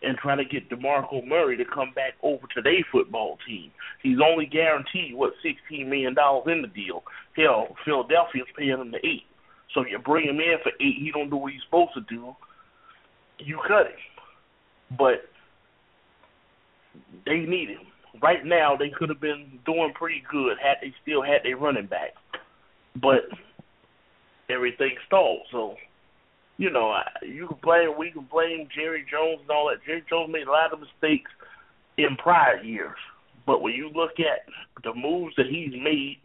and try to get DeMarco Murray to come back over to their football team. He's only guaranteed what sixteen million dollars in the deal. Hell, Philadelphia's paying him the eight. So you bring him in for eight, he don't do what he's supposed to do. You cut him, but they need him right now. They could have been doing pretty good had they still had their running back, but everything stalled. So you know, you can blame we can blame Jerry Jones and all that. Jerry Jones made a lot of mistakes in prior years, but when you look at the moves that he's made,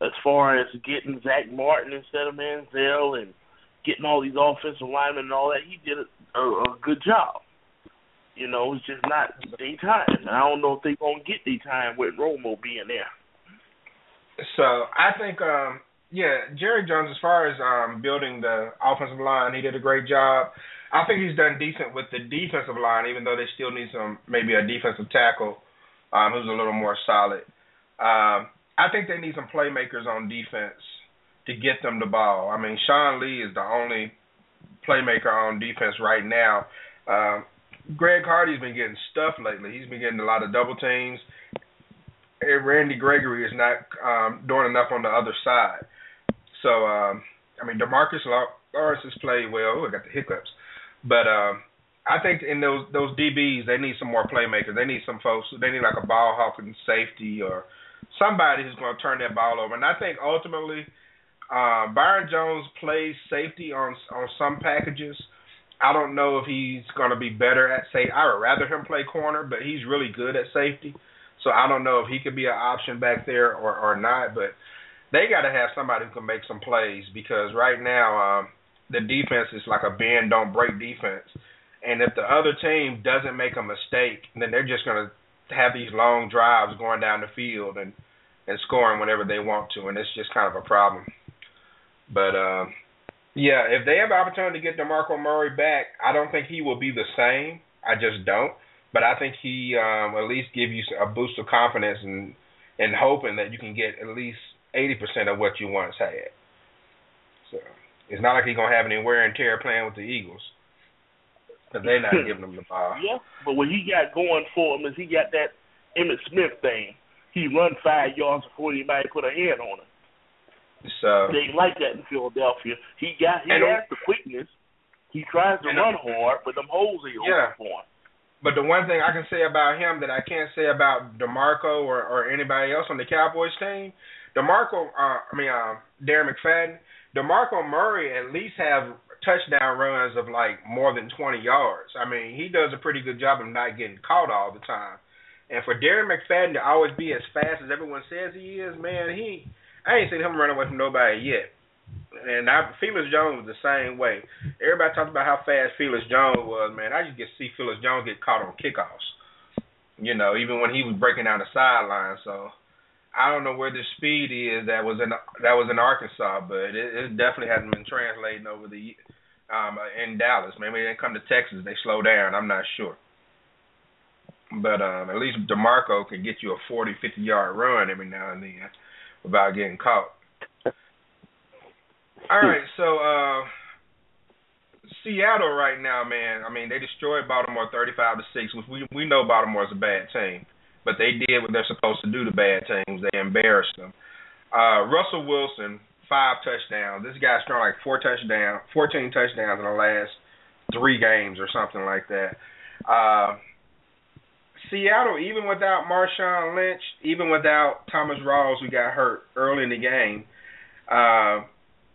as far as getting Zack Martin instead of Manziel and getting all these offensive linemen and all that, he did a, a good job. You know, it's just not their time. I don't know if they're gonna get their time with Romo being there. So I think, um, yeah, Jerry Jones, as far as um, building the offensive line, he did a great job. I think he's done decent with the defensive line, even though they still need some maybe a defensive tackle um, who's a little more solid. Um, I think they need some playmakers on defense to get them the ball. I mean, Sean Lee is the only playmaker on defense right now. Um, Greg Hardy's been getting stuff lately. He's been getting a lot of double teams. And Randy Gregory is not um, doing enough on the other side. So, um, I mean, Demarcus Law- Lawrence has played well. I got the hiccups. But um, I think in those those DBs, they need some more playmakers. They need some folks. They need like a ball hawking safety or somebody who's going to turn that ball over. And I think ultimately, uh, Byron Jones plays safety on on some packages. I don't know if he's going to be better at safety. I would rather him play corner, but he's really good at safety. So I don't know if he could be an option back there or or not. But they got to have somebody who can make some plays because right now um, the defense is like a bend don't break defense. And if the other team doesn't make a mistake, then they're just going to have these long drives going down the field and and scoring whenever they want to, and it's just kind of a problem. But uh, yeah, if they have an opportunity to get DeMarco Murray back, I don't think he will be the same. I just don't. But I think he um, at least give you a boost of confidence and and hoping that you can get at least eighty percent of what you once had. So It's not like he's gonna have any wear and tear playing with the Eagles. Because they're not giving him the ball. Yeah, but what he got going for him is he got that Emmitt Smith thing. He run five yards before anybody put a hand on him. So They like that in Philadelphia. He got he And- has the quickness. He tries to run hard, but them holes ain't Yeah. for him. But the one thing I can say about him that I can't say about DeMarco or, or anybody else on the Cowboys team, DeMarco, uh, I mean, uh, Darren McFadden, DeMarco Murray at least have touchdown runs of like more than 20 yards. I mean, he does a pretty good job of not getting caught all the time. And for Darren McFadden to always be as fast as everyone says he is, man, he I ain't seen him run away from nobody yet. And I, Felix Jones was the same way. Everybody talks about how fast Felix Jones was, man. I just get see Felix Jones get caught on kickoffs. You know, even when he was breaking down the sideline. So I don't know where the speed is that was in that was in Arkansas, but it, it definitely hasn't been translating over the um in Dallas. Maybe they come to Texas, they slow down. I'm not sure. But um at least DeMarco can get you a 40, 50 yard run every now and then without getting caught. All right, so uh Seattle right now, man. I mean, they destroyed Baltimore thirty-five to six. Which we we know Baltimore's a bad team, but they did what they're supposed to do to bad teams. They embarrassed them. Uh Russell Wilson, five touchdowns. This guy's thrown like four touchdowns, fourteen touchdowns in the last three games or something like that. Uh Seattle, even without Marshawn Lynch, even without Thomas Rawls, who got hurt early in the game, uh,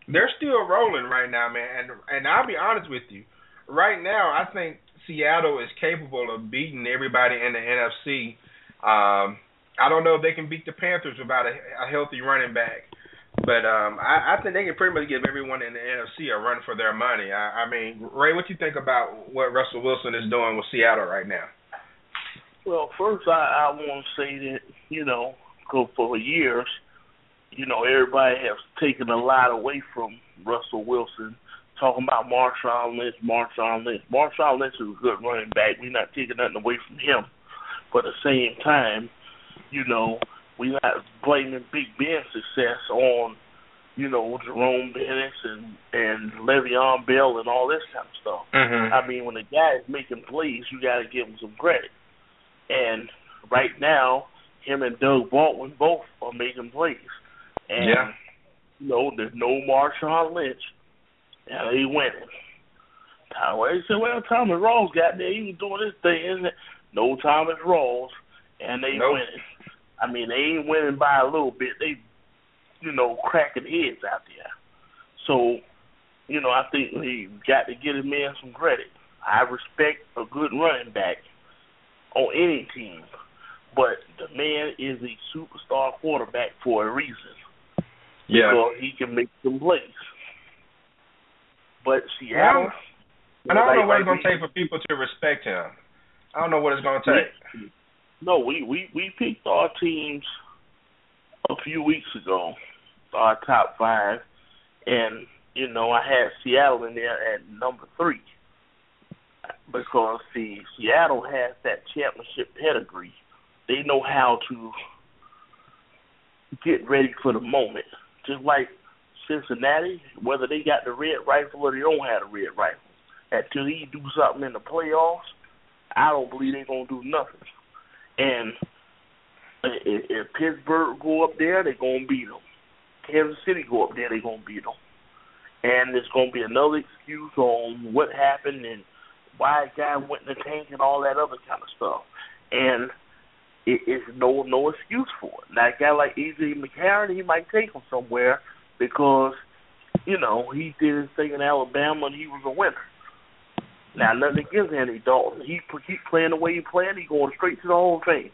they're still rolling right now, man. And and I'll be honest with you, right now I think Seattle is capable of beating everybody in the NFC. Um, I don't know if they can beat the Panthers without a, a healthy running back, but um, I, I think they can pretty much give everyone in the NFC a run for their money. I, I mean, Ray, what do you think about what Russell Wilson is doing with Seattle right now? Well, first I, I want to say that you know, 'cause for years, you know, everybody has taken a lot away from Russell Wilson, talking about Marshawn Lynch, Marshawn Lynch. Marshawn Lynch is a good running back. We're not taking nothing away from him, but at the same time, you know, we're not blaming Big Ben's success on, you know, Jerome Bettis and and Le'Veon Bell and all this kind of stuff. Mm-hmm. I mean, when the guy is making plays, you got to give him some credit. And right now, him and Doug Baldwin both are making plays. And Yeah. you know, there's no Marshawn Lynch. Now they winning. Well, they said, well, Thomas Rawls got there. He was doing this thing, isn't it? No Thomas Rawls, and they Nope. winning. I mean, they ain't winning by a little bit. They, you know, cracking heads out there. So, you know, I think we got to give him man some credit. I respect a good running back on any team, but the man is a superstar quarterback for a reason Yeah. because he can make some plays. But Seattle, And I don't know what it's gonna take for people to respect him. I don't know what it's going to take. No, we we we picked our teams a few weeks ago, our top five, and you know I had Seattle in there at number three because see Seattle has that championship pedigree. They know how to get ready for the moment, just like Cincinnati. Whether they got the red rifle or they don't have the red rifle, until he do something in the playoffs, I don't believe they're gonna do nothing. And if, Pittsburgh go up there, they're gonna beat them. Kansas City go up there, they're gonna beat them. And there's gonna be another excuse on what happened and why a guy went in the tank and all that other kind of stuff. And it's no no excuse for it. Now a guy like AJ McCarron, he might take him somewhere because you know he did his thing in Alabama and he was a winner. Now nothing against Andy Dalton. He keep playing the way he playing. He going straight to the Hall of Fame.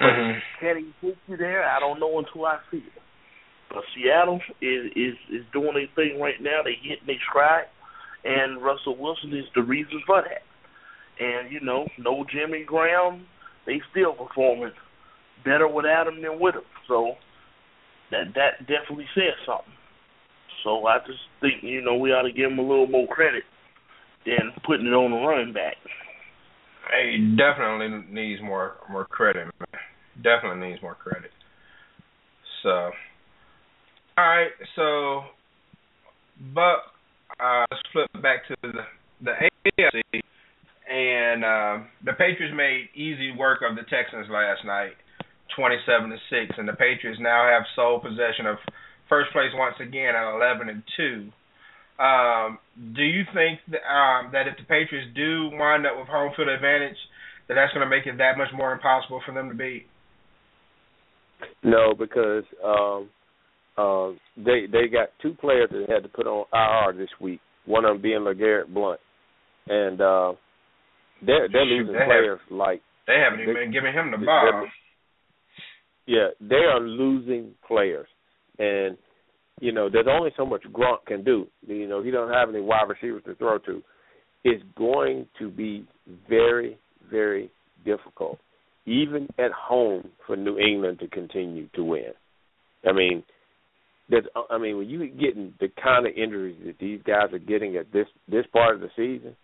Mm-hmm. Can he take you there? I don't know until I see it. But Seattle is is is doing their thing right now. They hitting their stride, and Russell Wilson is the reason for that. And you know, no Jimmy Graham, they still performing better without him than with him. So that that definitely says something. So I just think you know we ought to give him a little more credit than putting it on the running back. He definitely needs more more credit. Man. Definitely needs more credit. So, all right. So, Buck uh, let's flip back to the the AFC, and uh, the Patriots made easy work of the Texans last night, twenty-seven to six, and the Patriots now have sole possession of first place once again at eleven and two. Um, do you think that, um, that if the Patriots do wind up with home field advantage, that that's going to make it that much more impossible for them to beat? No, because um, uh, they they got two players that had to put on IR this week. One of them being LeGarrette Blunt, and uh, they're they're Shoot, losing they players like They haven't even They- been giving him the ball. yeah, they are losing players, and you know there's only so much Gronk can do. You know he don't have any wide receivers to throw to. It's going to be very, very difficult, even at home, for New England to continue to win. I mean, there's, I mean, when you're getting the kind of injuries that these guys are getting at this this part of the season,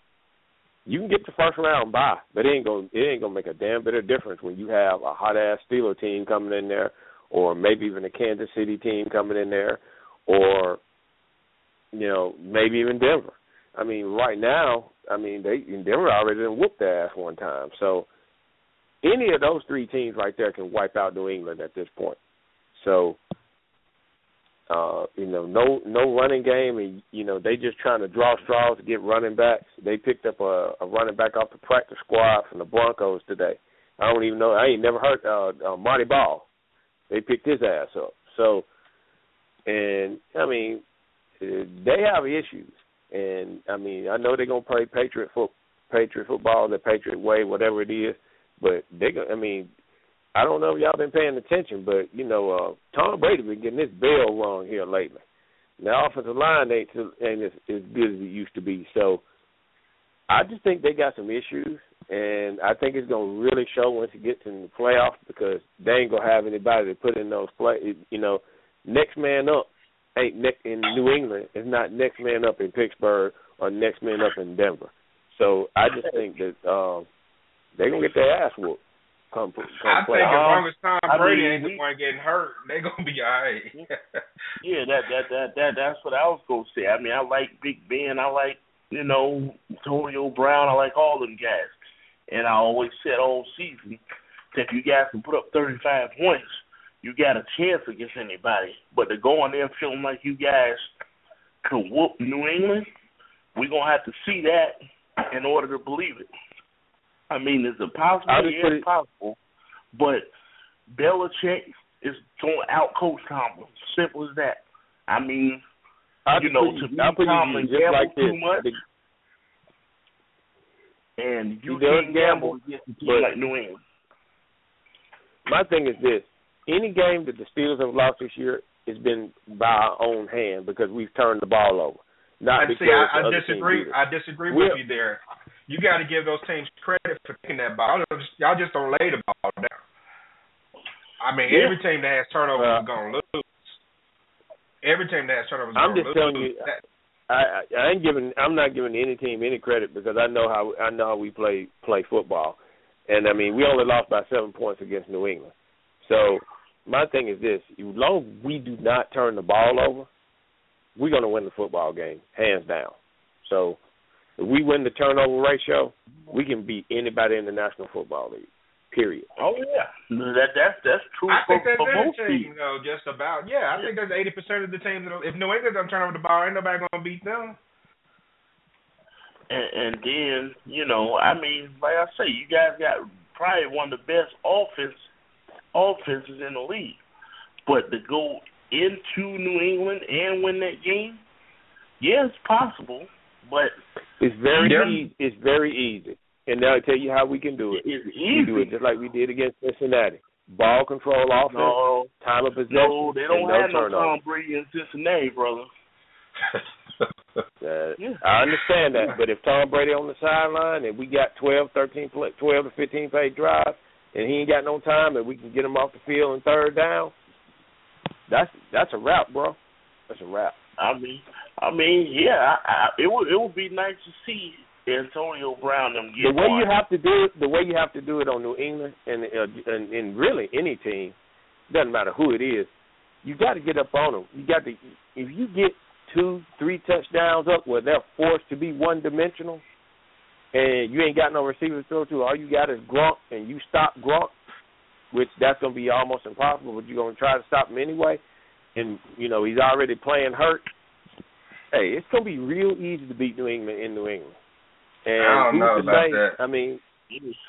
you can get the first round bye, but it ain't gonna it ain't gonna make a damn bit of difference when you have a hot ass Steeler team coming in there, or maybe even a Kansas City team coming in there, or you know maybe even Denver. I mean, right now, I mean they Denver already done whooped their ass one time, so any of those three teams right there can wipe out New England at this point. So uh, you know, no no running game, and you know they just trying to draw straws to get running backs. They picked up a, a running back off the practice squad from the Broncos today. I don't even know. I ain't never heard uh, uh, Marty Ball. They picked his ass up. So, and I mean, they have issues, and I mean, I know they're gonna play Patriot foot, Patriot football, the Patriot way, whatever it is. But they, I mean, I don't know if y'all been paying attention, but you know, uh Tom Brady been getting his bell rung here lately. The offensive line ain't to, ain't as, as good as it used to be. So I just think they got some issues, and I think it's gonna really show once it gets in the playoffs because they ain't gonna have anybody to put in those play. You know, next man up ain't next in New England. It's not next man up in Pittsburgh or next man up in Denver. So I just think that um, they're gonna get their ass whooped. Come, come I play. think as uh-huh. long as Tom I Brady mean, ain't the one getting hurt, they gonna be all right. Yeah, that that that that that's what I was gonna say. I mean, I like Big Ben. I like you know Antonio Brown. I like all them guys. And I always said all season that if you guys can put up 35 points, you got a chance against anybody. But to go on there feeling like you guys can whoop New England, we're gonna have to see that in order to believe it. I mean, is it possible? I'll just Yeah, put it's possible. But Belichick is going to outcoach Tomlin. Simple as that. I mean, I'll you know, put to you- me, I'll put you Tomlin just gambled like this. much, The- and you He does can't gamble, gamble against a team like New England. my thing is this: any game that the Steelers have lost this year has been by our own hand because we've turned the ball over. Not I because see. I, I other team disagree. did it. I disagree We're- with you there. You got to give those teams credit for taking that ball. Y'all just- don't lay the ball down. I mean, Yeah. every team that has turnovers Uh, is gonna lose. Every team that has turnovers is I'm gonna just lose. telling you, That- I, I I ain't giving I'm not giving any team any credit because I know how I know how we play play football, and I mean we only lost by seven points against New England. So my thing is this: as long as we do not turn the ball over, we're going to win the football game hands down. So if we win the turnover ratio, we can beat anybody in the National Football League. Period. Oh yeah, that that's that's true I for, think that's for most team, teams. though. Just about. Yeah, I think that's eighty percent of the teams. That if New England don't turn over the ball, ain't nobody gonna beat them. And, and then you know, I mean, like I say, you guys got probably one of the best offense offenses in the league. But to go into New England and win that game, yeah, it's possible. But It's very Yeah. easy. It's very easy, and they'll tell you how we can do it. it's We do it just like we did against Cincinnati. Ball control offense, No, time of possession, no, they don't and no have no. Tom Brady in Cincinnati, brother. Uh, I understand that, but if Tom Brady on the sideline and we got 12, 13, 12 to 15 play drive, and he ain't got no time, and we can get him off the field in third down, that's that's a wrap, bro. That's a wrap. I mean, I mean, yeah, I, I, it would it would be nice to see Antonio Brown them get The way one. you have to do it, the way you have to do it on New England and uh, and, and really any team, doesn't matter who it is, you got to get up on them. You got to if you get two, three touchdowns up where they're forced to be one dimensional, and you ain't got no receiver to throw to. All you got is Gronk, and you stop Gronk, which that's gonna be almost impossible. But you're gonna try to stop him anyway, and you know he's already playing hurt. Hey, it's gonna be real easy to beat New England in New England. And I don't know about say? that. I mean,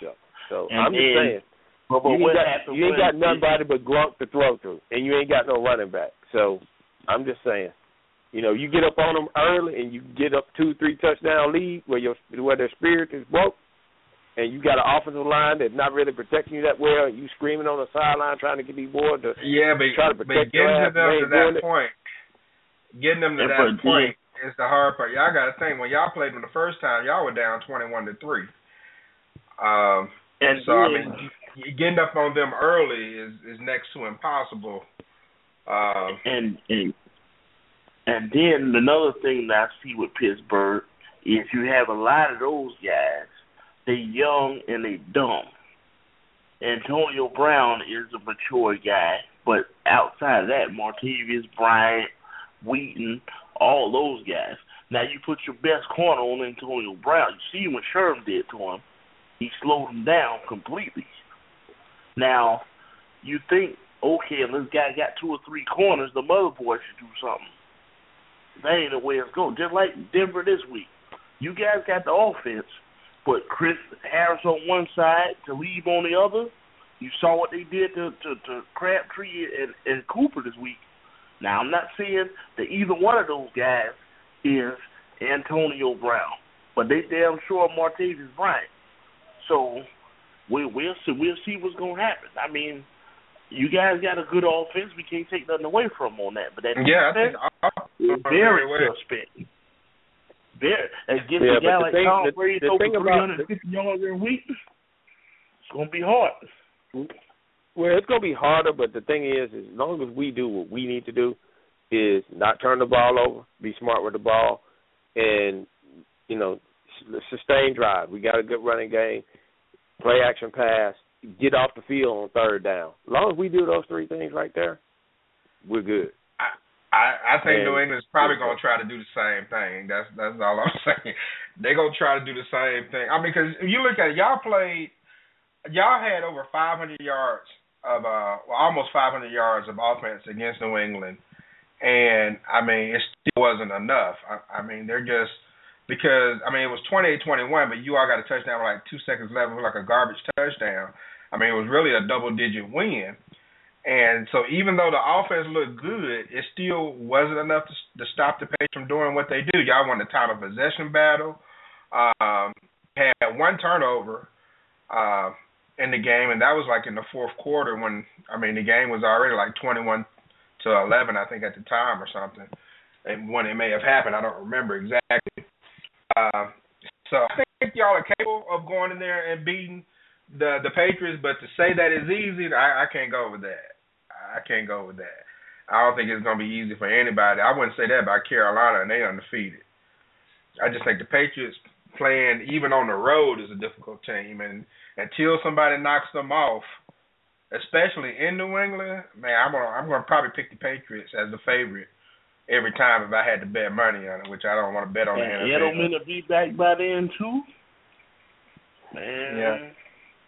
so, so And I'm just saying. But, but you ain't got, you ain't got nobody but Gronk to throw to, and you ain't got no running back. So I'm just saying, you know, you get up on them early and you get up two, three touchdown lead where your where their spirit is broke, and you got an offensive line that's not really protecting you that well, and you screaming on the sideline trying to get these boys to Yeah, but, try to but protect getting your to them they to that it. point, getting them to And that point is the hard part. Y'all got to think when y'all played them the first time, y'all were down twenty-one to three. Um, And so I mean, getting up on them early is is next to impossible. Um, and and and then another thing that I see with Pittsburgh is you have a lot of those guys. They young and they dumb. Antonio Brown is a mature guy, but outside of that, Martavis Bryant, Wheaton, all those guys. Now you put your best corner on Antonio Brown. You see what Sherm did to him. He slowed him down completely. Now, you think, okay, if this guy got two or three corners, the mother boy should do something. That ain't the way it's going. Just like Denver this week. You guys got the offense, but Chris Harris on one side, to on the other. You saw what they did to to, to Crabtree and, and Cooper this week. Now I'm not saying that either one of those guys is Antonio Brown, but they damn sure Martavis Bryant. So we we'll see we'll see what's gonna happen. I mean, you guys got a good offense. We can't take nothing away from 'em on that. But that yeah, I defense think is very well. suspect. Very against Yeah, a guy the like thing- Tom Brady the over 350 yards every week. It's gonna be hard. Well, it's gonna be harder, but the thing is, as long as we do what we need to do, is not turn the ball over, be smart with the ball, and you know, sustain drive. We got a good running game, play action pass, get off the field on third down. As long as we do those three things right there, we're good. I I think And- New England's probably gonna try to do the same thing. That's that's all I'm saying. They're gonna try to do the same thing. I mean, because if you look at it, y'all played, y'all had over 500 yards of uh, well, almost 500 yards of offense against New England, and I mean, it still wasn't enough. I, I mean, they're just because I mean it was 28-21, but you all got a touchdown with like two seconds left. It was like a garbage touchdown. I mean, it was really a double-digit win. And so even though the offense looked good, it still wasn't enough to, to stop the Patriots from doing what they do. Y'all won the of possession battle. Um, had one turnover uh, in the game, and that was like in the fourth quarter when I mean the game was already like twenty-one to eleven, I think at the time or something. And when it may have happened, I don't remember exactly. Uh, so I think y'all are capable of going in there and beating the the Patriots, but to say that is easy, I, I can't go with that. I can't go with that. I don't think it's going to be easy for anybody. I wouldn't say that about Carolina, and they undefeated. I just think the Patriots playing even on the road is a difficult team, and until somebody knocks them off, especially in New England, man, I'm gonna I'm gonna probably pick the Patriots as the favorite every time if I had to bet money on it, which I don't want to bet on the And Edelman to be back by then too. Man. Yeah.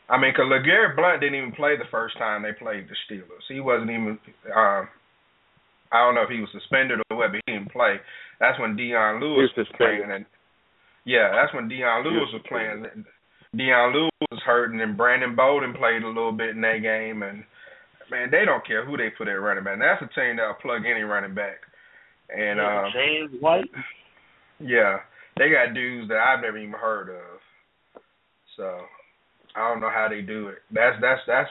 I mean, because LeGarrette Blunt didn't even play the first time they played the Steelers. He wasn't even. Um, I don't know if he was suspended or what, but he didn't play. That's when Dion Lewis was was playing, and yeah, that's when Dion Lewis was playing. Dion Lewis was hurt, and Brandon Bolden played a little bit in that game. And man, they don't care who they put at running back. That's a team that'll plug any running back. And Yeah, um, James White. yeah, they got dudes that I've never even heard of. So I don't know how they do it. That's that's that's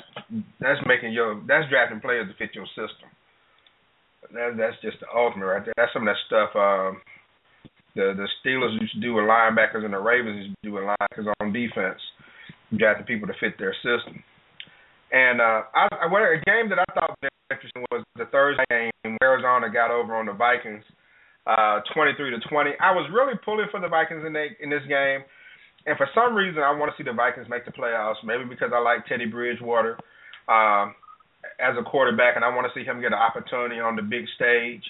that's making your that's drafting players to fit your system. That that's just the ultimate right there. That's some of that stuff um the the Steelers used to do with linebackers and the Ravens used to do with linebackers on defense, drafting people to fit their system. And uh I, I what a game that I thought was interesting was the Thursday game Arizona got over on the Vikings, uh twenty three to twenty. I was really pulling for the Vikings in in this game. And for some reason, I want to see the Vikings make the playoffs. Maybe because I like Teddy Bridgewater um, as a quarterback, and I want to see him get an opportunity on the big stage.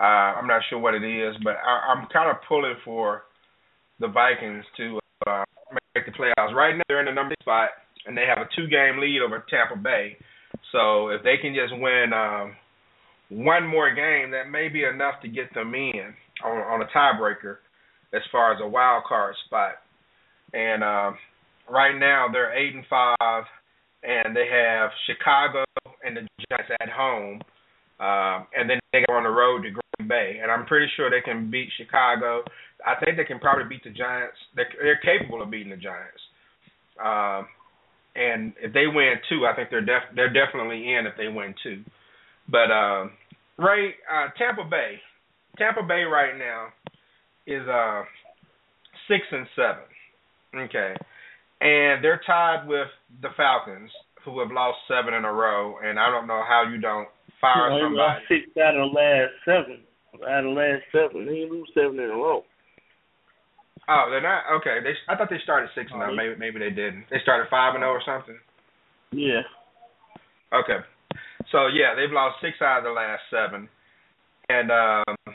Uh, I'm not sure what it is, but I, I'm kind of pulling for the Vikings to uh, make the playoffs. Right now, they're in the number spot, and they have a two-game lead over Tampa Bay. So if they can just win um, one more game, that may be enough to get them in on, on a tiebreaker as far as a wild card spot. And uh, right now, they're eight and five, and they have Chicago and the Giants at home, uh, and then they go on the road to Bay. And I'm pretty sure they can beat Chicago. I think they can probably beat the Giants. They're, they're capable of beating the Giants. Um, and if they win two, I think they're def- they're definitely in if they win two. But um, Ray, uh, Tampa Bay, Tampa Bay right now is uh six and seven. Okay, and they're tied with the Falcons, who have lost seven in a row. And I don't know how you don't fire somebody. Six out of the last seven. Out of the last seven, they lose seven in a row. Oh, they're not okay. They I thought they started six and zero. Maybe maybe they didn't. They started five and zero or something. Yeah. Okay. So yeah, they've lost six out of the last seven, and um,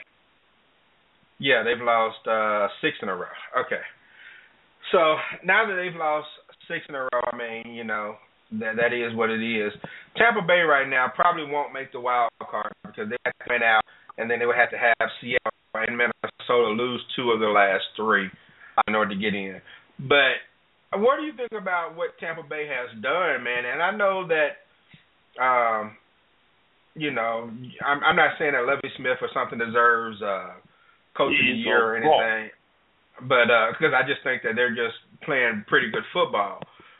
yeah, they've lost uh, six in a row. Okay. So now that they've lost six in a row, I mean, you know, that that is what it is. Tampa Bay right now probably won't make the wild card because they have to win out, and then they would have to have Seattle and Minnesota lose two of the last three in order to get in. But what do you think about what Tampa Bay has done, man? And I know that, um, you know, I'm, I'm not saying that Lovie Smith or something deserves uh, Coach of the Year or anything, but because uh, I just think that they're just playing pretty good football.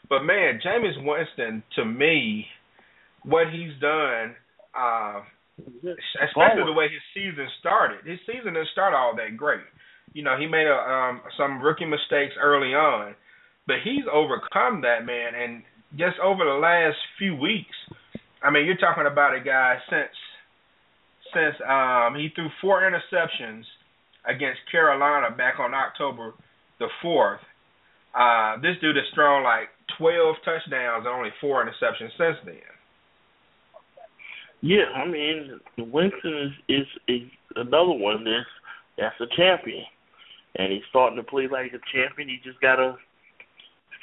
But man, Jameis Winston, to me, what he's done, uh, especially the way his season started. His season didn't start all that great. You know, he made a, um, some rookie mistakes early on, but he's overcome that man. And just over the last few weeks, I mean, you're talking about a guy since since um, he threw four interceptions against Carolina back on October the fourth. Uh, this dude has thrown like 12 touchdowns and only four interceptions since then. Yeah, I mean Winston is is, is another one that's that's a champion, and he's starting to play like a champion. He just gotta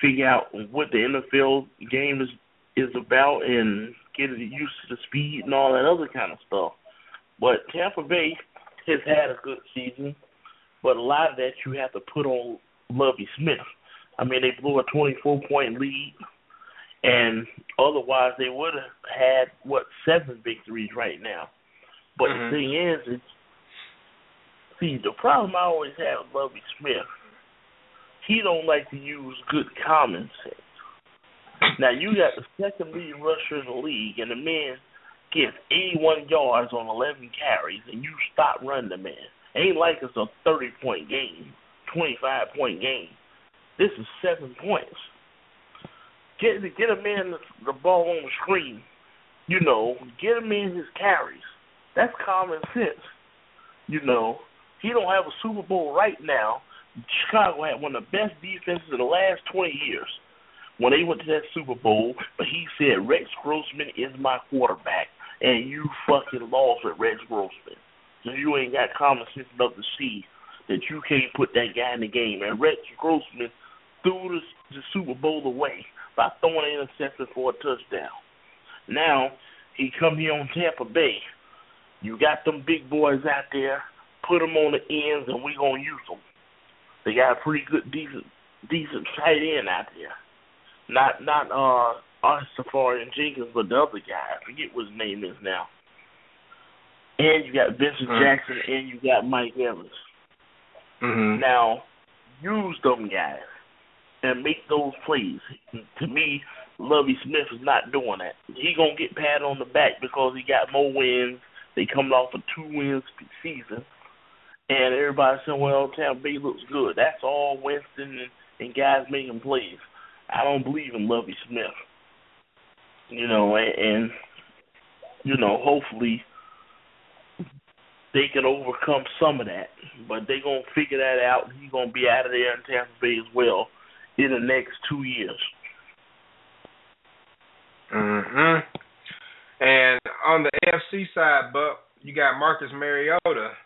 figure out what the NFL game is is about and get used to the speed and all that other kind of stuff. But Tampa Bay has had a good season, but a lot of that you have to put on Lovie Smith. I mean, they blew a 24 point lead, and otherwise they would have had what seven victories right now. But mm-hmm. the thing is, is see the problem I always have with Lovie Smith. He don't like to use good common sense. Now you got the second lead rusher in the league, and the man gets 81 yards on 11 carries, and you stop running the man. Ain't like it's a 30 point game, 25 point game. This is seven points. Get get a man the, ball on the screen. You know, get him in his carries. That's common sense. You know, he don't have a Super Bowl right now. Chicago had one of the best defenses of the last 20 years when they went to that Super Bowl. But he said Rex Grossman is my quarterback, and you fucking lost with Rex Grossman. So you ain't got common sense enough to see that you can't put that guy in the game. And Rex Grossman threw the, the Super Bowl away by throwing an interception for a touchdown. Now he come here on Tampa Bay. You got them big boys out there. Put them on the ends, and we gonna use them. They got a pretty good, decent, decent tight end out there. Not not uh us Safari and Jenkins, but the other guy. I forget what his name is now. And you got Vincent mm-hmm. Jackson, and you got Mike Evans. Mm-hmm. Now use them guys and make those plays. To me, Lovie Smith is not doing that. He gonna get pat on the back because he got more wins. They coming off a two wins season, and everybody saying, "Well, Tampa Bay looks good." That's all Winston and, and guys making plays. I don't believe in Lovie Smith. You know, and, and you know, hopefully they can overcome some of that. But they gonna figure that out. He's gonna be out of there in Tampa Bay as well in the next two years. Mhm. And on the AFC side, but you got Marcus Mariota,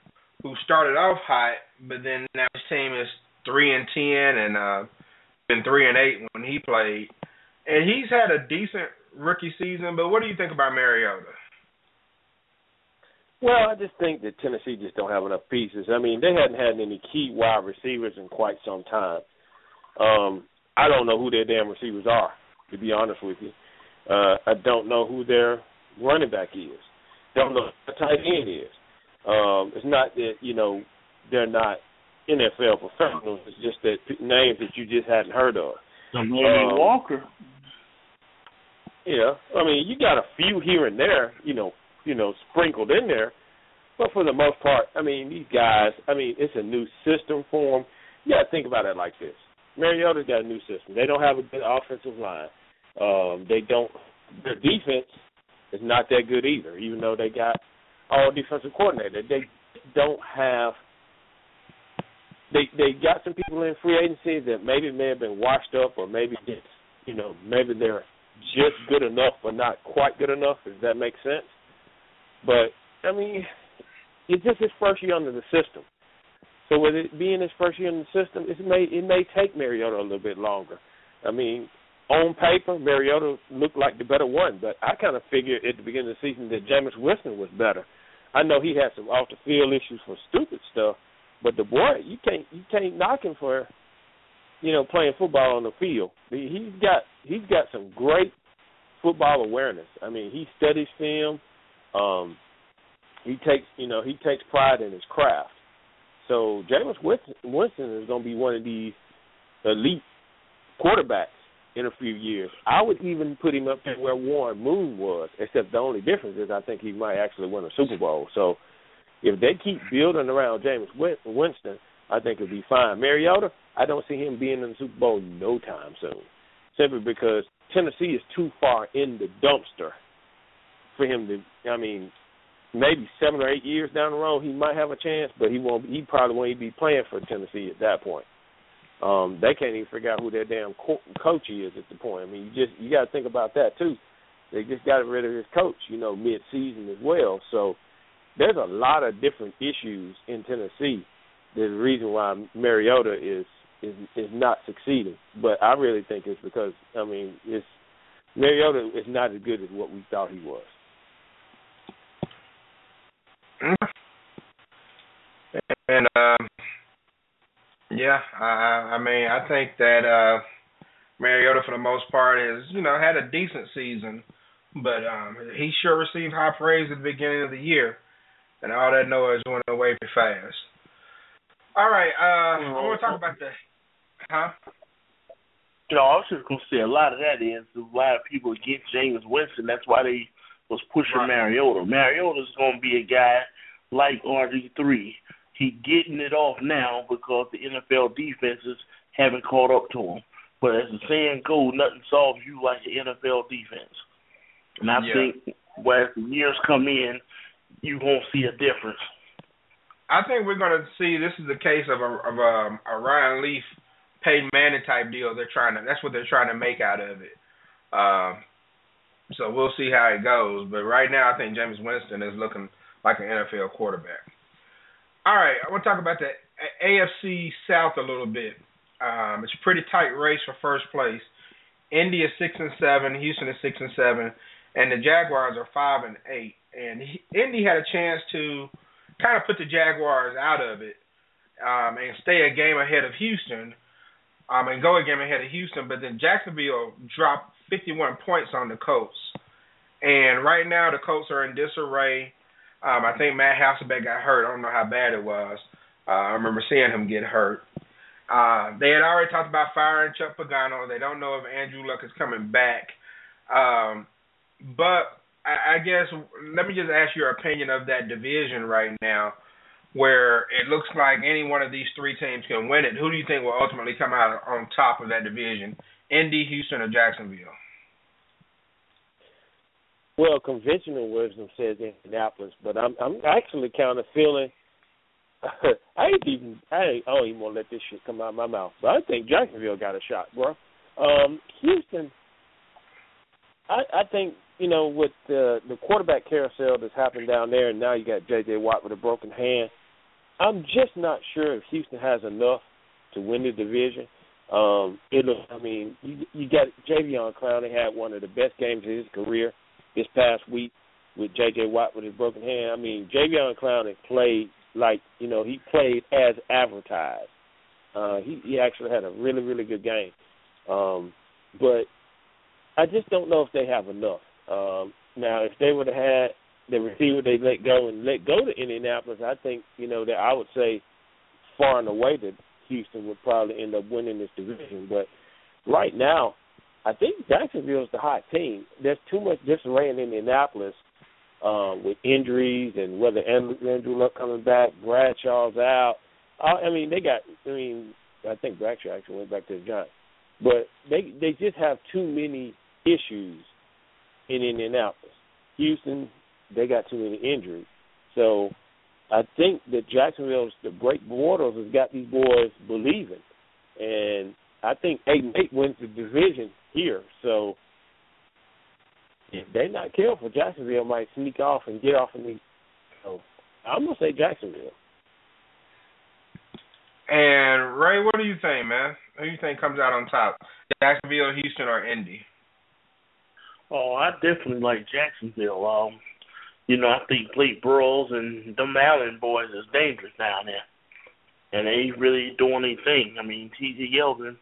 who started off hot, but then now his team is three and ten, and uh, been three and eight when he played, and he's had a decent rookie season. But what do you think about Mariota? Well, I just think that Tennessee just don't have enough pieces. I mean, they hadn't had any key wide receivers in quite some time. Um, I don't know who their damn receivers are, to be honest with you. Uh, I don't know who their running back is. Don't know who the tight end is. Um, it's not that you know they're not NFL professionals. It's just that names that you just hadn't heard of. Um, Walker. Yeah, I mean, you got a few here and there, you know, you know, sprinkled in there, but for the most part, I mean, these guys, I mean, it's a new system for them. You got to think about it like this: Mariota's got a new system. They don't have a good offensive line. Um, they don't. Their defense is not that good either, even though they got all defensive coordinator. They don't have. They they got some people in free agency that maybe may have been washed up, or maybe just you know maybe they're just good enough but not quite good enough. If that makes sense. But I mean, it's just his first year under the system. So with it being his first year in the system, it may it may take Mariota a little bit longer. I mean, on paper, Mariota looked like the better one, but I kind of figured at the beginning of the season that Jameis Winston was better. I know he had some off the field issues for stupid stuff, but the boy, you can't you can't knock him for, you know, playing football on the field. He- He's got he's got some great football awareness. I mean, he studies film. Um, he takes you know he takes pride in his craft. So Jameis Winston, is going to be one of these elite quarterbacks in a few years. I would even put him up there where Warren Moon was, except the only difference is I think he might actually win a Super Bowl. So if they keep building around James Win- Winston, I think it'll be fine. Mariota, I don't see him being in the Super Bowl no time soon, simply because Tennessee is too far in the dumpster for him to. I mean, maybe seven or eight years down the road, he might have a chance, but he won't. He probably won't be playing for Tennessee at that point. Um, they can't even figure out who their damn co- coach is at the point. I mean, you just you got to think about that too. They just got rid of his coach, you know, mid-season as well. So there's a lot of different issues in Tennessee. There's a reason why Mariota is is is not succeeding, but I really think it's because I mean, it's Mariota is not as good as what we thought he was. And um, yeah, I, I mean, I think that uh, Mariota, for the most part, has you know had a decent season, but um, he sure received high praise at the beginning of the year, and all that noise went away pretty fast. All right, uh, I want to talk about the, huh? You know, I was just gonna say a lot of that is a lot of people get James Winston. That's why they was pushing Mariota. Mariota's gonna be a guy like RG three. He getting it off now because the NFL defenses haven't caught up to him. But as the saying goes, nothing solves you like the NFL defense. And I Yeah. think as the years come in, you won't see a difference. I think we're going to see this is the case of a of a, a Ryan Leaf, Peyton Manning type deal. They're trying to that's what they're trying to make out of it. Um, so we'll see how it goes. But right now, I think James Winston is looking like an NFL quarterback. All right, I want to talk about the AFC South a little bit. Um, it's a pretty tight race for first place. Indy is six and seven, Houston is six and seven, and the Jaguars are five and eight. And he, Indy had a chance to kind of put the Jaguars out of it um, and stay a game ahead of Houston, um, and go a game ahead of Houston. But then Jacksonville dropped 51 points on the Colts, and right now the Colts are in disarray. Um, I think Matt Hasselbeck got hurt. I don't know how bad it was. Uh, I remember seeing him get hurt. Uh, they had already talked about firing Chuck Pagano. They don't know if Andrew Luck is coming back. Um, but I, I guess let me just ask your opinion of that division right now, where it looks like any one of these three teams can win it. Who do you think will ultimately come out on top of that division? Indy, Houston, or Jacksonville? Well, conventional wisdom says Indianapolis, but I'm I'm actually kind of feeling. I ain't even I ain't I don't even want to let this shit come out of my mouth, but I think Jacksonville got a shot, bro. Um, Houston, I I think you know, with the the quarterback carousel that's happened down there, and now you got J.J. Watt with a broken hand. I'm just not sure if Houston has enough to win the division. Um, it'll, I mean, you you got Jadeveon Clowney had one of the best games of his career this past week with J.J. Watt with his broken hand. I mean, Jadeveon Clowney played like you know he played as advertised. Uh, he he actually had a really really good game, um, but I just don't know if they have enough. Um, now, if they would have had the receiver they let go and let go to Indianapolis, I think you know that I would say far and away that Houston would probably end up winning this division. But right now, I think Jacksonville is the hot team. There's too much disarray in Indianapolis um, with injuries and whether Andrew, Luck coming back, Bradshaw's out. I mean, they got. I mean, I think Bradshaw actually went back to the Giants, but they they just have too many issues in Indianapolis. Houston, they got too many injuries. So I think that Jacksonville's the Blake Bortles has got these boys believing, and I think eight and eight wins the division here. So if they're not careful, Jacksonville might sneak off and get off of me. So I'm gonna say Jacksonville. And Ray, what do you think, man? Who do you think comes out on top? Jacksonville, Houston, or Indy? Oh, I definitely like Jacksonville. Um, you know, I think Blake Bortles and them Allen boys is dangerous down there, and they ain't really doing anything. I mean, T.J. Yeldon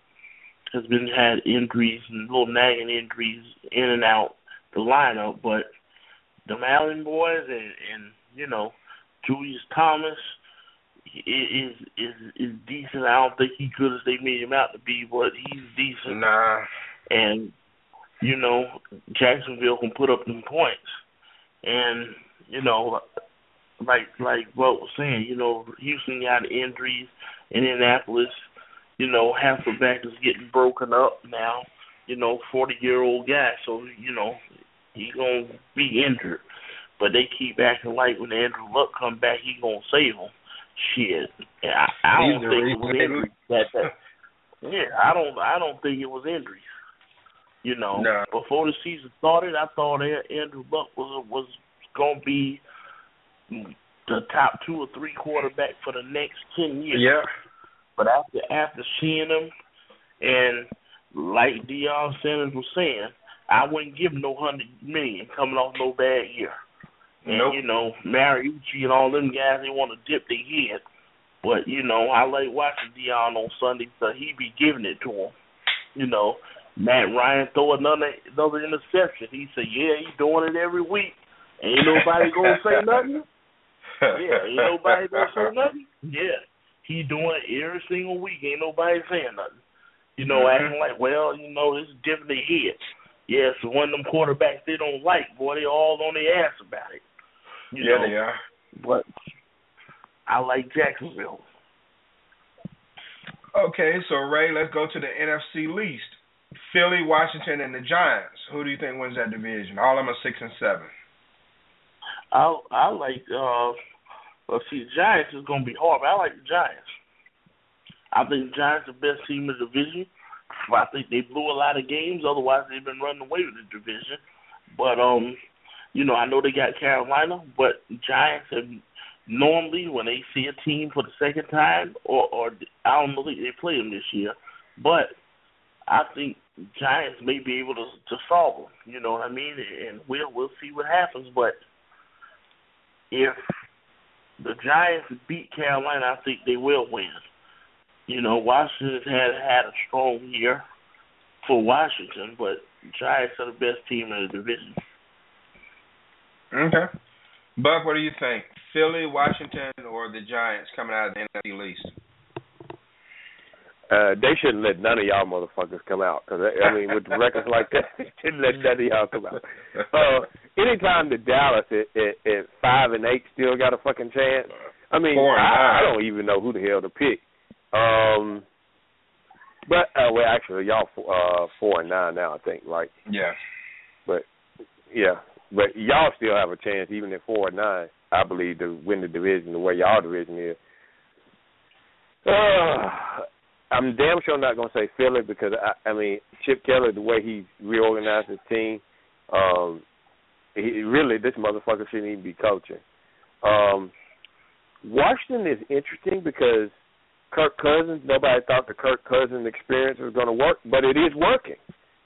has been had injuries and little nagging injuries in and out the lineup, but them Allen boys and and you know Julius Thomas is is is decent. I don't think he's good as they made him out to be, but he's decent. Nah. And you know Jacksonville can put up them points, and you know like like what was saying, you know Houston got injuries, in Indianapolis, you know Hasselbeck is getting broken up now. You know, forty year old guy, so you know he gonna be injured. But they keep acting like when Andrew Luck come back, he gonna save him. Shit, I, I don't He's think it was injuries. That, that yeah, I don't I don't think it was injuries. You know, No. before the season started, I thought Andrew Luck was was gonna be the top two or three quarterback for the next ten years. Yeah. But after after seeing him, and like Deion Sanders was saying, I wouldn't give him no hundred million coming off no bad year. And Nope. you know, Mariucci and all them guys, they want to dip their head. But you know, I like watching Deion on Sunday, so he be giving it to him. You know, Matt Ryan throw another another interception. He said, "Yeah, he's doing it every week. Ain't nobody gonna say nothing." Yeah, ain't nobody gonna say nothing. Yeah, he doing it every single week. Ain't nobody saying nothing. You know, Mhm. acting like, well, you know, it's dipping their head. Yeah, so one of them quarterbacks they don't like, boy, they all on their ass about it. You yeah, know, they are. but I like Jacksonville. Okay, so Ray, let's go to the NFC least. Philly, Washington, and the Giants. Who do you think wins that division? All of them are six and seven. I I like uh well see the Giants is gonna be hard, but I like the Giants. I think the Giants are the best team in the division. I think they blew a lot of games, otherwise they've been running away with the division. But um, you know, I know they got Carolina, but Giants have normally when they see a team for the second time or or I don't believe they play them this year, but I think Giants may be able to to solve them. You know what I mean? And we'll we'll see what happens. But if the Giants beat Carolina, I think they will win. You know, Washington had had a strong year for Washington, but Giants are the best team in the division. Okay. Buck, what do you think? Philly, Washington, or the Giants coming out of the NFC least? Uh, they shouldn't let none of y'all motherfuckers come out. Cause I I mean, with records like that, they shouldn't let none of y'all come out. Uh, anytime the Dallas at, at, at five and eight still got a fucking chance. I mean, I, I don't even know who the hell to pick. Um, but uh, well, actually, y'all uh four and nine now, I think, right? Yeah. But yeah, but y'all still have a chance, even at four and nine. I believe to win the division the way y'all division is. Uh, I'm damn sure not gonna say Philly because I, I mean Chip Kelly, the way he reorganized his team, um, he really this motherfucker shouldn't even be coaching. Um, Washington is interesting because Kirk Cousins. Nobody thought the Kirk Cousins experience was going to work, but it is working.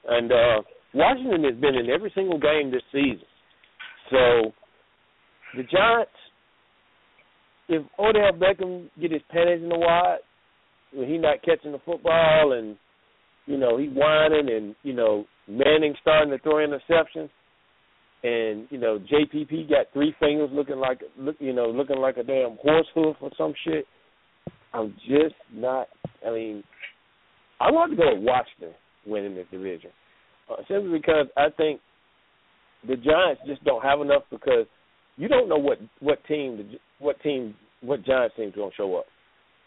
And uh, Washington has been in every single game this season. So the Giants, if Odell Beckham get his panties in the wad when he not catching the football and you know he whining and you know Manning starting to throw interceptions and you know JPP got three fingers looking like look you know looking like a damn horse hoof or some shit. I'm just not. I mean, I want to go with Washington winning this division uh, simply because I think the Giants just don't have enough because you don't know what what team the what team what Giants team's gonna show up.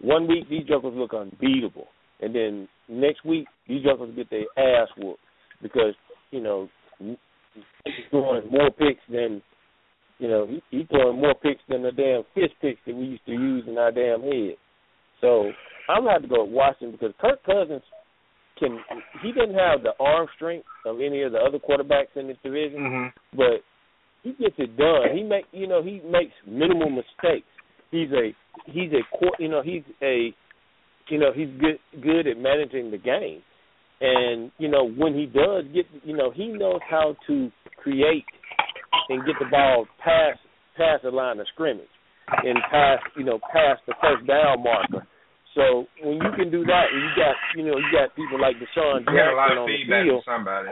One week these jokers look unbeatable, and then next week these jokers get their ass whooped because you know he's throwing more picks than you know he, he throwing more picks than the damn fish picks that we used to use in our damn head. So I'm gonna have to go with Washington because Kirk Cousins can he doesn't have the arm strength of any of the other quarterbacks in this division, mm-hmm. but he gets it done. He make you know he makes minimal mistakes. He's a he's a you know he's a you know he's good good at managing the game, and you know when he does get you know he knows how to create and get the ball past past the line of scrimmage and past you know past the first down marker so when you can do that, and you got you know you got people like DeSean Jackson a lot of on feedback the field. from somebody.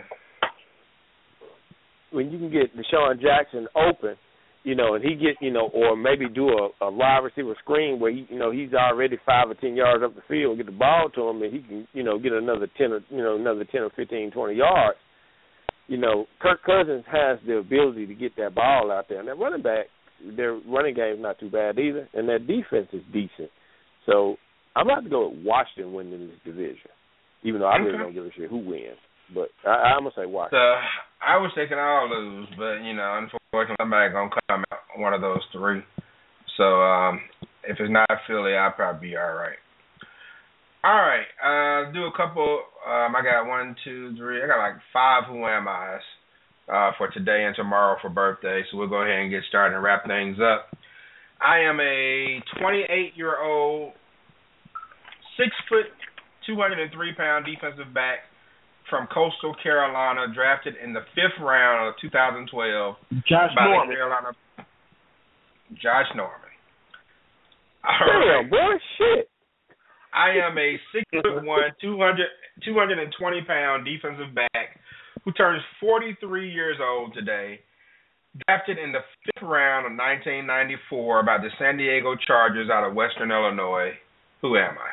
When you can get DeSean Jackson open, you know, and he get you know, or maybe do a, a wide receiver screen where he, you know he's already five or ten yards up the field, get the ball to him, and he can you know get another ten or you know another ten or fifteen, twenty yards. You know, Kirk Cousins has the ability to get that ball out there, and that running back, their running game is not too bad either, and their defense is decent. So I'm about to go with Washington winning this division, even though I really Okay. don't give a shit who wins. But I, I'm gonna say So I was thinking I'll lose, but you know, unfortunately, somebody gonna come out one of those three. So um, if it's not Philly, I'll probably be all right. All right, uh, do a couple. Um, I got one, two, three. I got like five Who Am I's uh, for today and tomorrow for birthday. So we'll go ahead and get started and wrap things up. I am a 28 year old, six foot, 203 pound defensive back from Coastal Carolina, drafted in the fifth round of 2012 Josh by Norman. the Carolina. Josh Norman. All Damn, right. boy, shit. I am a six foot one, 200, 220 pound defensive back who turns 43 years old today. Drafted in the fifth round of 1994 by the San Diego Chargers out of Western Illinois. Who am I?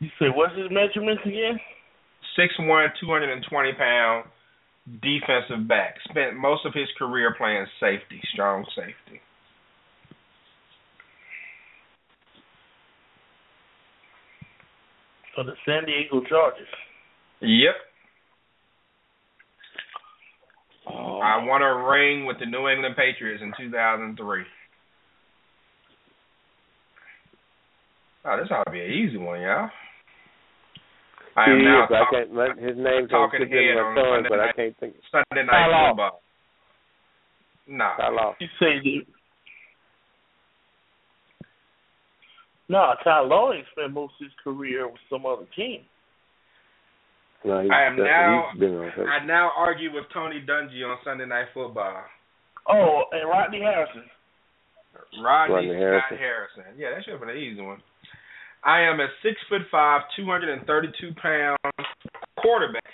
You say what's his measurements again? Six one, two hundred and twenty pound defensive back. Spent most of his career playing safety, strong safety. For the San Diego Chargers. Yep. Oh. I won a ring with the New England Patriots in 2003. Oh, this ought to be an easy one, y'all. I am He now is, I can't. My, his name's on talking tip head my on tongue, Sunday but I can't think. Sunday night Kyle Law. football. No. Kyle Law. You say the No, Ty Lawrence spent most of his career with some other team. No, I am now. He's been on her. I now argue with Tony Dungy on Sunday Night Football. Oh, and Rodney Harrison. Rodney, Rodney Scott Harrison. Harrison. Yeah, that should have been an easy one. I am a six foot five, two hundred and thirty two pound quarterback,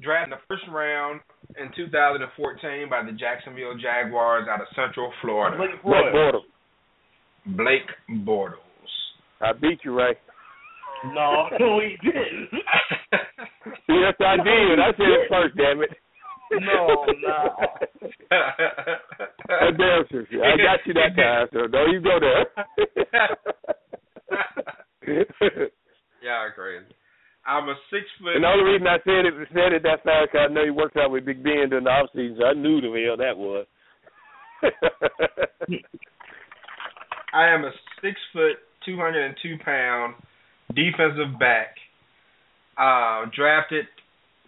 drafted in the first round in 2014 by the Jacksonville Jaguars out of Central Florida. Blake Blake Bortles. Bortles. Blake Bortles. I beat you, Ray. No, no, he didn't. Yes, I did. I said it first. Damn it. No, no. I damn sure. I got you that time, so don't you go there. yeah, I agree. I'm a six foot. And the only reason I said it said it that fast because I know he worked out with Big Ben during the off season, so I knew the hell that was. I am a six foot, two hundred and two pound defensive back, uh, drafted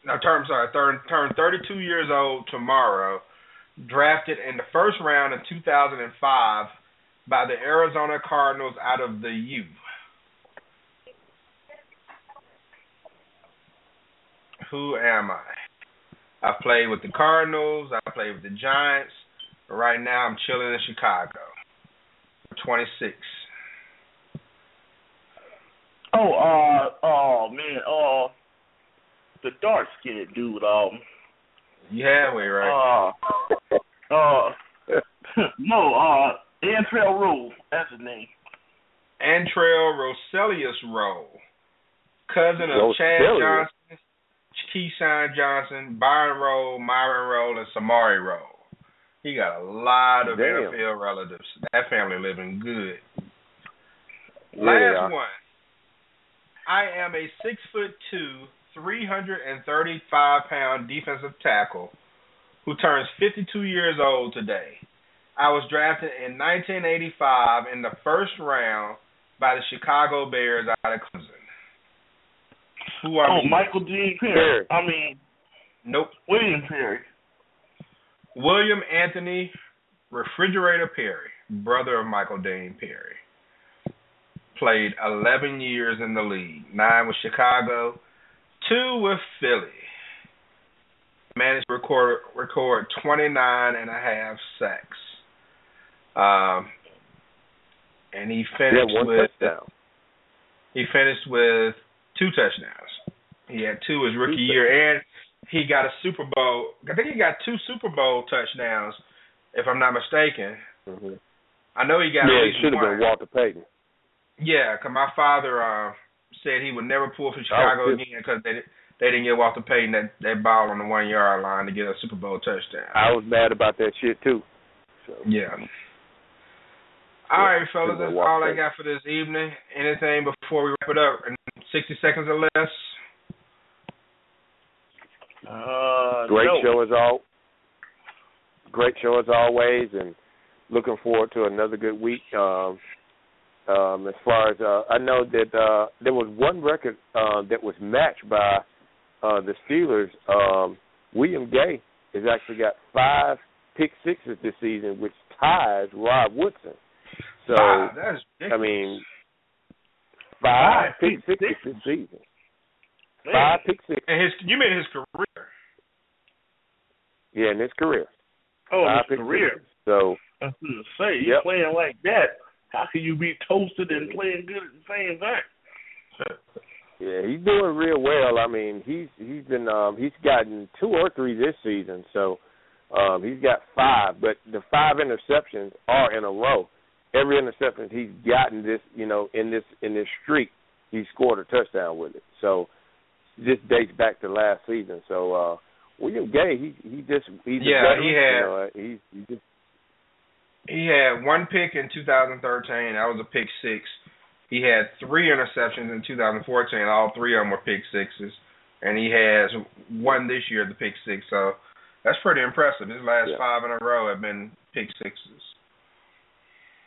no, term sorry, turn turn 32 years old tomorrow. Drafted in the first round in 2005 by the Arizona Cardinals out of the U. Who am I? I played with the Cardinals. I played with the Giants. But right now, I'm chilling in Chicago. 26. Oh, uh, oh man, uh, the dark skinned dude, um, You halfway right. uh, uh, no, uh, Antrel Rolle, that's his name. Antrel Roselius Rolle, cousin of Chad Roselius. Johnson, Keyshawn Johnson, Byron Rowe, Myron Rolle, and Samari Rolle. He got a lot of Damn. NFL relatives. That family living good. Yeah, Last are. one. I am a six foot two, three hundred and thirty five pound defensive tackle who turns fifty two years old today. I was drafted in nineteen eighty five in the first round by the Chicago Bears out of Clemson. Who are Oh, you? Michael Dean Perry. Perry. I mean, Nope. William Perry. William Anthony Refrigerator Perry, brother of Michael Dean Perry. Played 11 years in the league, nine with Chicago, two with Philly. Managed to record, record 29 and a half sacks. Um, and he He finished with touchdown. he finished with two touchdowns. He had two his rookie Two year, and he got a Super Bowl. I think he got two Super Bowl touchdowns, if I'm not mistaken. hmm I know he got Yeah, it should have been Walter Payton. Yeah, 'cause my father uh, said he would never pull for Chicago Oh, again because they they didn't get Walter Payton that that ball on the one yard line to get a Super Bowl touchdown. I was mad about that shit too. So Yeah. All right, fellas, should've that's been Walter all I got for this evening. Anything before we wrap it up in 60 seconds or less? Uh, great no. show as all. Great show as always, and looking forward to another good week. Um, um, as far as uh, I know that uh, there was one record uh, that was matched by uh, the Steelers. Um, William Gay has actually got five pick sixes this season, which ties Rod Woodson. So Wow, I mean, five, Five pick pick sixes this season. Man. Five pick sixes. And his you mean his career? Yeah, in his career. Oh, Five his pick career. sixes. So I was gonna say, you Yep. playing like that, how can you be toasted and playing good at the same time? Yeah, he's doing real well. I mean, he's he's been um he's gotten two or three this season, so um he's got five, but the five interceptions are in a row. Every interception he's gotten this, you know, in this in this streak, he scored a touchdown with it. So this dates back to last season. So uh William Gay, he he just he's Yeah, veteran, he had- you know, he's he just He had one pick in 2013. That was a pick six. He had three interceptions in 2014. All three of them were pick sixes, and he has one this year, the pick six. So that's pretty impressive. His last Yeah. five in a row have been pick sixes.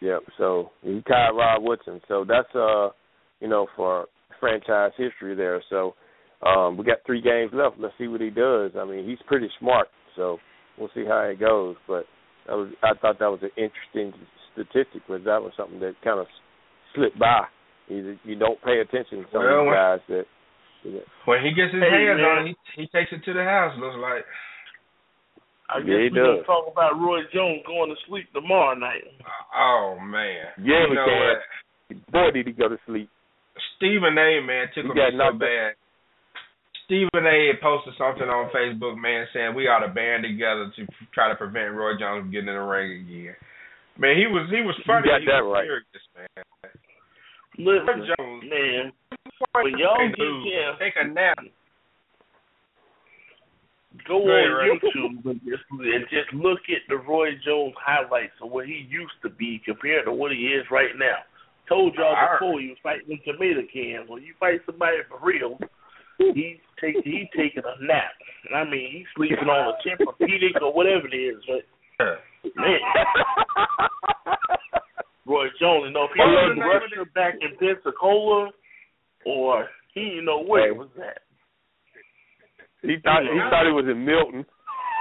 Yep. So he tied Rod Woodson. So that's uh, you know, for franchise history there. So um we got three games left. Let's see what he does. I mean, he's pretty smart. So we'll see how it goes. But that was I thought that was an interesting statistic. Was that was something that kind of slipped by. You you don't pay attention to some Well, of when- these guys that. that When he gets his Hey, hands man. on it, he, he takes it to the house. Looks like. I guess he we're gonna talk about Roy Jones going to sleep tomorrow night. Uh, oh man. Yeah, you we know can. what? Boy, did he go to sleep. Stephen A. man took He him so knocked bad. Stephen A. had posted something on Facebook, man, saying we ought to band together to try to prevent Roy Jones from getting in the ring again. Man, he was he was funny. You got he that was right. serious, man. Listen, Roy Jones, man, when y'all Hey, get dude, him, take a nap. Go ahead, on. YouTube and just, and just look at the Roy Jones highlights of what he used to be compared to what he is right now. Told y'all All right. before he was fighting them tomato cans. When you fight somebody for real, he's take he taking a nap. I mean, he's sleeping on a Tempur-Pedic or whatever it is. But man, Roy Jones, you know, if he was name Russia back in Pensacola, or he, you know, where was that? He thought he thought he was in Milton.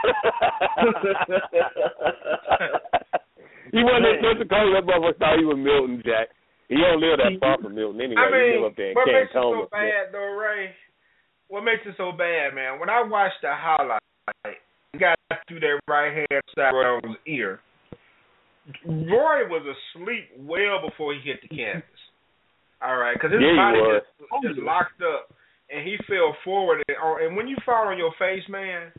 he wasn't in Pensacola. That motherfucker thought he was Milton Jack. He don't live that far from Milton anyway. I mean, he live up there in what makes it so bad though, Ray? What makes it so bad, man? When I watched the highlight, the guy threw that right hand side right on his ear. Roy was asleep well before he hit the canvas. All right, because his Yeah, body just, just locked up, and he fell forward. And, oh, and when you fall on your face, man,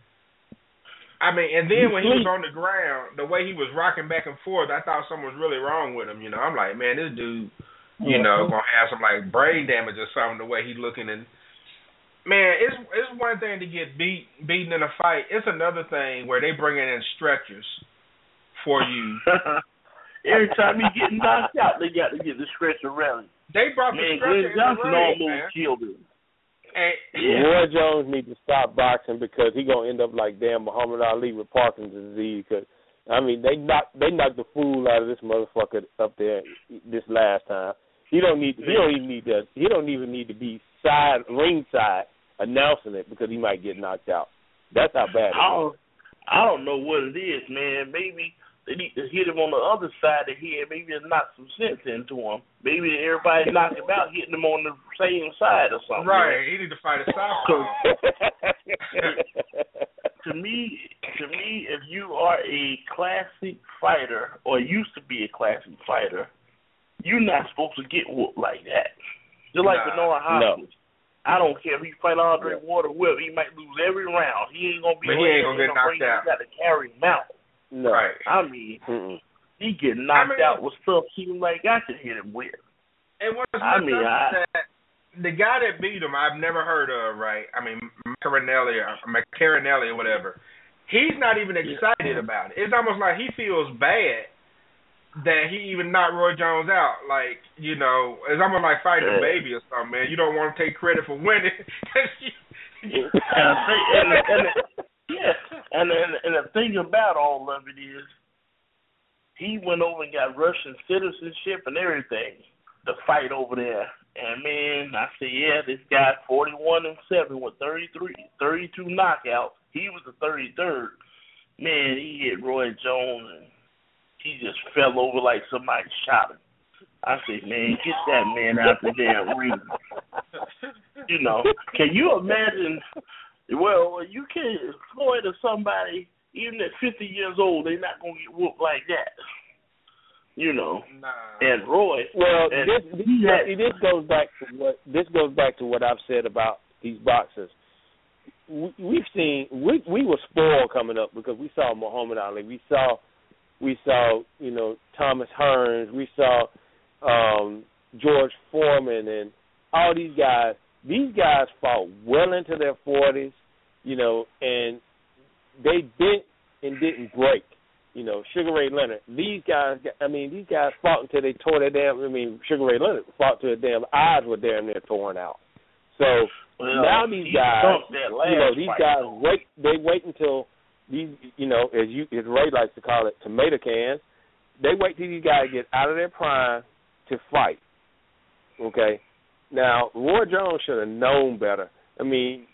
I mean, and then when he was on the ground, the way he was rocking back and forth, I thought something was really wrong with him. You know, I'm like, man, this dude, you know, gonna have some like brain damage or something. The way he looking and man, it's it's one thing to get beat beaten in a fight. It's another thing where they bringing in stretchers for you. Every time he get knocked out, they got to get the stretcher around. They brought the Man, stretcher Glenn in the Johnson almost killed him. And, Roy Jones needs to stop boxing because he gonna end up like damn Muhammad Ali with Parkinson's disease. Cause I mean they knocked they knocked the fool out of this motherfucker up there this last time. He don't need he don't even need to he don't even need to be side ringside announcing it because he might get knocked out. That's how bad. I It is. don't, I don't know what it is, man. Maybe they need to hit him on the other side of the head. Maybe to knock some sense into him. Maybe everybody knocked him out, hitting him on the same side or something. right, he need to fight a southpaw. to me, to me, if you are a classic fighter or used to be a classic fighter, you're not supposed to get whooped like that. Just like Nah. Bernard Hopkins. I don't care if he fight Andre Water Whip, he might lose every round. He ain't gonna be But he ain't gonna in get the knocked out. You got to carry him out. No. Right. I mean, Mm-mm. he get knocked I mean- out with stuff seemed like I could hit him with. And what's I mean, I- that the guy that beat him, I've never heard of. Right? I mean, Maccarinelli or Maccarinelli or whatever. He's not even excited about it. It's almost like he feels bad that he even knocked Roy Jones out. Like, you know, it's almost like fighting a baby or something, man. You don't want to take credit for winning. and I think, and, and yeah, and, and and the thing about all of it is, he went over and got Russian citizenship and everything to fight over there. And man, I said, yeah, this guy forty one and seven with 33, 32 knockouts. He was the thirty third. Man, he hit Roy Jones and he just fell over like somebody shot him. I said, man, get that man out the damn ring. You know, can you imagine? Well, you can Floyd or somebody, even at 50 years old, they're not gonna get whooped like that. You know, nah. and Roy. Well, and this he had- this, this goes back to what this goes back to what I've said about these boxers. We, we've seen we we were spoiled coming up because we saw Muhammad Ali, we saw we saw you know Thomas Hearns, we saw um George Foreman, and all these guys. These guys fought well into their forties, you know, and they bent and didn't break you know, Sugar Ray Leonard. These guys, I mean, these guys fought until they tore their damn. I mean, Sugar Ray Leonard fought till their damn eyes were damn near torn out. So Well, now these guys, stumped that last you know, these guys though. wait. They wait until these, you know, as you as Ray likes to call it, tomato cans. They wait till these guys get out of their prime to fight. Okay. Now, Roy Jones should have known better. I mean,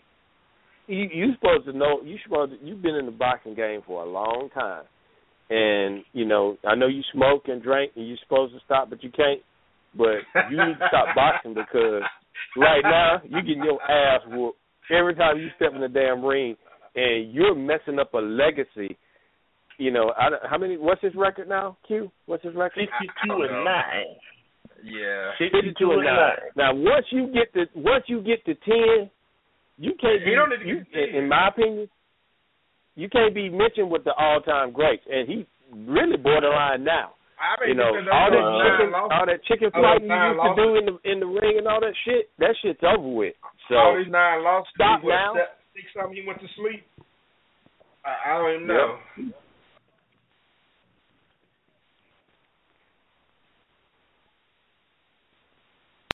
you you supposed to know. You supposed to, you've been in the boxing game for a long time, and you know I know you smoke and drink, and you're supposed to stop, but you can't. But you need to stop boxing because right now you getting your ass whooped every time you step in the damn ring, and you're messing up a legacy. You know, I, how many? What's his record now? Q, what's his record? Fifty-two and nine. Yeah. Fifty-two and nine. Now, once you get to once you get to ten, you can't He be. don't need to you, get to 10. in my opinion, you can't be mentioned with the all-time greats, and he really borderline now. I you know, all that chicken, losses- all that chicken those fighting you nine used to do in the in the ring and all that shit, that shit's over with. So all these nine losses. stop now. Six something. He went to sleep. I, I don't even know.